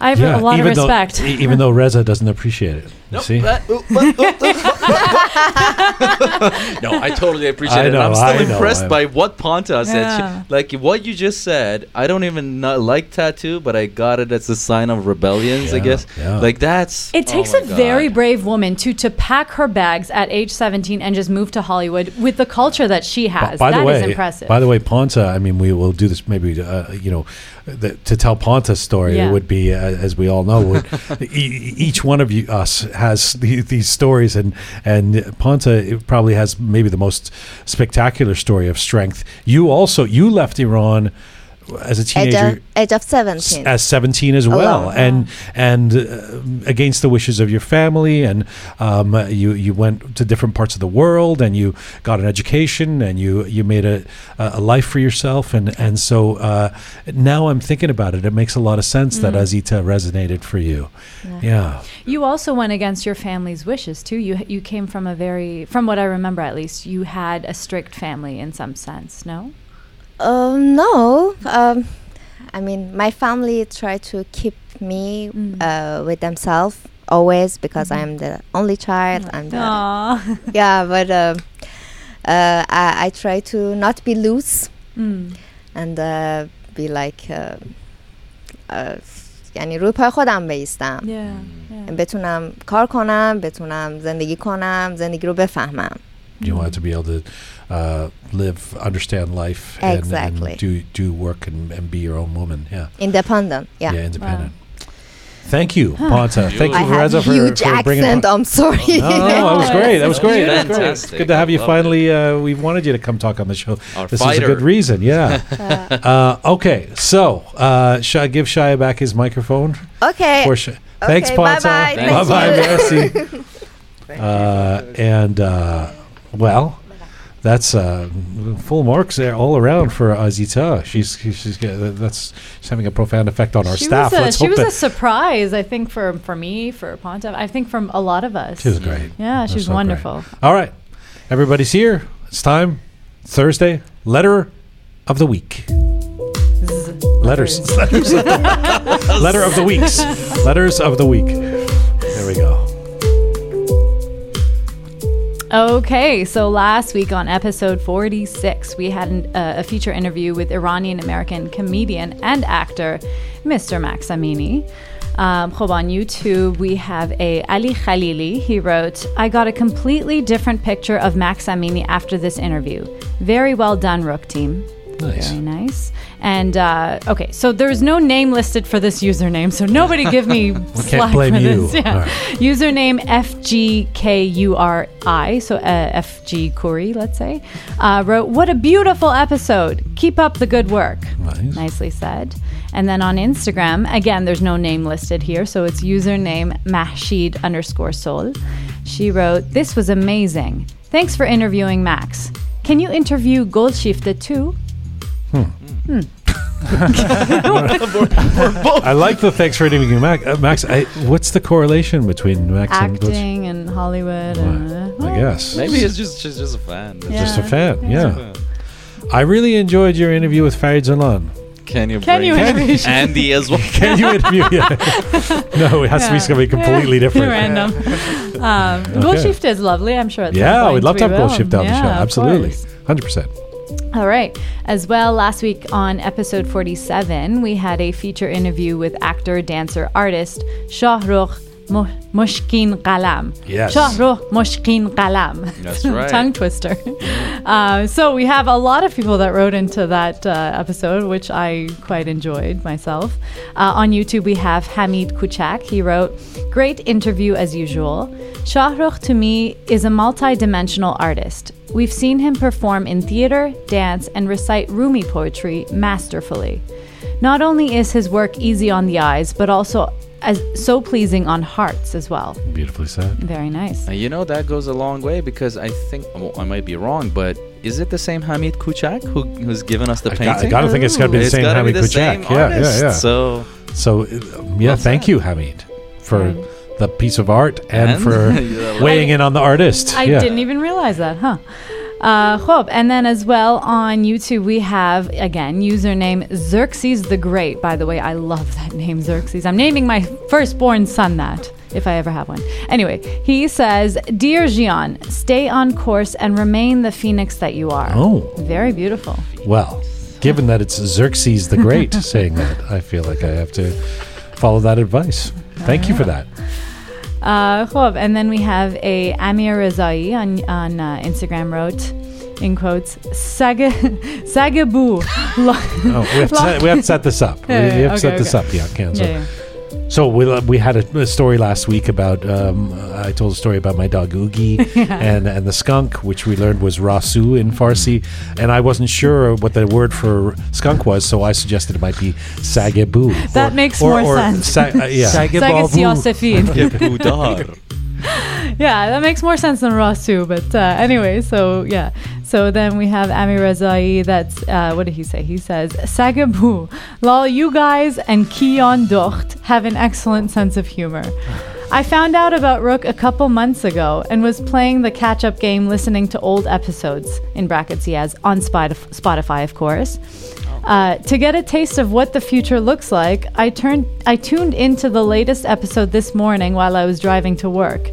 I have a lot of though- respect. e- even though Reza doesn't appreciate it. You see? no, I totally appreciate I it. I'm still know, impressed I- by what Ponta said. She- Yeah. like what you just said, I don't even not like tattoo, but I got it as a sign of rebellions, I guess. yeah. Like that's It oh takes my a very brave woman to to pack her bags at age 17 and just move to Hollywood with the culture that she has. by That the is way, impressive. By the way, Ponta. I mean, we will do this. Maybe uh, you know, the, to tell Ponta's story, Yeah. it would be uh, as we all know. Would, e- each one of you us has the, these stories, and and Ponta probably has maybe the most spectacular story of strength. You also you left Iran as a age, teenager. of, age of 17. as 17 as well Alone. and and uh, against the wishes of your family and um, uh, you you went to different parts of the world and you got an education and you you made a a life for yourself and and so uh, now I'm thinking about it it makes a lot of sense that Mm. Azita resonated for you yeah you also went against your family's wishes too. You you came from a very from what I remember at least, you had a strict family in some sense, no? Um, no. Um, I mean, my family try to keep me Mm. uh, with themselves always because Mhm. I'm the only child. I'm the, Aw. yeah, but um uh, I, I try to not be loose Mm. and uh, be like uh, uh, یعنی روی پای خودم بیستم Yeah. yeah. بتونم کار کنم بتونم زندگی کنم زندگی رو بفهمم you wanted to be able to uh, live understand life and, Exactly. and do do work and, and be your own woman yeah independent yeah, yeah, independent thank you Ponta thank you have Reza for, huge for bringing accent I'm sorry No, no, that was great. That was great. That was great. It's fantastic. good to have you finally. Uh, we wanted you to come talk on the show. Our this fighter. is a good reason. Yeah. uh, okay. So, uh, Shai, give Shia back his microphone. okay For Shai. Thanks, Okay, Ponta. bye-bye. Bye bye. you. Merci. Uh, and uh, well, That's uh, full marks there all around for Azita. She's she's that's she's having a profound effect on our she staff. was a, Let's she was a surprise, I think, for for me, for Ponta. I think from a lot of us. she was great. Yeah, she was so great. wonderful. All right, everybody's here. It's time. Thursday letter of the week. Letters. Letters. of the, letter of the weeks. Letters of the week. Okay, so last week on episode 46, we had an, uh, a feature interview with Iranian American comedian and actor Mr. Max Amini. Um, on YouTube, we have a Ali Khalili. He wrote, I got a completely different picture of Max Amini after this interview. Very well done, Rook team. Nice. Very nice. And uh, okay, so there's no name listed for this username, so nobody give me slack blame for you. this. Yeah. All right. Username FGKURI, so uh, FG Kuri, let's say, uh, wrote, What a beautiful episode. Keep up the good work. Nice. Nicely said. And then on Instagram, again, there's no name listed here, so it's username Mahshid underscore soul. She wrote, This was amazing. Thanks for interviewing Max. Can you interview Golshifteh too? I like the thanks for interviewing Max. Uh, Max, I, what's the correlation between Max and Butch? Acting and Hollywood. And, uh, I guess. Maybe it's just she's just a fan. Yeah. Just a fan, yeah. I really enjoyed your interview with Farid Zoland. Can you Can you interview- Andy as well? Can you interview? Yeah. no, it has to be Yeah. something completely different. Random. Um, Golshifteh is lovely. I'm sure. At some Yeah, point we'd love to have will. Gold Shift on the show. Absolutely. 100%. All right. As well, last week on episode 47, we had a feature interview with actor, dancer, artist Shahrukh Mushkin Qalam. Yes. Shahrukh Mushkin Qalam. That's right. Tongue twister. uh, so we have a lot of people that wrote into that uh, episode, which I quite enjoyed myself. Uh, on YouTube, we have Hamid Kuchak. He wrote, Great interview as usual. Shahrukh to me is a multi-dimensional artist. We've seen him perform in theater, dance, and recite Rumi poetry masterfully. Not only is his work easy on the eyes, but also as so pleasing on hearts as well. Beautifully said. Very nice. And you know that goes a long way because I think well, I might be wrong, but is it the same Hamid Kuchak who, who's given us the I got, painting? I got to think it's got to be the It's same Hamid the Kuchak. same Yeah, yeah, artist. yeah. So So, uh, yeah, thank said. you, Hamid, for Right. the piece of art and, And- for Yeah, weighing in on the artist. I yeah. didn't even realize that, huh? Uh, and then as well on YouTube we have again username Xerxes the Great. By the way, I love that name Xerxes. I'm naming my firstborn son that if I ever have one. Anyway, he says, "Dear Jian, stay on course and remain the phoenix that you are." Oh. very beautiful. Well, given that it's Xerxes the Great saying that, I feel like I have to follow that advice. Thank you for that. Uh, and then we have a Amir Rezai on on uh, Instagram wrote. In quotes, Saga, Sagabu. Oh, we, have to set, we have to set this up. We- Yeah, we, have to set okay, this up. Yeah, cancel. yeah, yeah. So we we had a, a story last week about um, I told a story about my dog Oogie and and the skunk, which we learned was rasu in Farsi, and I wasn't sure what the word for skunk was, so I suggested it might be sagebu. That makes more sense. Sa- uh, yeah. Saga Sagebabu. Siyasafid. Yeah, that makes more sense than Rasu. But uh, anyway, so yeah. So then we have Ami Rezai. That's uh, what did he say? He says, "Sagabu, lol, you guys and Kion Docht have an excellent sense of humor." I found out about Rook a couple months ago and was playing the catch-up game, listening to old episodes in brackets he has on Spotify, of course. Uh, to get a taste of what the future looks like, I turned I tuned into the latest episode this morning while I was driving to work.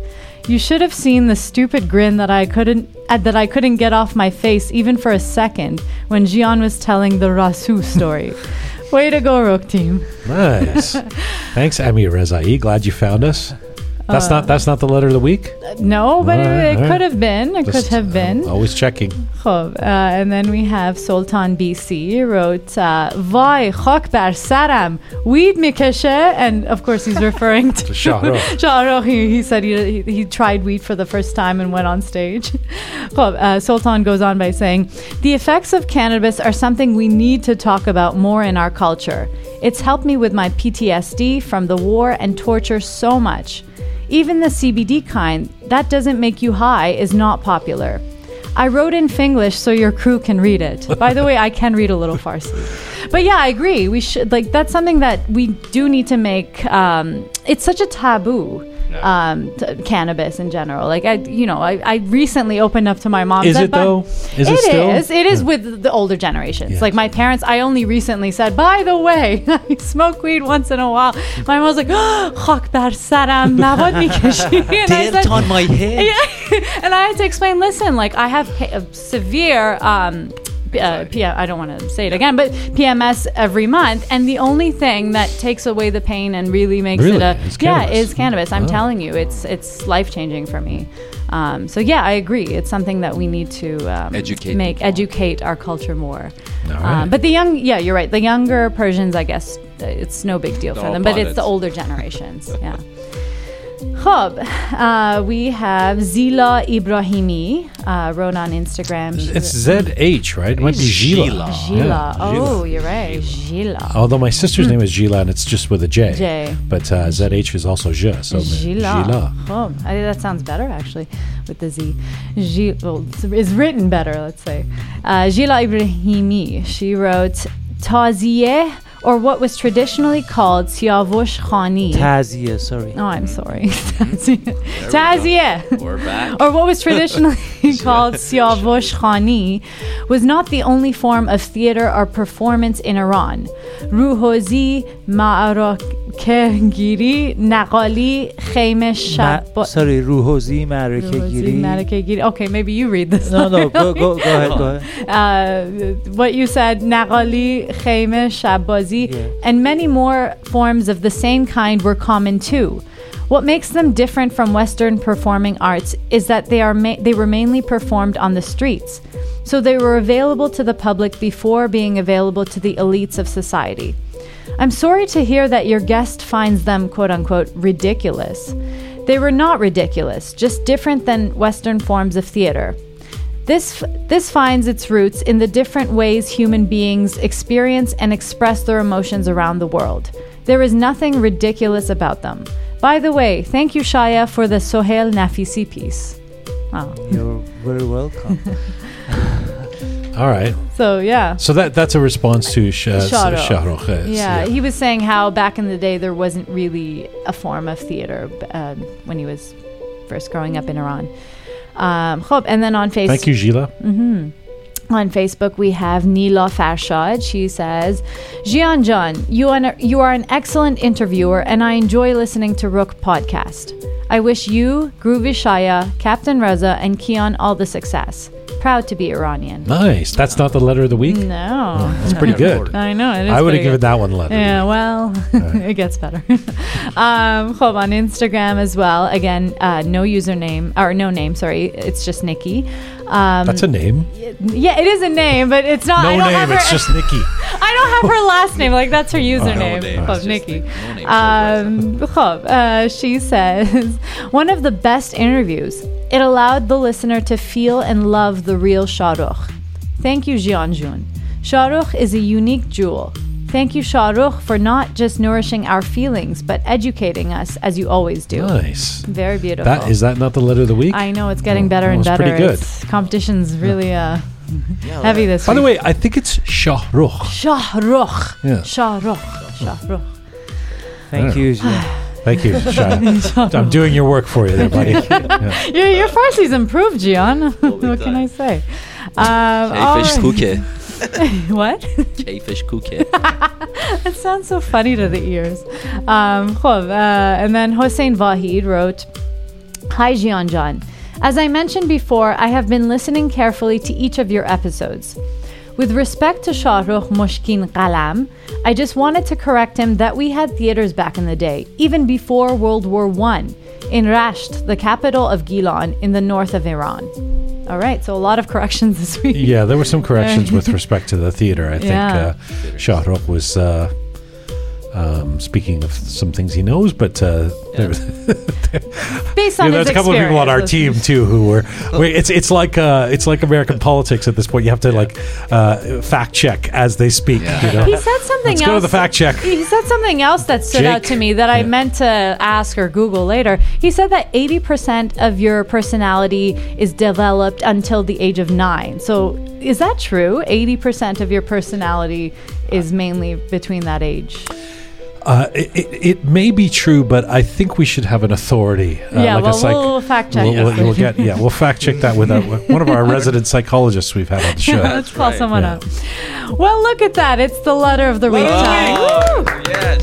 You should have seen the stupid grin that I couldn't uh, that I couldn't get off my face even for a second when Jian was telling the Rasu story. Way to go, Rook team. Nice. Thanks, Ami Rezai. Glad you found us. That's Uh, not that's not the letter of the week. No, but All right, it, it all right. could have been. It could Just, have um, been. always checking. خب uh, and then we have Sultan BC wrote uh, Vay خاک بر سرم weed mikeshe and of course he's referring to Shahrukh. Shahrukh. He, he said he, he, he tried weed for the first time and went on stage. خب, uh, Sultan goes on by saying the effects of cannabis are something we need to talk about more in our culture. It's helped me with my PTSD from the war and torture so much. even the CBD kind that doesn't make you high is not popular. I wrote in Finglish so your crew can read it. By the way, I can read a little Farsi. But yeah, I agree. We should like that's something that we do need to make. Um, it's such a taboo um, t- cannabis in general. Like I, you know, I, I recently opened up to my mom. Is it by, though? Is it, it still? Is, it is yeah. with the older generations. Yeah. Like my parents, I only recently said, by the way, I smoke weed once in a while. My mom was like, "Chok bar saram, and I said, on my head. Yeah, and I had to explain. Listen, like I have severe. Um, uh, P- I don't want to say it again, but PMS every month, and the only thing that takes away the pain and really makes Really? it a It's yeah cannabis? is cannabis. I'm Oh. telling you, it's it's life changing for me. Um, so yeah, I agree. It's something that we need to um, Educate make people. educate our culture more. Right. Um, but the young, yeah, you're right. The younger Persians, I guess, it's no big deal for them. But it's the older generations. yeah. خب uh, we have Zila Ibrahimi uh, wrote on Instagram. She It's ZH, right? It might be Zila. Gila. Gila. Yeah, Oh, you're right. Zila. Although my sister's name is Zila and it's just with a J. J. But uh, ZH is also Je. So Zila. Gila. Oh, I think that sounds better actually with the Z. Gi- well, it's, it's written better, let's say. Uh, Gila Ibrahimi. She wrote Tazieh, or what was traditionally called Siavush Khani. Tazia, sorry. Oh, I'm sorry. Mm. Tazieh. We're back. or what was traditionally called Siavush Khani, was not the only form of theater or performance in Iran. Ruhozi, Ma'arakegiri, Naqali, Khayme Ma- Shab. sorry, Ruhozi Marake Ruhozi, Giri. Ma'arakegiri. Okay, maybe you read this. No, no, go, go, go ahead, go ahead. Uh, what you said, Naqali, Khayme, Shabazi, Yeah. and many more forms of the same kind were common too. What makes them different from Western performing arts is that they are ma- they were mainly performed on the streets, so they were available to the public before being available to the elites of society. I'm sorry to hear that your guest finds them quote unquote ridiculous. They were not ridiculous, just different than Western forms of theater. This, this finds its roots in the different ways human beings experience and express their emotions around the world. There is nothing ridiculous about them. By the way, thank you, Shaya, for the Sohail Nafisi piece. Wow. You're very welcome. All right. So, yeah. So that that's a response to Sh- uh, Shah Rukh. Shah uh, Yeah, he was saying how back in the day there wasn't really a form of theater uh, when he was first growing up in Iran. Um, and then on Facebook. Thank you, Gila. hmm On Facebook, we have Neela Farshad. She says, Jian John, you are, you are an excellent interviewer, and I enjoy listening to Rook podcast. I wish you, Groovy Shaya, Captain Reza, and Kian all the success. Proud to be Iranian. Nice. That's not the letter of the week. No. That's pretty good. I know. It is I would have given good. that one a letter. Yeah, well, it gets better. um, خب, on Instagram as well. Again, uh, no username or no name. Sorry, it's just Nikki. Um, That's a name. Yeah, it is a name, but it's not. No I don't name. Have her, it's just Nikki. I don't have her last name. Like that's her username, oh, no of Nikki. No um, uh, she says one of the best interviews. It allowed the listener to feel and love the real Shahrukh. Thank you, Jianjun. Shahrukh is a unique jewel, Thank you, Shah Rukh, for not just nourishing our feelings, but educating us as you always do. Nice. Very beautiful. That is that not the letter of the week? I know it's getting better and it's better. pretty good. It's, competition's really uh, Yeah, heavy this week. By the way, I think it's Shah Rukh. Shah Rukh. Yeah. Shah Rukh. Shah Rukh. Thank you, Thank you, Shah. I'm doing your work for you there, buddy. Yeah. Your, your Farsi's improved, Jian. What can I time. say? Um, all Kayfish right. What? Kuke. It sounds so funny to the ears. Um, uh, and then Hossein Vahid wrote, Hi, Jian John. As I mentioned before, I have been listening carefully to each of your episodes. With respect to Shahrukh Mushkin Qalam, I just wanted to correct him that we had theaters back in the day, even before World War I, in Rasht, the capital of Gilan, in the north of Iran. All right, so a lot of corrections this week. yeah, there were some corrections with respect to the theater. I think Yeah. uh, Shah Rukh was uh, um, speaking of some things he knows, but uh, There was- Based Yeah, on there's his a couple of people on our team too who were. wait, It's it's like uh, it's like American politics at this point. You have to like uh, fact check as they speak. Yeah. You know? He said something Let's else. go to the fact check. He said something else that stood out to me that I Yeah. meant to ask or Google later. He said that 80% of your personality is developed until the age of nine. So is that true? 80% of your personality is mainly between that age. Uh, it, it, it may be true, but I think we should have an authority. Uh, Yeah, like well, a psych- we'll fact check We'll, we'll- we'll get yeah, we'll fact check that with our, one of our resident psychologists we've had on the show. Let's call right. someone Yeah. up. Well, look at that. It's the letter of the week time. Woo! yes.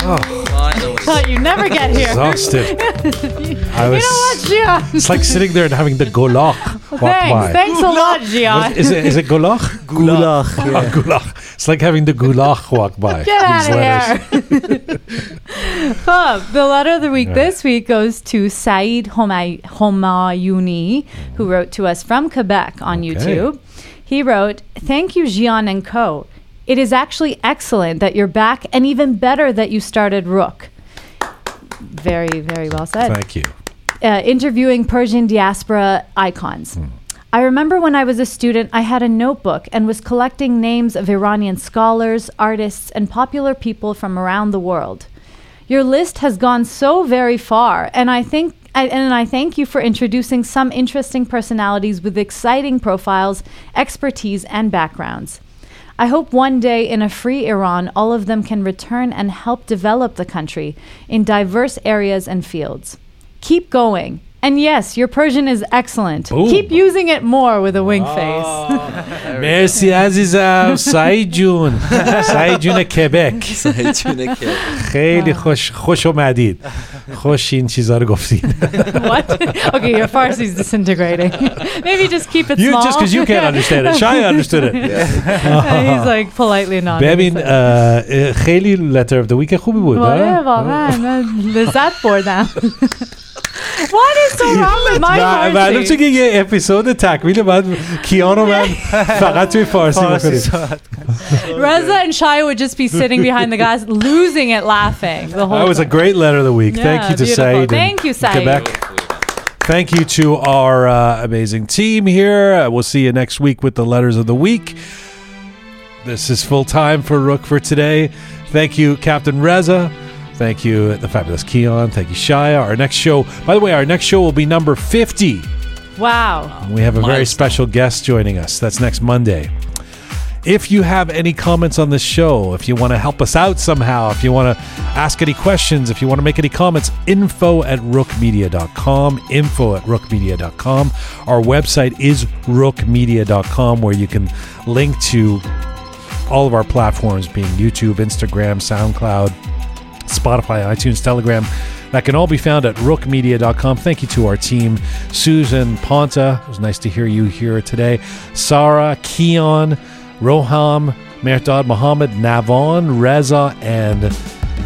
Finally. Thought you'd never get here. Exhausted. I was, You know what, Jian? It's like sitting there and having the golach walk Thanks. by. Thanks a lot, Jian. Is it is it golach? Gulach. Oh, Yeah. gulach. It's like having the gulach walk by. Get out of here. Huh, the letter of the week this week goes to Saeed Homay- Homayuni, who wrote to us from Quebec on Okay. YouTube. He wrote, Thank you, Jian and Co. It is actually excellent that you're back and even better that you started Rook. Very, very well said Thank you. uh, interviewing Persian diaspora icons. I remember when I was a student, I had a notebook and was collecting names of Iranian scholars, artists, and popular people from around the world. Your list has gone so very far, and I think. I, and I thank you for introducing some interesting personalities with exciting profiles, expertise, and backgrounds. I hope one day in a free Iran, all of them can return and help develop the country in diverse areas and fields. Keep going. And yes, your Persian is excellent. Boom. Keep using it more with a wink face. مرسی عزیزم سعید جون سعید جون کبک خیلی خوش خوش اومدید خوش این چیزا رو گفتید what? okay, your Farsi is disintegrating. Maybe just keep it you small. just because you can't understand it Shai understood it He's like politely nodding. ببین اه، اه، خیلی letter of the week خوبی بود آره ها؟ واقعا من لذت بردم What is so wrong with my و- معلوم Farsi? شد که یه اپیزود تکمیل بعد کیان و من فقط توی فارسی فارسی بکنیم صحبت. Reza and Shai would just be sitting behind the guys, losing it, laughing the whole That was a time. great letter of the week. Thank Yeah, you to beautiful. Said. in Thank you, Said. Quebec. Thank you to our uh, amazing team here. Uh, we'll see you next week with the letters of the week. This is full time for Rook for today. Thank you, Captain Reza. Thank you, the fabulous Keon. Thank you, Shia. Our next show, by the way, our next show will be number 50. Wow. We have a very Milestone. special guest joining us. That's next Monday. If you have any comments on this show, if you want to help us out somehow, if you want to ask any questions, if you want to make any comments, info at rookmedia.com. Info at rookmedia.com. Our website is rookmedia.com where you can link to all of our platforms being YouTube, Instagram, SoundCloud, Spotify, iTunes, Telegram. That can all be found at rookmedia.com. Thank you to our team, Susan Ponta. It was nice to hear you here today. Sarah, Keon, Roham, Merdad Mohammed, Navon, Reza, and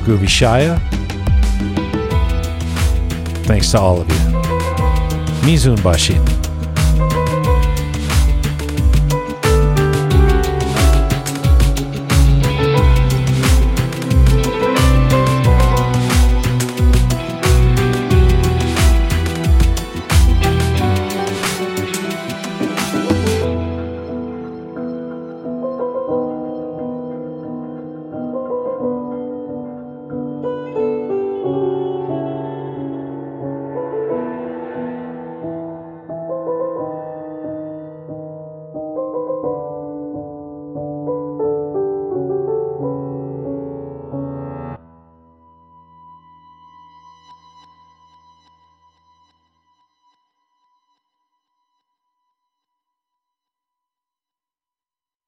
Groovy Shaya. Thanks to all of you. Mizun Bashid.